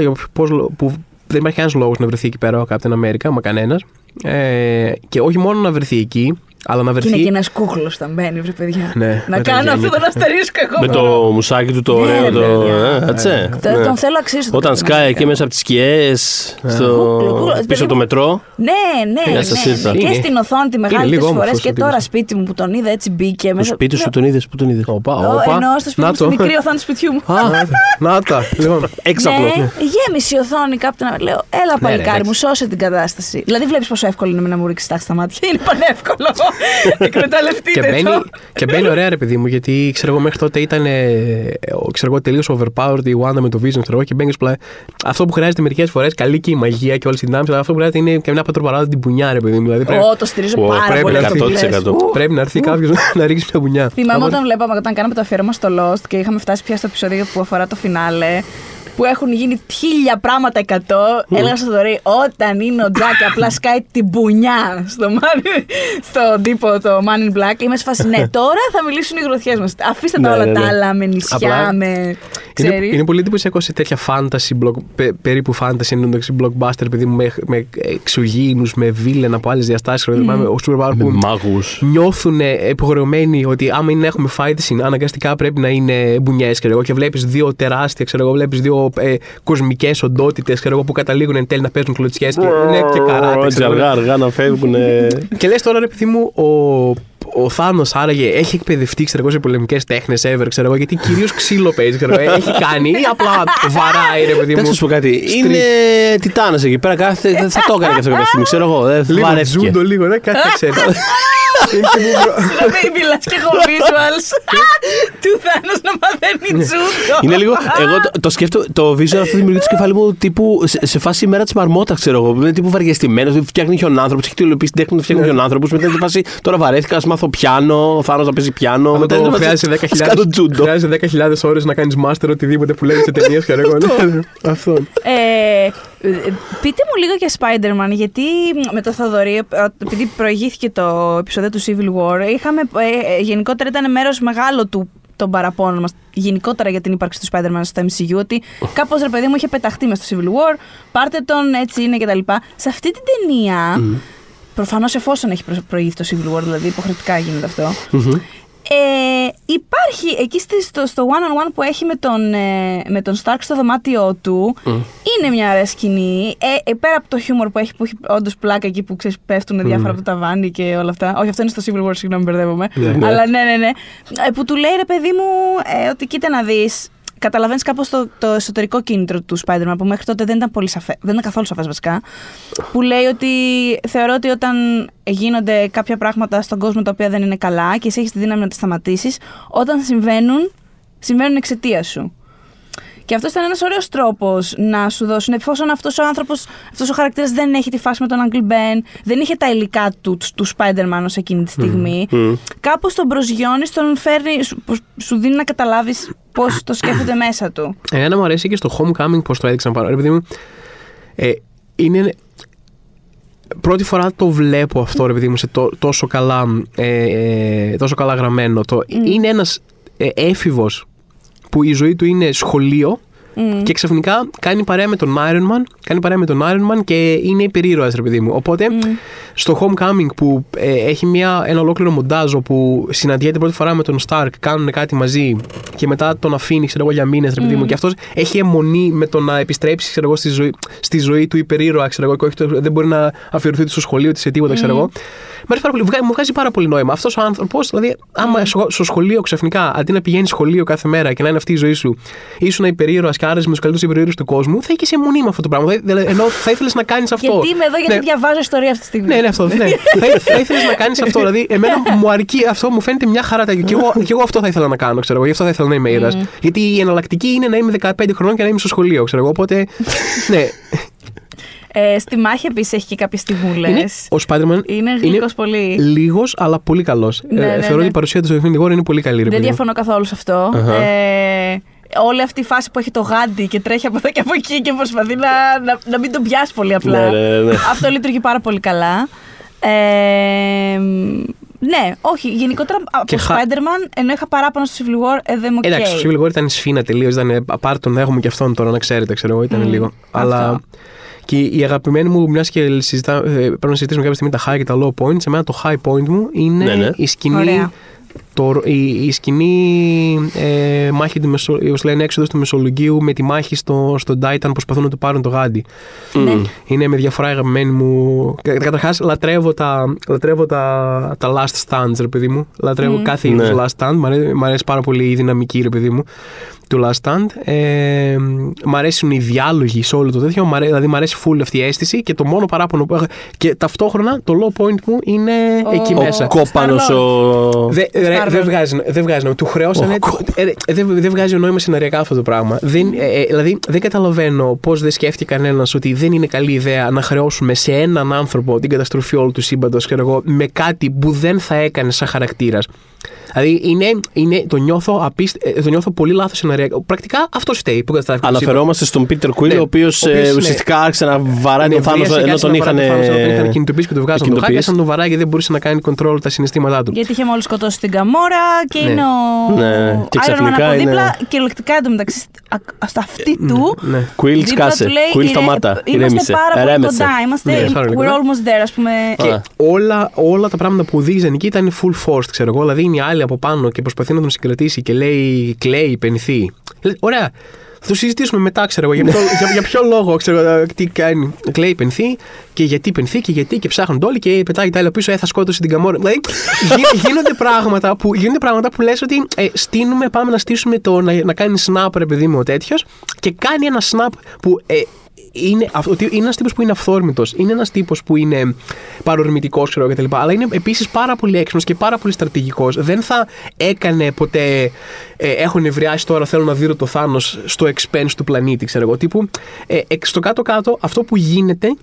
που δεν υπάρχει κανένας λόγος να βρεθεί εκεί πέρα ο Captain America, μα κανένας. Ε, και όχι μόνο να βρεθεί εκεί, αλλά να βρεθεί. Και είναι και ένας κούκλο θα μπαίνει, βρε παιδιά. Ναι, να κάνω αυτό τον αστερίσκο εγώ. Με το μουσάκι του το ναι, ωραίο. Το... Ε, ναι. Τον θέλω αξίσω. Όταν σκάει εκεί μέσα από τις σκιές, πίσω από το μετρό. Ναι, ναι. ναι. Και στην οθόνη τη μεγάλη τις φορές και τώρα σπίτι μου που τον είδα έτσι μπήκε. Στο σπίτι σου τον είδες, που τον είδες; Ενώ στο σπίτι μου, στη μικρή οθόνη του σπιτιού μου. Να τα. Λοιπόν, έξαπλο. Γέμισε η οθόνη κάπου να λέω, έλα παλικάρι μου, σώσε την κατάσταση. Δηλαδή βλέπεις πόσο εύκολο είναι να μου ρίξεις τάχτη στα μάτια. Είναι πανεύκολο. <laughs> Εκμεταλλευτείτε και μπαίνει, και μπαίνει ωραία, ρε παιδί μου, γιατί ξέρω εγώ μέχρι τότε ήταν ξέρω εγώ, τελείως overpowered η Wanda με το Vision ξέρω εγώ, και μπαίνεις πλά. Αυτό που χρειάζεται μερικές φορές, καλή και η μαγεία και όλες οι δυνάμεις, αλλά αυτό που χρειάζεται είναι και μια πατροπαράδα την πουνιά, ρε παιδί μου. Δηλαδή, πρέπει, oh, το στηρίζω oh, πάρα πρέπει, πολύ. 100%. Πρέπει να έρθει κάποιος να ρίξει μια πουνιά. Θυμάμαι όταν βλέπαμε, όταν κάναμε το αφιέρωμα στο Lost και είχαμε φτάσει πια στο επεισόδιο που αφορά το φινάλε που έχουν γίνει χίλια πράγματα εκατό. Mm. Έλεγα στο Θοδωρή, όταν είναι ο Τζάκ <coughs> απλά σκάει την πουνιά στο, στο τύπο το Man in Black, είμαι σε φάση, ναι, <laughs> τώρα θα μιλήσουν οι γροθιές μας. Αφήστε τα ναι, όλα ναι, τα ναι. άλλα με νησιά, απλά, με. Είναι, είναι πολύ εντυπωσιακό σε τέτοια fantasy, block, περίπου fantasy, εντωμεταξύ blockbuster, επειδή με, με εξωγήινους, με βίλεν από άλλες διαστάσεις. Mm. Με μάγους. Νιώθουν υποχρεωμένοι ότι άμα είναι έχουμε fight αναγκαστικά πρέπει να είναι μπουνιές. Και βλέπεις δύο τεράστια, ξέρω εγώ, βλέπεις δύο ε, κοσμικές οντότητες που καταλήγουν εν τέλει να παίζουν κλωτσιές και είναι και καράτες. αργά, αργά να φεύγουν. <laughs> και λες τώρα, ρε παιδί μου, ο ο Θάνος άραγε έχει εκπαιδευτεί ξέρω, σε πολεμικές τέχνες ever, ξέρω εγώ, γιατί κυρίως ξύλο παίζει. Ξέρω, έχει κάνει ή απλά βαράει, ρε παιδί μου. Θα σου πω κάτι. Είναι τιτάνα εκεί πέρα. Κάθε... θα το έκανε και αυτό κάποια στιγμή. Ξέρω εγώ. Δεν λίγο ζούντο, λίγο, δεν κάτι ξέρει. Συγγνώμη, <laughs> μιλάς και έχω visuals <laughs> του Θάνος να μαθαίνει τζούντο. Είναι λίγο. Εγώ το σκέφτομαι, το visual αυτό δημιουργεί το κεφάλι μου τύπου σε φάση μέρα της μαρμότα, ξέρω εγώ. Είναι τύπου βαριεστημένος, φτιάχνει άνθρωπος, έχει τηλεοπίσει την τέχνη του φτιάχνει άνθρωπος. Μετά τη φάση τώρα βαρέθηκα, ας μάθω πιάνο, ο Θάνος να παίζει πιάνο. Μετά χρειάζεται 10.000 ώρες να κάνεις master οτιδήποτε που λέει σε ταινίες και εγώ. <laughs> Αυτό. Πείτε μου λίγο για Spider-Man, γιατί με το Θοδωρή, επειδή προηγήθηκε το επεισόδιο του Civil War, είχαμε, ε, ε, γενικότερα ήταν μέρος μεγάλο του των παραπώνων μας γενικότερα για την ύπαρξη του Spider-Man στο MCU. Ότι κάπως ρε παιδί μου είχε πεταχτεί μες στο Civil War, πάρτε τον, έτσι είναι κτλ. Σε αυτή την ταινία, mm. προφανώς εφόσον έχει προηγηθεί το Civil War, δηλαδή υποχρεωτικά γίνεται ε, υπάρχει εκεί στο, στο one-on-one που έχει με τον, ε, με τον Stark στο δωμάτιό του. Είναι μια ωραία σκηνή. Ε, ε, πέρα από το χιούμορ που έχει, που έχει όντως πλάκα εκεί που ξέρεις, πέφτουν mm. διάφορα από το ταβάνι και όλα αυτά. Όχι, αυτό είναι στο Civil War, συγγνώμη, μπερδεύομαι. Yeah, ναι, ναι. Αλλά ναι, ναι, ναι. Ε, που του λέει ρε παιδί μου ε, ότι κοίτα να δεις. Καταλαβαίνεις κάπως το, το εσωτερικό κίνητρο του Spider-Man που μέχρι τότε δεν ήταν, πολύ σαφέ, δεν ήταν καθόλου σαφές βασικά. Που λέει ότι θεωρώ ότι όταν γίνονται κάποια πράγματα στον κόσμο τα οποία δεν είναι καλά και εσύ έχεις τη δύναμη να τα σταματήσεις, όταν συμβαίνουν, συμβαίνουν εξαιτίας σου. Και αυτός ήταν ένας ωραίος τρόπος να σου δώσουν, εφόσον αυτός ο άνθρωπος, αυτός ο χαρακτήρας δεν έχει τη φάση με τον Uncle Ben, δεν είχε τα υλικά του, του Spider-Man ως εκείνη τη στιγμή, mm. κάπω τον προσγειώνεις, τον φέρνει, σου, σου δίνει να καταλάβεις πώς το σκέφτεται μέσα του. Εμένα μου αρέσει και στο Homecoming πώς το έδειξαν πάρα. Επειδή μου, ε, είναι πρώτη φορά το βλέπω αυτό, ρε παιδί μου, σε τόσο, καλά, ε, ε, τόσο καλά γραμμένο. Το, Είναι ένας ε, έφηβος που η ζωή του είναι σχολείο Mm. Και ξαφνικά κάνει παρέα με τον Iron Man, κάνει παρέα με τον Iron Man και είναι υπερήρωας, ρε παιδί μου. Οπότε mm. στο Homecoming που ε, έχει μια, ένα ολόκληρο μοντάζ που συναντιέται πρώτη φορά με τον Stark, κάνουν κάτι μαζί και μετά τον αφήνει, ξέρω εγώ, για μήνες, ρε παιδί μου. Και αυτός έχει αιμονή με το να επιστρέψει, ξέρω εγώ, στη ζωή, στη ζωή του υπερήρωα, ξέρω εγώ, και όχι, το, δεν μπορεί να αφιερωθεί στο σχολείο της σε τίποτα, ξέρω εγώ. Μου βγάζει πάρα πολύ νόημα. Αυτός ο άνθρωπος, δηλαδή, άμα στο σχολείο ξαφνικά, αντί να πηγαίνει σχολείο κάθε μέρα και να είναι αυτή η ζωή σου, ήσουν υπερήρωας και άρεσε με τους καλύτερους υπερήρωε του κόσμου, θα είχε αιμονή με αυτό το πράγμα. Ενώ θα ήθελες να κάνεις αυτό. Γιατί είμαι εδώ, γιατί ναι. διαβάζω ιστορία αυτή τη στιγμή. Ναι, ναι, αυτό. Ναι. <laughs> θα, θα ήθελες να κάνεις αυτό. Δηλαδή, εμένα μου αρκεί αυτό, μου φαίνεται μια χαρά. Και εγώ, και εγώ αυτό θα ήθελα να κάνω, ξέρω εγώ. Γι' αυτό θα ήθελα να είμαι ήρωα. Mm. Γιατί η εναλλακτική είναι να είμαι 15 χρονών και να είμαι στο σχολείο, ξέρω εγώ. Οπότε. ναι. Ε, στη μάχη επίσης έχει και κάποιες στιγμούλες. Ο Spider-Man είναι γλυκός πολύ. Λίγος, αλλά πολύ καλός. Ναι, ε, ναι, θεωρώ ναι. ότι η παρουσία του στο Infinity War είναι πολύ καλή. Δεν διαφωνώ καθόλου σε αυτό. Uh-huh. Ε, όλη αυτή η φάση που έχει το γάντι και τρέχει από εδώ και από εκεί και προσπαθεί να, να, να μην τον πιάσει πολύ απλά. Ναι, ναι, ναι. Αυτό λειτουργεί πάρα πολύ καλά. Ε, ναι, όχι. Γενικότερα από το χα... Spider-Man, ενώ είχα παράπονα στο Civil War, ε, δεν μου okay. Εντάξει, το Civil War ήταν σφίνα τελείως. Ήταν πάρ' τον έχουμε και αυτόν τώρα, να ξέρετε, ξέρω εγώ, ήταν mm, λίγο. Αυτό. Αλλά και η αγαπημένη μου, μιας και συζητά, ε, πρέπει να συζητήσουμε κάποια στιγμή τα high και τα low points, εμένα το high point μου είναι ναι, ναι. η σκηνή. Ωραία. Το, η, η σκηνή ε, μάχη του Μεσο, όπως λένε έξοδος του Μεσολογγίου με τη μάχη στο, στο Titan που προσπαθούν να του πάρουν το γάντι. Ναι. Είναι με διαφορά αγαπημένη μου. Καταρχάς, λατρεύω, τα, λατρεύω τα, τα last stands, ρε παιδί μου. Λατρεύω Mm. κάθε είδους Ναι. last stand. Μ' αρέσει, μ' αρέσει πάρα πολύ η δυναμική, ρε παιδί μου, του last stand. Ε, μ' αρέσουν οι διάλογοι σε όλο το τέτοιο. Μ' αρέ- δηλαδή, μ' αρέσει full αυτή η αίσθηση και το μόνο παράπονο που έχω. Και ταυτόχρονα το low point μου είναι Ο- εκεί Ο μέσα. Κόπανος ο... Δε- ρε, Star-Lord. Δεν βγάζει, δεν βγάζει νόημα. Του χρεώσανε. ε, ρε, Δεν δεν βγάζει νόημα σεναριακά αυτό το πράγμα. Δεν, ε, ε, δηλαδή, δεν καταλαβαίνω πώς δεν σκέφτηκε κανένας ότι δεν είναι καλή ιδέα να χρεώσουμε σε έναν άνθρωπο την καταστροφή όλου του σύμπαντος με κάτι που δεν θα έκανε σαν χαρακτήρας. Δηλαδή, είναι, είναι, το, νιώθω απίστε, ε, το νιώθω πολύ λάθος σεναριακά. Πρακτικά αυτός φταίει που καταστράφηκε. το σύμπαν. Αναφερόμαστε στον Πίτερ Κουίλ, Ναι, ο οποίος ο οποίος, ναι. ουσιαστικά άρχισε να βαράει τον Θάνο Νευρίασε, ενώ κάτσε τον να βαράει είχαν. τον Θάνο, τον είχαν κινητοποιήσει και τον βγάζαν το κινητοποιήσει. χάκια, σαν τον βαράει και δεν μπορούσε να κάνει control τα συναισθήματά του. Γιατί είχε μόλις σκοτώσει την Καμόρα και Ναι. είναι ο. Ναι, και Iron Man ξαφνικά από δίπλα. είναι- Κυριολεκτικά εντωμεταξύ α- στα αυτή του. Ναι. Κουίλ δίπλα σκάσε. του λέει, Κουίλ «Ηρε- σταμάτα. Είμαστε Ηρέμησε. πάρα πολύ Ερέμεσε. κοντά. Είμαστε. Ναι, πάρα πολύ We're κοντά. almost there, ας πούμε. Α. Και όλα, όλα τα πράγματα που οδήγησαν εκεί ήταν full forced, ξέρω εγώ. Δηλαδή είναι η άλλη από πάνω και προσπαθεί να τον συγκρατήσει και λέει κλαίει, πενθεί. Λέει, Ωραία. Θα το συζητήσουμε μετά, ξέρω εγώ, για ποιο, για, για ποιο λόγο, ξέρω εγώ, τι κάνει. Κλαίει, πενθεί και γιατί πενθεί και γιατί και ψάχνουν όλοι και πετάει τα άλλα πίσω, ε, θα σκότωσε την καμόρα. Δηλαδή, γι- <laughs> γίνονται πράγματα που, γίνονται πράγματα που λες ότι ε, στείνουμε, πάμε να στήσουμε το να, να κάνει snap, ρε παιδί μου, ο τέτοιος και κάνει ένα snap που ε, είναι, αυ- ότι είναι ένας τύπος που είναι αυθόρμητος. Είναι ένας τύπος που είναι παρορμητικός, ξέρω εγώ κτλ. Αλλά είναι επίσης πάρα πολύ έξυπνος και πάρα πολύ στρατηγικός. Δεν θα έκανε ποτέ. Ε, έχω νευριάσει τώρα, θέλω να δίνω το θάνος στο expense του πλανήτη, ξέρω εγώ. Τύπου, ε, εκ- στο κάτω-κάτω, αυτό που γίνεται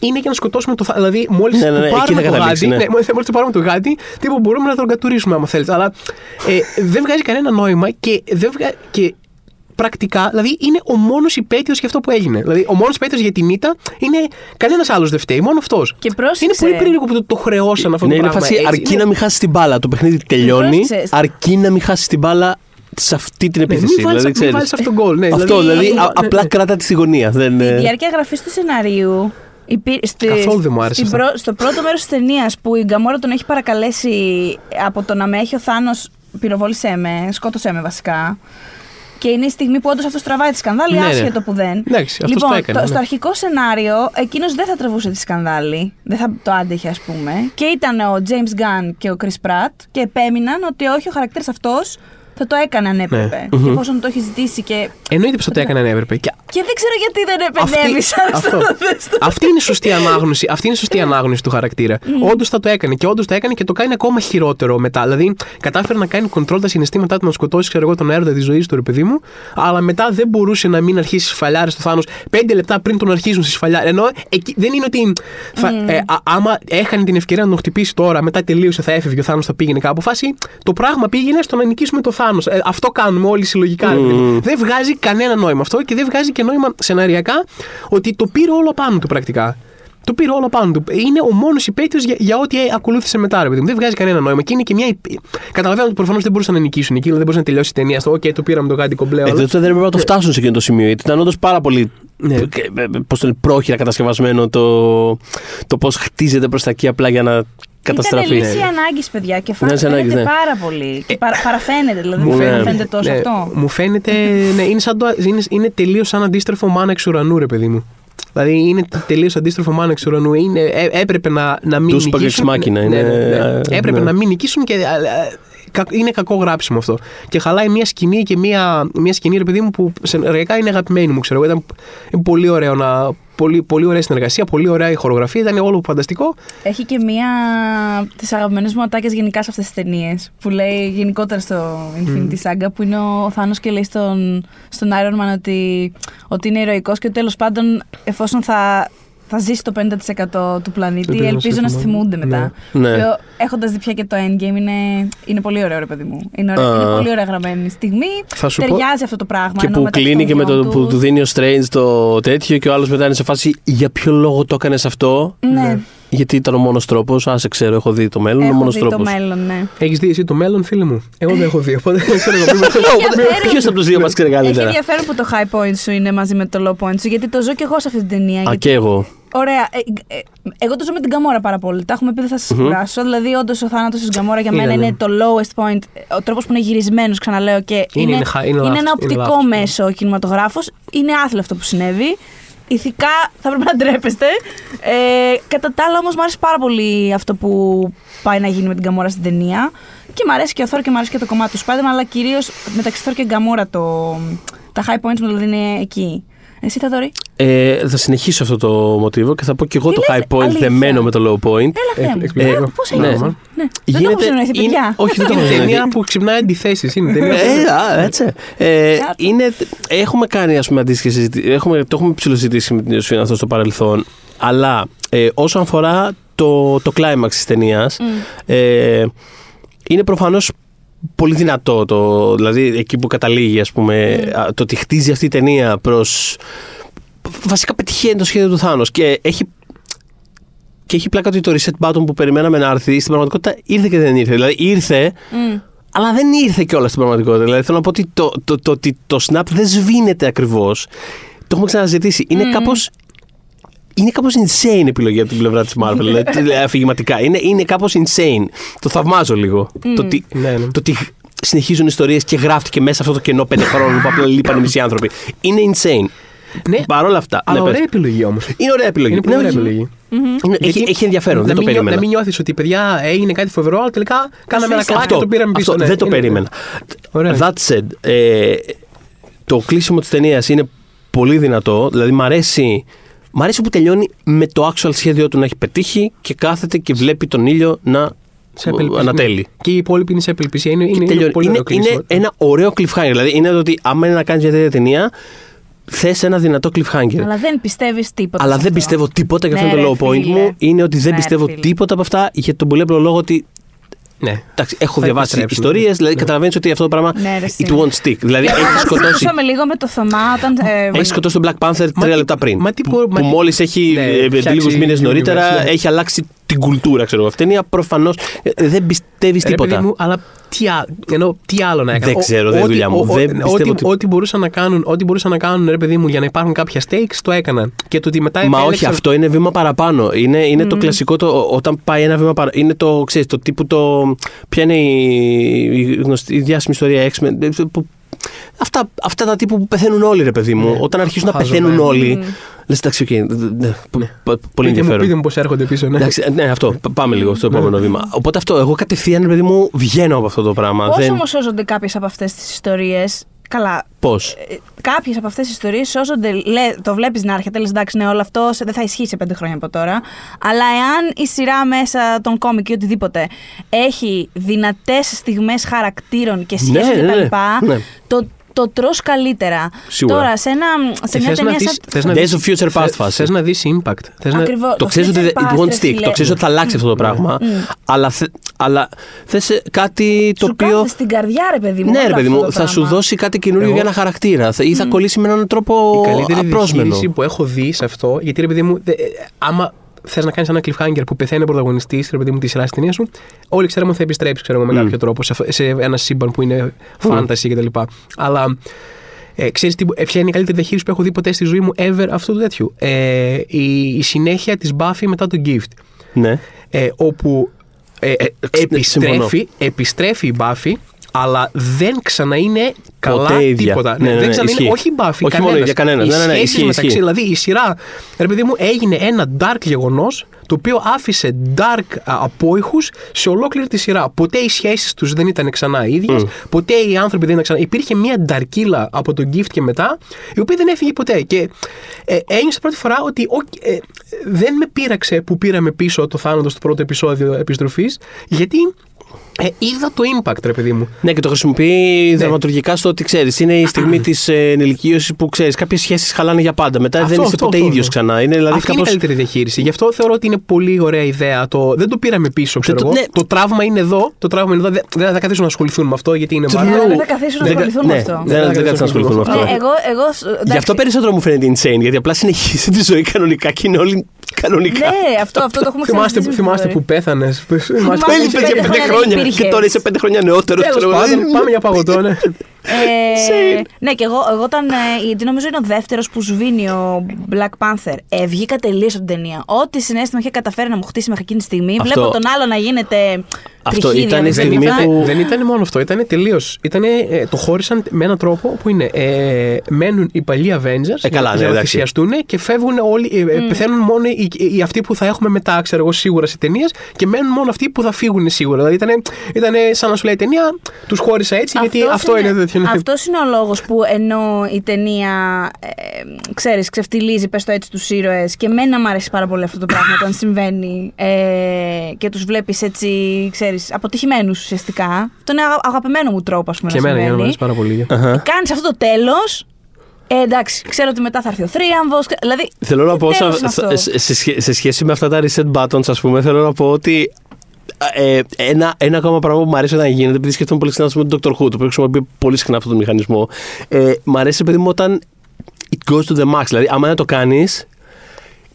είναι για να σκοτώσουμε το θάνατο. Δηλαδή, μόλις Ναι, ναι, ναι, του εκεί πάρουμε θα το καταλήξεις, γάντι, ναι. ναι, μόλις του πάρουμε το γάντι, τύπου μπορούμε να τον κατουρίσουμε, άμα θέλεις. Αλλά ε, δεν βγάζει κανένα νόημα και, δεν βγα... και πρακτικά, δηλαδή είναι ο μόνος υπέτειος για αυτό που έγινε. Δηλαδή, ο μόνος υπέτειος για την ήττα είναι κανένας άλλος δεν φταίει, μόνο αυτός. Και πρόσεξε. Είναι πολύ περίεργο που το, το χρεώσαν αυτό Ναι, το είναι πράγμα. φάση έτσι. αρκεί Ναι. να μην χάσει την μπάλα. Το παιχνίδι τελειώνει. πρόσεξες. Αρκεί να μην χάσει την μπάλα σε αυτή την Ναι, επίθεση. μην βάλεις, δηλαδή, μην ξέρεις. βάλεις αυτό το γκολ. Ναι, Αυτό, δηλαδή, ναι, α- ναι, απλά ναι. κράτα τη στη γωνία. Δεν, Τη ε, διάρκεια γραφή του σεναρίου. υπή- στη- Καθόλου δεν μου άρεσε στην αυτό. πρω- στο πρώτο μέρος της ταινίας που η Γκαμόρα τον έχει παρακαλέσει από το να με έχει ο Θάνος. Πυροβόλησέ με, σκότωσέ με βασικά. Και είναι η στιγμή που όντως αυτός τραβάει τη σκανδάλη, Ναι, ναι. άσχετο που δεν. Εντάξει, αυτός λοιπόν, το έκανε, ναι. στο αρχικό σενάριο, εκείνος δεν θα τραβούσε τη σκανδάλη. Δεν θα το άντεχε, ας πούμε. Και ήταν ο James Gunn και ο Chris Pratt και επέμειναν ότι όχι, ο χαρακτήρας αυτός θα το έκανε αν έπρεπε. Και εφόσον το έχει ζητήσει και. Εννοείται πως το έκανε αν έπρεπε. Και Και δεν ξέρω γιατί δεν αυτή, επενέβησαν στο αυτό. δεστό. αυτή είναι η σωστή ανάγνωση, αυτή είναι η σωστή ανάγνωση του χαρακτήρα. Όντως θα το έκανε και όντως το έκανε και το κάνει ακόμα χειρότερο μετά. Δηλαδή, κατάφερε να κάνει control τα συναισθήματά του να σκοτώσει, ξέρω εγώ, τον έρωτα της ζωής του, ρε παιδί μου, αλλά μετά δεν μπορούσε να μην αρχίσει σφαλιάρε στο Θάνος πέντε λεπτά πριν τον αρχίζουν στις σφαλιάρε. Ενώ εκεί, δεν είναι ότι. Θα, ε, α, άμα έχανε την ευκαιρία να τον χτυπήσει τώρα, μετά τελείωσε, θα έφευγε ο Θάνος, θα πήγαινε κάπου. Φάση, το πράγμα πήγαινε στο να νικήσουμε το Θάνο. Ε, αυτό κάνουμε όλοι συλλογικά. ρε παιδί μου. Δεν βγάζει κανένα νόημα αυτό και δεν βγάζει και νόημα σεναριακά ότι το πήρε όλο πάνω του πρακτικά. Το πήρε όλο πάνω του. Είναι ο μόνος υπαίτιος για, για ό,τι ακολούθησε μετά, ρε παιδί μου. Δεν βγάζει κανένα νόημα. Και είναι και μια. υπ- Καταλαβαίνω ότι προφανώς δεν μπορούσαν να νικήσουν εκεί, δεν μπορούσε να τελειώσει η ταινία στο. Οκ, το πήραμε το κάτι κομπλέ. όλα». Εκτός ότι δεν έπρεπε να το φτάσουν σε εκείνο το σημείο. Γιατί ήταν όντως πάρα πολύ. Ναι. Πώς το λένε, πρόχειρα κατασκευασμένο το, το πώς χτίζεται προς τα εκεί απλά για να καταστραφεί. Ήταν λύση ανάγκης, παιδιά. Και Λύση φαίνεται ανάγκης, ναι. πάρα πολύ. Και παρα, παραφαίνεται, δηλαδή. Μου Μου φαίνεται. φαίνεται τόσο Ναι, αυτό. Μου φαίνεται. ναι, είναι, σαν το, είναι, είναι τελείως σαν αντίστροφο μάνα εξ ουρανού, ρε παιδί μου. Δηλαδή είναι τελείως αντίστροφο μάνα εξ ουρανού. Είναι, έ- έπρεπε να, να μην Τους νικήσουν. Pax Machina, Ναι, είναι, ναι, ναι. ε, Έπρεπε ναι. να μην νικήσουν και. Ε, ε, κα- Είναι κακό γράψιμο αυτό. Και χαλάει μια σκηνή και μια, μια σκηνή, ρε παιδί μου, που σεναριακά είναι αγαπημένη μου, ξέρω εγώ. Ήταν είναι πολύ ωραίο να. Πολύ, πολύ ωραία συνεργασία, πολύ ωραία η χορογραφία, ήταν όλο φανταστικό. Έχει και μία τις αγαπημένες μου ατάκες γενικά σε αυτές τις ταινίες. Που λέει γενικότερα στο Infinity Saga, που είναι ο Θάνος και λέει στον, στον Iron Man ότι, ότι είναι ηρωικός και τέλος πάντων, εφόσον θα, θα ζήσει το 50% του πλανήτη, Ελπίζω να ελπίζω σε να σε θυμάμαι. θυμούνται μετά. Ναι. Έχοντας δει πια και το Endgame, είναι, είναι πολύ ωραίο, ρε παιδί μου. Είναι, ωραία, Α. είναι πολύ ωραία γραμμένη στιγμή. Θα σου πω- Ταιριάζει αυτό το πράγμα. Και ενώ που μεταξύ κλείνει των και με δυο το που του δίνει ο Strange το τέτοιο και ο άλλος μετά είναι σε φάση για ποιο λόγο το έκανες αυτό; Ναι, Γιατί ήταν ο μόνος τρόπος. Α, σε ξέρω, έχω δει το μέλλον. είναι ο έχω μόνος δει τρόπος. το μέλλον, ναι. Έχεις δει εσύ το μέλλον, φίλε μου; Εγώ δεν έχω δει. Οπότε δεν ξέρω εγώ. Ποιος από τους δύο μας ξέρει Έχει καλύτερα. ενδιαφέρον που το high point σου είναι μαζί με το low point σου, γιατί το ζω και εγώ σε αυτή την ταινία. Α, γιατί- και εγώ. Ωραία. Ε, ε, εγώ το ζω με την Καμόρα πάρα πολύ. Τα έχουμε πει, δεν θα σας κουράσω. Δηλαδή, όντως ο θάνατος της Καμόρα για μένα Είναι, ναι. είναι το lowest point. ε, Ο τρόπος που είναι γυρισμένος, ξαναλέω. Και είναι, είναι χα- είναι λάθος, ένα είναι οπτικό λάθος. μέσο ο κινηματογράφος. Είναι άθλιο αυτό που συνέβη. Ηθικά θα πρέπει να ντρέπεστε. Ε, κατά τα άλλα, όμως, μου άρεσε πάρα πολύ αυτό που πάει να γίνει με την Καμόρα στην ταινία. Και μου αρέσει και ο Θόρ και μου αρέσει και το κομμάτι του Spider-Man, αλλά κυρίως μεταξύ Θόρ και Γκαμόρα το, τα high points μου δηλαδή είναι εκεί. Εσύ θα δωρεί. Ε, θα συνεχίσω αυτό το μοτίβο και θα πω και εγώ Τι το λες, high point αλήθεια; δεμένο με το low point. Έλα, Θεέ μου. εκπληκτικό. Πώς Ναι. έγινε. αυτό; Ναι. Δεν το έχω συνοηθεί, είναι- παιδιά. Όχι, δεν το έχω Είναι συνοηθεί. ταινία που ξυπνάει αντιθέσεις. Είναι ταινία. Ε, α, έτσι. Ε, Κάτω. είναι, έχουμε κάνει ας πούμε αντίστοιχες συζητήσεις, έχουμε, το έχουμε ψηλοζητήσει με την Ιωσήνα αυτό στο παρελθόν, αλλά ε, όσον αφορά το, το κλάιμαξ της ταινίας, ε, είναι προφανώς πολύ δυνατό το, δηλαδή εκεί που καταλήγει ας πούμε, α, το ότι χτίζει αυτή η ταινία προς βασικά πετυχαίνει το σχέδιο του Θάνος και έχει και έχει πλάκα ότι το reset button που περιμέναμε να έρθει στην πραγματικότητα ήρθε και δεν ήρθε. Δηλαδή ήρθε, Μμ. αλλά δεν ήρθε κιόλας στην πραγματικότητα. Δηλαδή θέλω να πω ότι το, το, το, ότι το snap δεν σβήνεται ακριβώς. Το έχουμε ξαναζητήσει. Είναι κάπως είναι κάπως insane επιλογή από την πλευρά της Marvel, <laughs> δηλαδή, αφηγηματικά. Είναι, είναι κάπως insane. Το θαυμάζω λίγο. Το, ότι, Ναι, ναι. το ότι συνεχίζουν ιστορίες και γράφτηκε μέσα αυτό το κενό πέντε χρόνων που απλά λείπανε μισοί άνθρωποι. Είναι insane. Ναι, Παρ' όλα αυτά. αλλά ναι, πες. ωραία επιλογή όμως. Είναι ωραία επιλογή. Είναι πολύ Ναι, ωραία όχι. επιλογή. Είναι- έχει, Γιατί έχει ενδιαφέρον. να Δεν το μην νιώ- περίμενα. Να μην νιώθεις ότι παιδιά έγινε κάτι φοβερό, αλλά τελικά κάναμε ένα κλάκι και Αυτό, το πήραμε πίσω. αυτό Ναι, δεν το είναι- περίμενα. Ωραία. That said, ε, το κλείσιμο της ταινίας είναι πολύ δυνατό. Δηλαδή, μ' αρέσει, μ' αρέσει που τελειώνει με το actual σχέδιο του να έχει πετύχει και κάθεται και βλέπει τον ήλιο να Σε απελπισία. ανατέλει. Και οι υπόλοιποι είναι σε απελπισία. Είναι, Και είναι, είναι τελειώνει. πολύ Είναι, ωραίο είναι κλείσιμο. ένα ωραίο cliffhanger. Δηλαδή, είναι το ότι άμα είναι να κάνεις μια τέτοια ταινία, θες ένα δυνατό cliffhanger. Αλλά δεν πιστεύεις τίποτα. Αλλά σε δεν αυτό. πιστεύω τίποτα και αυτό Ναι, είναι το ρε, low point φίλε. μου. Είναι ότι δεν Ναι, πιστεύω φίλε. τίποτα από αυτά για τον πολύ απλό λόγο ότι Ναι. Εντάξει, έχω Θα διαβάσει επιστρέψουν. ιστορίες, δηλαδή Ναι. καταλαβαίνεις ότι αυτό το πράγμα Ναι, ρε, it σύμφωνα. won't stick. Δηλαδή Και έχεις θα σκοτώσει. συζητούσαμε λίγο με το Θωμά όταν. ε, Έχεις σκοτώσει τον Black Panther τρία τι- λεπτά πριν. μα τι που μπο- μα που τι- μόλις έχει Ναι, ε, φτιάξει λίγους μήνες universe, νωρίτερα ναι. έχει αλλάξει την κουλτούρα, ξέρω εγώ. Αυτή είναι προφανώς δεν πιστεύεις Ρε, τίποτα. παιδί μου, αλλά τι, α- ενώ, τι άλλο να έκανε. Δεν ξέρω, δεν είναι ό,τι- δουλειά μου. ο- ο- Δεν ό,τι- πιστεύω ότι- Ό,τι μπορούσαν να κάνουν, ό,τι μπορούσαν να κάνουν, ρε παιδί μου, για να υπάρχουν κάποια stakes, το έκαναν. Και το ότι μετά Μα επέλεξαν- όχι, αυτό είναι βήμα παραπάνω. Είναι, είναι το κλασικό το, ό- όταν πάει ένα βήμα παραπάνω. Είναι το, ξέρεις, το τύπου το. Ποια είναι η, η γνωστή η διάσημη ιστορία X-Men. Ε, που- Αυτά, αυτά τα τύπου που πεθαίνουν όλοι, ρε παιδί μου. Ναι. Όταν αρχίζουν να Χαζομένα. πεθαίνουν όλοι. Λες, εντάξει, οκ. ναι, πο- πο- Πολύ Πείτε μου, ενδιαφέρον. πείτε μου πώς έρχονται πίσω. Ναι. Εντάξει, ναι, αυτό. Π- Πάμε λίγο στο επόμενο βήμα. Οπότε αυτό, εγώ κατευθείαν, ρε παιδί μου, βγαίνω από αυτό το πράγμα. Πώς Δεν... όμως σώζονται κάποιες από αυτές τις ιστορίες; Καλά. Πώς; Κάποιες από αυτές τις ιστορίες σώζονται. Λέ, το βλέπεις να έρχεται, λες εντάξει, ναι, όλο αυτό σε- δεν θα ισχύει σε πέντε χρόνια από τώρα. Αλλά εάν η σειρά μέσα των κόμικ ή οτιδήποτε έχει δυνατές στιγμές χαρακτήρων και σχέση Ναι, ναι, ναι. κτλ. Ναι. Το, το τρως καλύτερα. Σίγουρα. Τώρα, σε, ένα, σε Και μια θες να ταινία δεις- σαν. θες να Days δεις- of Future Past θες- φάση. Θες να δεις impact. Θες να- Ακριβώς. Το ξέρεις ότι Future it Past, won't ρε stick. φίλε. Το ξέρεις ότι θα αλλάξει αυτό το πράγμα. Αλλά, θε, αλλά θες κάτι το σου οποίο. κάθεται στην καρδιά, ρε παιδί μου. Ναι, όλο ρε παιδί αυτό μου, το θα σου πράγμα. δώσει κάτι καινούριο Εγώ- για ένα χαρακτήρα. Θα- Ή θα κολλήσει με έναν τρόπο η καλύτερη απρόσμενο. διαχείριση που έχω δει σε αυτό, γιατί ρε παιδί μου, δε- ε, άμα θες να κάνεις ένα cliffhanger που πεθαίνει ο πρωταγωνιστής, ρε παιδί μου, τη σειρά τη ταινία σου, όλοι ξέρουμε ότι θα επιστρέψεις, ξέρω εγώ, με Mm. κάποιο τρόπο σε, σε ένα σύμπαν που είναι fantasy κτλ. Αλλά ε, ξέρεις ποια είναι η καλύτερη διαχείριση που έχω δει ποτέ στη ζωή μου ever αυτού του τέτοιου. Ε, η, η συνέχεια της Buffy μετά το Gift. Ναι. ε, όπου ε, ε, συμφωνώ. επιστρέφει, επιστρέφει η Buffy, αλλά δεν ξαναειναι καλά Ποτέ ίδια. τίποτα. Ναι, ναι, ναι, δεν ξαναείναι, ισχύει. όχι η Buffy, Όχι μόνο κανένας. ίδια, κανένας. Οι Ναι, ναι, ναι, σχέσεις ισχύει, μεταξύ, ισχύει. δηλαδή η σειρά, ρε παιδί μου, έγινε ένα dark γεγονός το οποίο άφησε dark α, απόηχους σε ολόκληρη τη σειρά. Ποτέ οι σχέσεις τους δεν ήταν ξανά ίδιες, ποτέ οι άνθρωποι δεν ήταν ξανά. Υπήρχε μια νταρκίλα από τον Gift και μετά, η οποία δεν έφυγε ποτέ. Και ε, ένιωσα πρώτη φορά ότι οκ, ε, δεν με πείραξε που πήραμε πίσω το θάνατό της στο πρώτο επεισόδιο επιστροφής, γιατί ε, είδα το impact, ρε παιδί μου. Ναι, και το χρησιμοποιεί δραματουργικά στο ότι ξέρεις. Είναι η στιγμή της ε, ενηλικίωσης που ξέρεις. Κάποιες σχέσεις χαλάνε για πάντα. Μετά Αυτό, δεν είσαι αυτό, ποτέ αυτό, ίδιος αυτό. ξανά. Είναι δηλαδή Αυτή είναι η κάπως... καλύτερη διαχείριση. Γι' αυτό θεωρώ ότι είναι πολύ ωραία ιδέα. Το, δεν το πήραμε πίσω, ξέρω το- εγώ. ναι. Το τραύμα είναι εδώ. Το τραύμα είναι εδώ. Δεν, δεν θα καθίσουν να ασχοληθούν με αυτό γιατί είναι True. βάρος. Ναι, δεν θα καθίσουν να Δεν κα- ασχοληθούν με ναι, αυτό. Δεν δεν κάτσε να ασχοληθούν με αυτό. Ναι, εγώ, εγώ, Γι' εντάξει. αυτό περισσότερο μου φαίνεται insane, γιατί απλά συνεχίζει τη ζωή κανονικά και είναι όλοι κανονικά. Ναι, αυτό, αυτό το έχουμε Θυμάστε, ξαναζήσει. θυμάστε που πέθανες. Θυμάμαι Πέλη ότι για πέντε πέντε χρόνια χρόνια δεν υπήρχες. Και τώρα είσαι πέντε χρόνια νεότερο. Τέλος πάντων, πάμε για παγωτό, ναι. Ε, ναι, και εγώ, εγώ όταν. ε, γιατί νομίζω είναι ο δεύτερος που σβήνει ο Black Panther. Ε, βγήκα τελείω από την ταινία. Ό,τι συνέστημα είχε καταφέρει να μου χτίσει μέχρι εκείνη τη στιγμή. Αυτό- Βλέπω τον άλλο να γίνεται. Αυτό τριχύδια ήταν η με στιγμή ζητήματα. που- Δεν ήταν μόνο αυτό, ήταν τελείως. το χώρισαν με έναν τρόπο που είναι. Ε, μένουν οι παλιοί Avengers Ε, καλά, ναι, για να εντάξει. θυσιαστούν και φεύγουν όλοι. Ε, ε, Πεθαίνουν μόνο οι, οι, οι αυτοί που θα έχουμε μετά, ξέρω εγώ, σίγουρα σε ταινίες και μένουν μόνο αυτοί που θα φύγουν σίγουρα. Δηλαδή ήταν, ήταν σαν να σου λέει η ταινία, τους χώρισα έτσι γιατί Αυτός αυτό είναι. Τέτοιο. αυτός είναι ο λόγος που ενώ η ταινία, ε, ξέρεις, ξεφτιλίζει, πες το έτσι, τους ήρωες και εμένα μου αρέσει πάρα πολύ αυτό το πράγμα όταν συμβαίνει ε, και τους βλέπεις έτσι, ξέρεις, αποτυχημένους ουσιαστικά. Αυτό είναι αγα- αγαπημένο μου τρόπο, ας πούμε, Και να εμένα, για να μου συμβαίνει. αρέσει πάρα πολύ. Κάνεις αυτό το τέλος, ε, εντάξει, ξέρω ότι μετά θα έρθει ο θρίαμβος, δηλαδή... Θέλω να τι πω, τέλος σε, είναι αυτό; σε- σε σχέ- σε σχέση με αυτά τα reset buttons, ας πούμε, θέλω να πω ότι ε, ένα, ένα ακόμα πράγμα που μου αρέσει να γίνεται, επειδή σκεφτόμαι πολύ συχνά ας πούμε, τον Dr. Who, το οποίο χρησιμοποιεί πολύ συχνά αυτό το μηχανισμό. Ε, μ' αρέσει, παιδί μου, όταν it goes to the max. Δηλαδή, άμα δεν το κάνεις,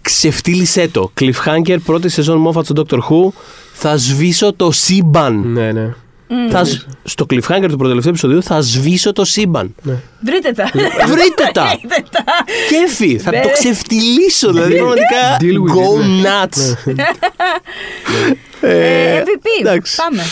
ξεφτύλισέ το. Cliffhanger, πρώτη σεζόν Moffat στο Doctor Who, θα σβήσω το σύμπαν. Ναι, ναι. Θα, σ- στο cliffhanger του πρωττελευταίου επεισοδίου θα σβήσω το σύμπαν. Βρείτε τα. Βρείτε τα! <laughs> Βρείτε τα. Κέφι! Θα Ναι. το ξεφτιλίσω, δηλαδή πραγματικά. Deal with Go it, ναι. nuts! Ε, MVP, εντάξει. πάμε.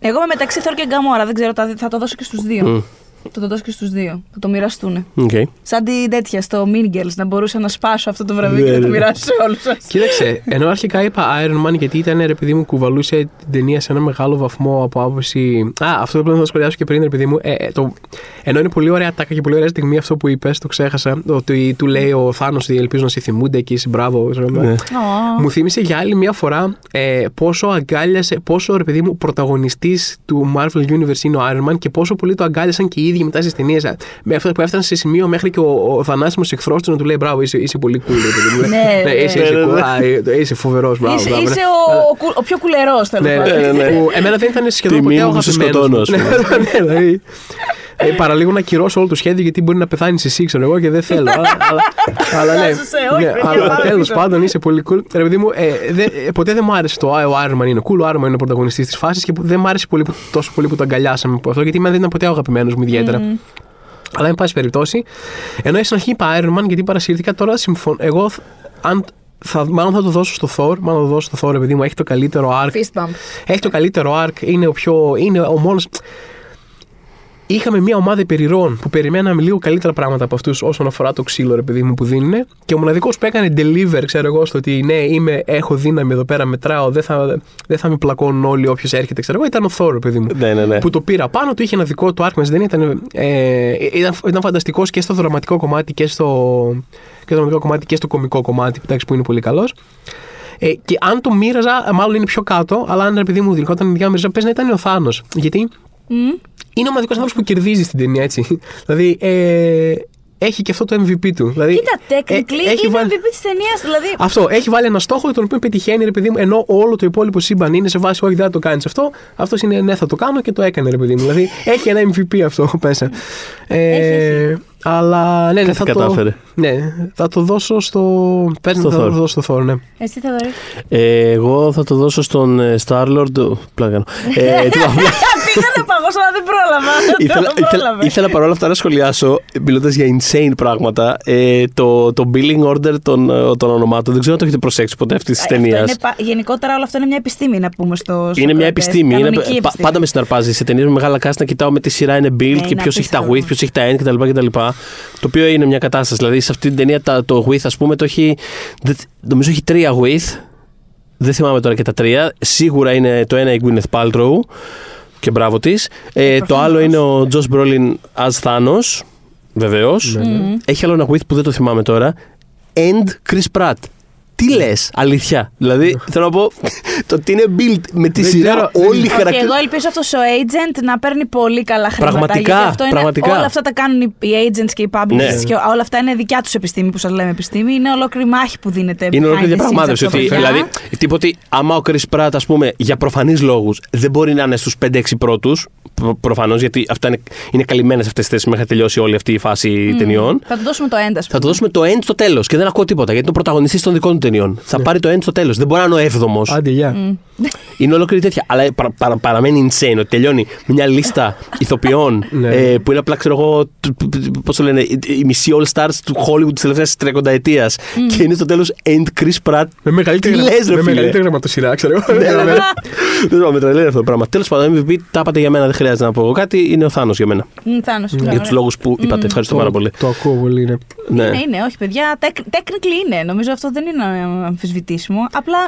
Εγώ είμαι μεταξύ Thor και Gamora, δεν ξέρω, θα, θα το δώσω και στους δύο. Μμ. Θα το δώσω και στους δύο, θα το μοιραστούν. Οκ. Σαν την τέτοια στο Mean Girls, να μπορούσα να σπάσω αυτό το βραβείο και Ναι, να το ναι. μοιράσω σε όλους σας. Κοίταξε, ενώ αρχικά είπα Iron Man γιατί ήταν ρε παιδί μου κουβαλούσε την ταινία σε ένα μεγάλο βαθμό από άποψη. Α, αυτό που πρέπει να το σχολιάσω και πριν, ρε παιδί μου. Ε, ε, το... Ενώ είναι πολύ ωραία τάκα και πολύ ωραία στιγμή αυτό που είπες, το ξέχασα. Ότι του λέει ο Θάνος ότι ελπίζω να σε θυμούνται και είσαι μπράβο. ξέρω εγώ. Ναι. Ω. Μου θύμισε για άλλη μια φορά ε, πόσο αγκάλιασε, πόσο ρε παιδί μου πρωταγωνιστής του Marvel Universe είναι ο Iron Man και πόσο πολύ το αγκάλιασαν και οι ίδιοι μετά στι ταινίε. Με αυτό που έφτανε σε σημείο μέχρι και ο, ο θανάσιμος εχθρός του να του λέει Μπράβο, είσαι, είσαι πολύ cool. Ρε, παιδί μου. Ναι, ναι. είσαι, είσαι, Ναι, ναι, cool, ναι. α, ε, είσαι φοβερός. Μπράβο, Είσαι, μπράβο, ναι. είσαι ο, ο, κου- ο πιο κουλερός, θέλω Ναι, να ναι, πω. ναι. που <laughs> εμένα δεν ήταν σχεδόν Τιμή ποτέ ο μου που σε αγαπημένος σκοτώνω, μου. ας πούμε. Ναι, ναι, δηλαδή, ε, παραλίγο να κυρώσω όλο το σχέδιο γιατί μπορεί να πεθάνεις εσύ, ξέρω εγώ, και δεν θέλω. αλλά, αλλά, αλλά ναι, Άσωσε, όχι, ναι, παιδιά, αλλά πάμε τέλος πίσω. πάντων είσαι πολύ cool. Ρε παιδί μου, ε, δε, ε, ποτέ δεν μου άρεσε το «Α, ο Iron Man είναι cool, ο Iron Man είναι ο πρωταγωνιστής της φάσης και που δεν μου άρεσε πολύ, που- τόσο πολύ που το αγκαλιάσαμε από αυτό γιατί εμένα δεν ήταν ποτέ ο αγαπημένος μου ιδιαίτερα. Αλλά εν πάση περιπτώσει, ενώ στην αρχή είπα Iron Man γιατί παρασύρθηκα, τώρα συμφωνώ. Εγώ, θ- αν, θα, μάλλον θα το δώσω στο Thor. Μάλλον θα το δώσω στο Thor, επειδή μου έχει το καλύτερο arc. Fist bump. Έχει το καλύτερο arc, είναι ο πιο. είναι ο μόνος... είχαμε μια ομάδα υπερηρών που περιμέναμε λίγο καλύτερα πράγματα από αυτούς όσον αφορά το ξύλο, ρε παιδί μου, που δίνουν. Και ο μοναδικός που έκανε deliver, ξέρω εγώ, στο ότι ναι, είμαι, έχω δύναμη εδώ πέρα, μετράω, δεν θα, δεν θα με πλακώνουν όλοι όποιος έρχεται, ξέρω εγώ, ήταν ο Θόρ, παιδί μου. Ναι, ναι, ναι. Που το πήρα πάνω του, είχε ένα δικό του άρκμα, δεν ήταν. Ε, ήταν, ήταν φανταστικός και στο δραματικό κομμάτι και στο, και στο δραματικό κομμάτι και στο κομικό κομμάτι, εντάξει, που είναι πολύ καλός. Ε, και αν το μοίραζα, μάλλον είναι πιο κάτω, αλλά αν επειδή μου δηλικόταν η διάμεριζα, πες να ήταν ο Θάνος. Γιατί είναι ο μοναδικό άνθρωπος που κερδίζει στην ταινία, έτσι. <laughs> δηλαδή, ε, έχει και αυτό το MVP του. Δηλαδή, Κοίτα, technically ε, έχει είναι βάλει- MVP της ταινίας. Δηλαδή, Αυτό. Έχει βάλει ένα στόχο τον οποίο πετυχαίνει, ρε παιδί μου, ενώ όλο το υπόλοιπο σύμπαν είναι σε βάση, Όχι, δεν θα το κάνεις αυτό. Αυτός είναι, ναι, θα το κάνω και το έκανε, ρε παιδί μου. Δηλαδή, <laughs> έχει ένα MVP αυτό <laughs> μέσα. Ε, αλλά ναι, ναι, Κάτι θα το, κατάφερε. ναι, θα το δώσω στο. Παίρνει, Στο θα το Thor. δώσω στο Thor, ναι. εσύ θα δωρεί. Ε, εγώ θα το δώσω στον ε, Star-Lord. Πλάκα. κάνω. Ε, τι είπα, Πήγα να <laughs> παγώσω, αλλά δεν πρόλαβα. ήθελα, Δεν ήθελα, πρόλαβε. ήθελα παρόλα αυτά να σχολιάσω, μιλώντας για insane πράγματα, ε, το, το billing order των, ε, των ονομάτων. Δεν ξέρω αν το έχετε προσέξει ποτέ αυτής της Αυτό ταινίας. είναι πα- Γενικότερα όλο αυτό είναι μια επιστήμη να πούμε στο. στο Είναι μια Σοκράτες. επιστήμη. Είναι, Κανονική πα- επιστήμη. πάντα με συναρπάζει σε ταινίες με μεγάλα cast να κοιτάω με τι σειρά είναι build Ναι, και είναι ποιος έχει τα απίστευτο. with, ποιος έχει τα end κτλ. κτλ. Το οποίο είναι μια κατάσταση. Δηλαδή σε αυτή την ταινία τα- το with, ας πούμε, το έχει. δεν- Νομίζω έχει τρία with. Δεν θυμάμαι τώρα και τα τρία. Σίγουρα είναι το ένα η Gwyneth Paltrow και μπράβο της. Ε, το προφανώς. άλλο είναι ο Josh Brolin as Thanos. Βεβαίως. Έχει άλλο ένα with που δεν το θυμάμαι τώρα. And Chris Pratt. Τι λες, αλήθεια. Δηλαδή, θέλω να πω το ότι είναι build με τη Δεν σειρά ξέρω, όλοι οι Όχι, χαρακτήρε. εγώ ελπίζω αυτός ο agent να παίρνει πολύ καλά χρήματα. Πραγματικά, γιατί αυτό είναι, πραγματικά. Όλα αυτά τα κάνουν οι- οι agents και οι publishers. Ναι. Και όλα αυτά είναι δικιά τους επιστήμη που σας λέμε επιστήμη. Είναι ολόκληρη μάχη που δίνεται. Είναι behind ολόκληρη the scenes διαπραγμάτευση. από Ότι, παιδιά. δηλαδή, τύπο ότι άμα ο Chris Pratt, ας πούμε, για προφανείς λόγους δεν μπορεί να είναι στους 5-6 πρώτους, προφανώς, γιατί αυτά είναι, είναι καλυμμένες αυτές τις θέσεις μέχρι να τελειώσει όλη αυτή η φάση ταινιών. Θα του δώσουμε το end, ας Θα πούμε. του δώσουμε το end στο τέλος και δεν ακούω τίποτα γιατί είναι ο πρωταγωνιστής των δικών του ταινιών. Θα πάρει το end στο τέλος. Δεν μπορεί να είναι ο έβδομος. Άντε, γεια. Είναι ολόκληρη τέτοια. Αλλά παρα, παρα- παραμένει insane ότι τελειώνει με μια λίστα ηθοποιών Ναι. ε, που είναι απλά, ξέρω εγώ, πώς το λένε, οι- οι μισοί all stars του Hollywood της τελευταίας 30 ετία. Και είναι στο τέλος end Chris Pratt. Με μεγαλύτερη, Τι γραμμα- λες, ρε με φίλε; μεγαλύτερη γραμματοσυρά, ξέρω εγώ. Ναι, ναι, ναι. Δεν ξέρω, με τρελαίνει αυτό το πράγμα. Τέλος πάντων, MVP τα είπατε για μένα, δεν χρειάζεται να πω εγώ κάτι. Είναι ο Θάνος για μένα. Μμ, Θάνος, Για ωραία. τους λόγους που είπατε. Ευχαριστώ πάρα πολύ. Το ακούω πολύ, ναι. Ναι. Ναι, είναι, όχι παιδιά. Tec- Technically είναι. Νομίζω αυτό δεν είναι αμφισβητήσιμο. Απλά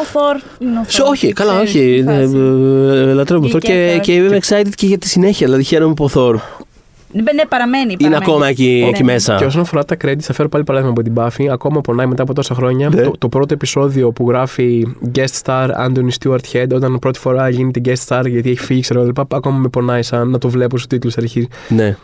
ο Θόρ είναι ο Σε- Θόρ. όχι, καλά, Ξέρεις, όχι. τι Ναι, φάση. ε, Λατρεύω τον Thor Και και, Thor. και είμαι excited και για τη συνέχεια. Δηλαδή χαίρομαι που ο Thor Ναι, ναι, παραμένει. είναι παραμένει. ακόμα εκεί, Ναι, εκεί ναι. μέσα. Και όσον αφορά τα credits, θα φέρω πάλι παράδειγμα από την Buffy. Ακόμα πονάει μετά από τόσα χρόνια. Ναι. Το, το πρώτο επεισόδιο που γράφει guest star Anthony Stewart Head, όταν πρώτη φορά γίνεται guest star γιατί έχει φύγει, ξέρω εγώ, λοιπά, ακόμα με πονάει σαν να το βλέπω στου τίτλου αρχής. Ναι.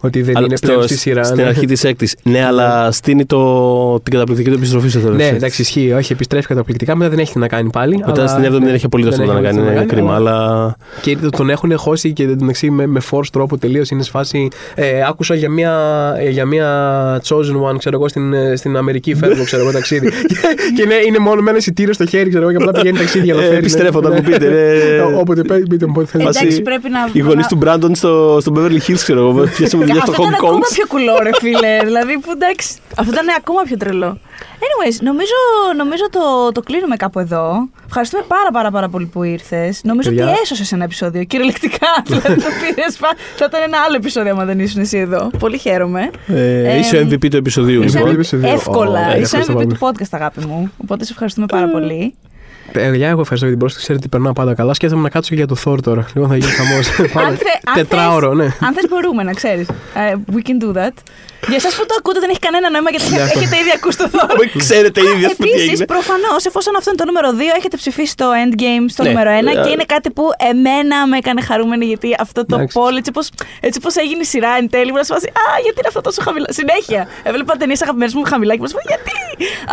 Ότι δεν Αλλά είναι στο- πλέον στη σειρά. Στην ναι. αρχή της έκτης. Ναι, αλλά στείνει το, την καταπληκτική του επιστροφή στο τέλος. Ναι, εντάξει, ισχύει. Όχι, επιστρέφει καταπληκτικά. Μετά δεν έχει τι να κάνει πάλι. Μετά αλλά- στην 7η δεν ναι, έχει απολύτως δεν τίποτα να έχει κάνει. απολύτως Είναι τι να κρίμα. κάνει, Αλλά. Και τον έχουν χώσει και μεταξύ με, με force τρόπο τελείως. Είναι σε φάση. Ε, άκουσα για μια, ε, για μια chosen one, ξέρω εγώ, στην, ε, στην Αμερική φεύγω, ξέρω εγώ, ταξίδι. <laughs> και και είναι, είναι μόνο με ένα εισιτήριο στο χέρι, ξέρω εγώ, και απλά πηγαίνει ταξίδι για να Ε, φέρει. επιστρέφω όταν ναι. μου πείτε, ναι. Ε, Όποτε πέ- πείτε μου πότε θέλετε. Φάση- Εντάξει, πρέπει να. Οι γονείς να- του Μπράντον στο, στο Beverly Hills, ξέρω εγώ. <laughs> Πιάσαμε δουλειά στο Αυτό Hong ήταν Kong. ακόμα πιο κουλό, ρε φίλε. δηλαδή, που εντάξει. Αυτό ήταν ακόμα πιο τρελό. Anyways, νομίζω, νομίζω το, το κλείνουμε κάπου εδώ. Ευχαριστούμε πάρα πάρα πάρα πολύ που ήρθες. Νομίζω Παιδιά. ότι έσωσες ένα επεισόδιο. Κυριολεκτικά. <laughs> δηλαδή το πήρες, πα- Θα ήταν ένα άλλο επεισόδιο άμα δεν ήσουν εσύ εδώ. Πολύ χαίρομαι. Ε, Ε, είσαι ο MVP του επεισοδίου, είσαι λοιπόν. MVP. επεισόδιο. Εύκολα. Ω, Είσαι ευχαριστώ MVP πολύ. του podcast, αγάπη μου. Οπότε σε ευχαριστούμε πάρα πολύ. Παιδιά, εγώ ευχαριστώ για την πρόσκληση. Ξέρετε, περνάω πάντα καλά. Σκέφτομαι να κάτσω και για το Thor τώρα. Λοιπόν, θα γίνει χαμός. Αν <laughs> θε- αν Τετράωρο, θες- ναι. Αν θες, μπορούμε να ξέρεις. we can do that. Για εσάς που το ακούτε, δεν έχει κανένα νόημα γιατί Ναι. έχετε ήδη ακούσει το Thor. Ξέρετε ήδη ας πούμε τι Επίσης, έγινε. προφανώς, εφόσον αυτό είναι το νούμερο 2, έχετε ψηφίσει το endgame στο Ναι. νούμερο 1 Ε, και είναι κάτι που εμένα με έκανε χαρούμενη γιατί αυτό το Εντάξει. poll, έτσι πως, έτσι πως έγινε η σειρά εν τέλει, μου να σου φάσει, Α, γιατί είναι αυτό τόσο χαμηλά. Συνέχεια. Έβλεπα ταινίες αγαπημένες μου χαμηλά και μου να σου φάσει, Γιατί;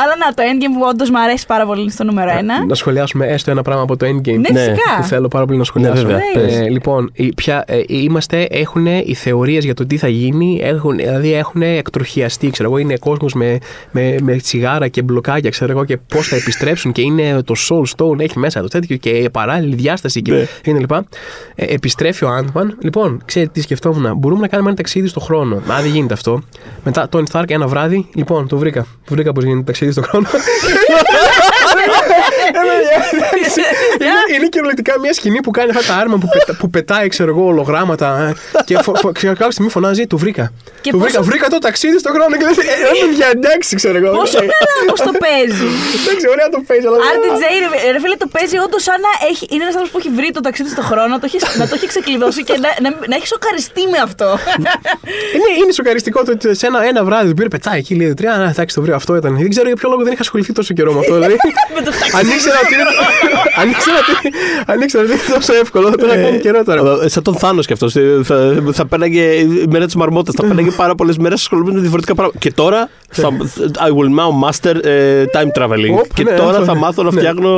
Αλλά να, το endgame που όντως μου αρέσει πάρα πολύ είναι στο νούμερο 1. Να σχολιάσουμε έστω ένα πράγμα από το Endgame. Ναι, Ναι. φυσικά. που θέλω πάρα πολύ να σχολιάσω. Ναι, βέβαια, πες. Ε, λοιπόν, οι- πια, ε, είμαστε, έχουν οι θεωρίες για το τι θα γίνει, έχουν, δηλαδή έχουν εκτροχιαστεί. Ξέρω εγώ, είναι κόσμος με, με, με τσιγάρα και μπλοκάκια, ξέρω εγώ, και πώς θα επιστρέψουν και είναι το Soul Stone, έχει μέσα το τέτοιο και παράλληλη διάσταση και, Ναι. και λοιπά. Ε, επιστρέφει ο Ant-Man. Λοιπόν, ξέρετε τι σκεφτόμουν. Μπορούμε να κάνουμε ένα ταξίδι στο χρόνο. Αν δεν γίνεται αυτό. Μετά Tony Stark ένα βράδυ. Λοιπόν, το βρήκα. Το βρήκα πώς γίνεται ταξίδι στο χρόνο. <laughs> <laughs> <laughs> είναι, είναι κυριολεκτικά μια σκηνή που κάνει αυτά τα άρμα που, πετα, που πετάει, ξέρω εγώ, ολογράμματα. ε, και φο, φο, ξέρω, κάποια στιγμή φωνάζει, του βρήκα. Και του βρήκα, πόσο- βρήκα το ταξίδι στον χρόνο και λέει, ε, ε, για εντάξει, ξέρω εγώ. Πόσο Ε, καλά όμω το παίζει. Εντάξει, ωραία το παίζει, αλλά. RDJ, ρε- ρε φίλε, το παίζει όντως σαν να έχει, είναι ένας άνθρωπος που έχει βρει το ταξίδι στον χρόνο, να το έχει, να το έχει ξεκλειδώσει και να, να, να έχει σοκαριστεί με αυτό. <laughs> Είναι, είναι σοκαριστικό το ότι σε ένα, ένα βράδυ του πήρε πετάει εκεί, λέει τρία. Α, εντάξει, το βρήκα, αυτό ήταν. Δεν ξέρω για ποιο λόγο δεν είχα ασχοληθεί τόσο καιρό με αυτό. Δηλαδή. <laughs> με το ταξίδι. αν ήξερα ότι είναι. αν ήξερα ότι- αν ήξερα ότι είναι τόσο εύκολο, θα το είχα κάνει καιρό τώρα. Ε, Σαν τον Θάνος κι αυτός. Θα, θα πέρναγε η μέρα της Μαρμότας. Θα πέρναγε πάρα πολλές μέρες ασχολούμενος με διαφορετικά πράγματα. Και τώρα θα, I will now master ε, time traveling. Οπ, και ναι, τώρα αυτό θα ναι. μάθω να Ναι. φτιάχνω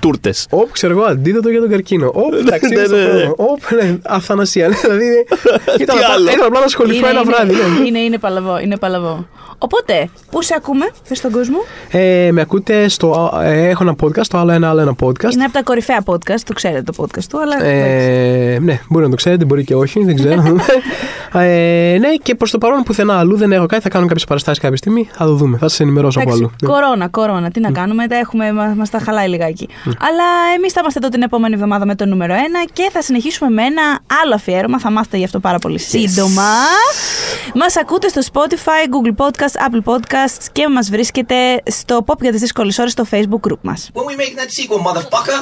τούρτες. Όπ, ξέρω εγώ, αντίδοτο για τον καρκίνο. Όπ, ταξίδι Ναι, στον ναι. χρόνο. Όπ, ναι, αθανασία. ναι, <laughs> Δηλαδή. Ήταν Τι απλά- άλλο; ήταν απλά να ασχοληθώ ένα βράδυ. ναι. είναι, είναι παλαβό, είναι παλαβό. Οπότε, πού σε ακούμε, πες στον κόσμο; Ε, με ακούτε στο. ε, έχω ένα podcast, το άλλο ένα, άλλο ένα podcast. Είναι από τα κορυφαία podcast, το ξέρετε το podcast του, αλλά. εντάξει. Ε, ναι, μπορεί να το ξέρετε, μπορεί και όχι, δεν ξέρω. <laughs> ε, ναι, και προς το παρόν πουθενά αλλού δεν έχω κάτι. Θα κάνω κάποιες παραστάσεις κάποια στιγμή. Θα το δούμε. Θα σας ενημερώσω από Εντάξει, αλλού. Ναι. Κορώνα, κορώνα. Τι να κάνουμε, τα έχουμε, μα μας τα χαλάει λιγάκι. Αλλά εμείς θα είμαστε εδώ την επόμενη εβδομάδα με το νούμερο 1 και θα συνεχίσουμε με ένα άλλο αφιέρωμα. Θα μάθετε γι' αυτό πάρα πολύ σύντομα. Μας ακούτε στο Spotify, Google Podcast, Apple Podcasts και μα βρίσκετε στο Pop για τι δύσκολε ώρε στο Facebook group μα. When we making that sequel, motherfucker?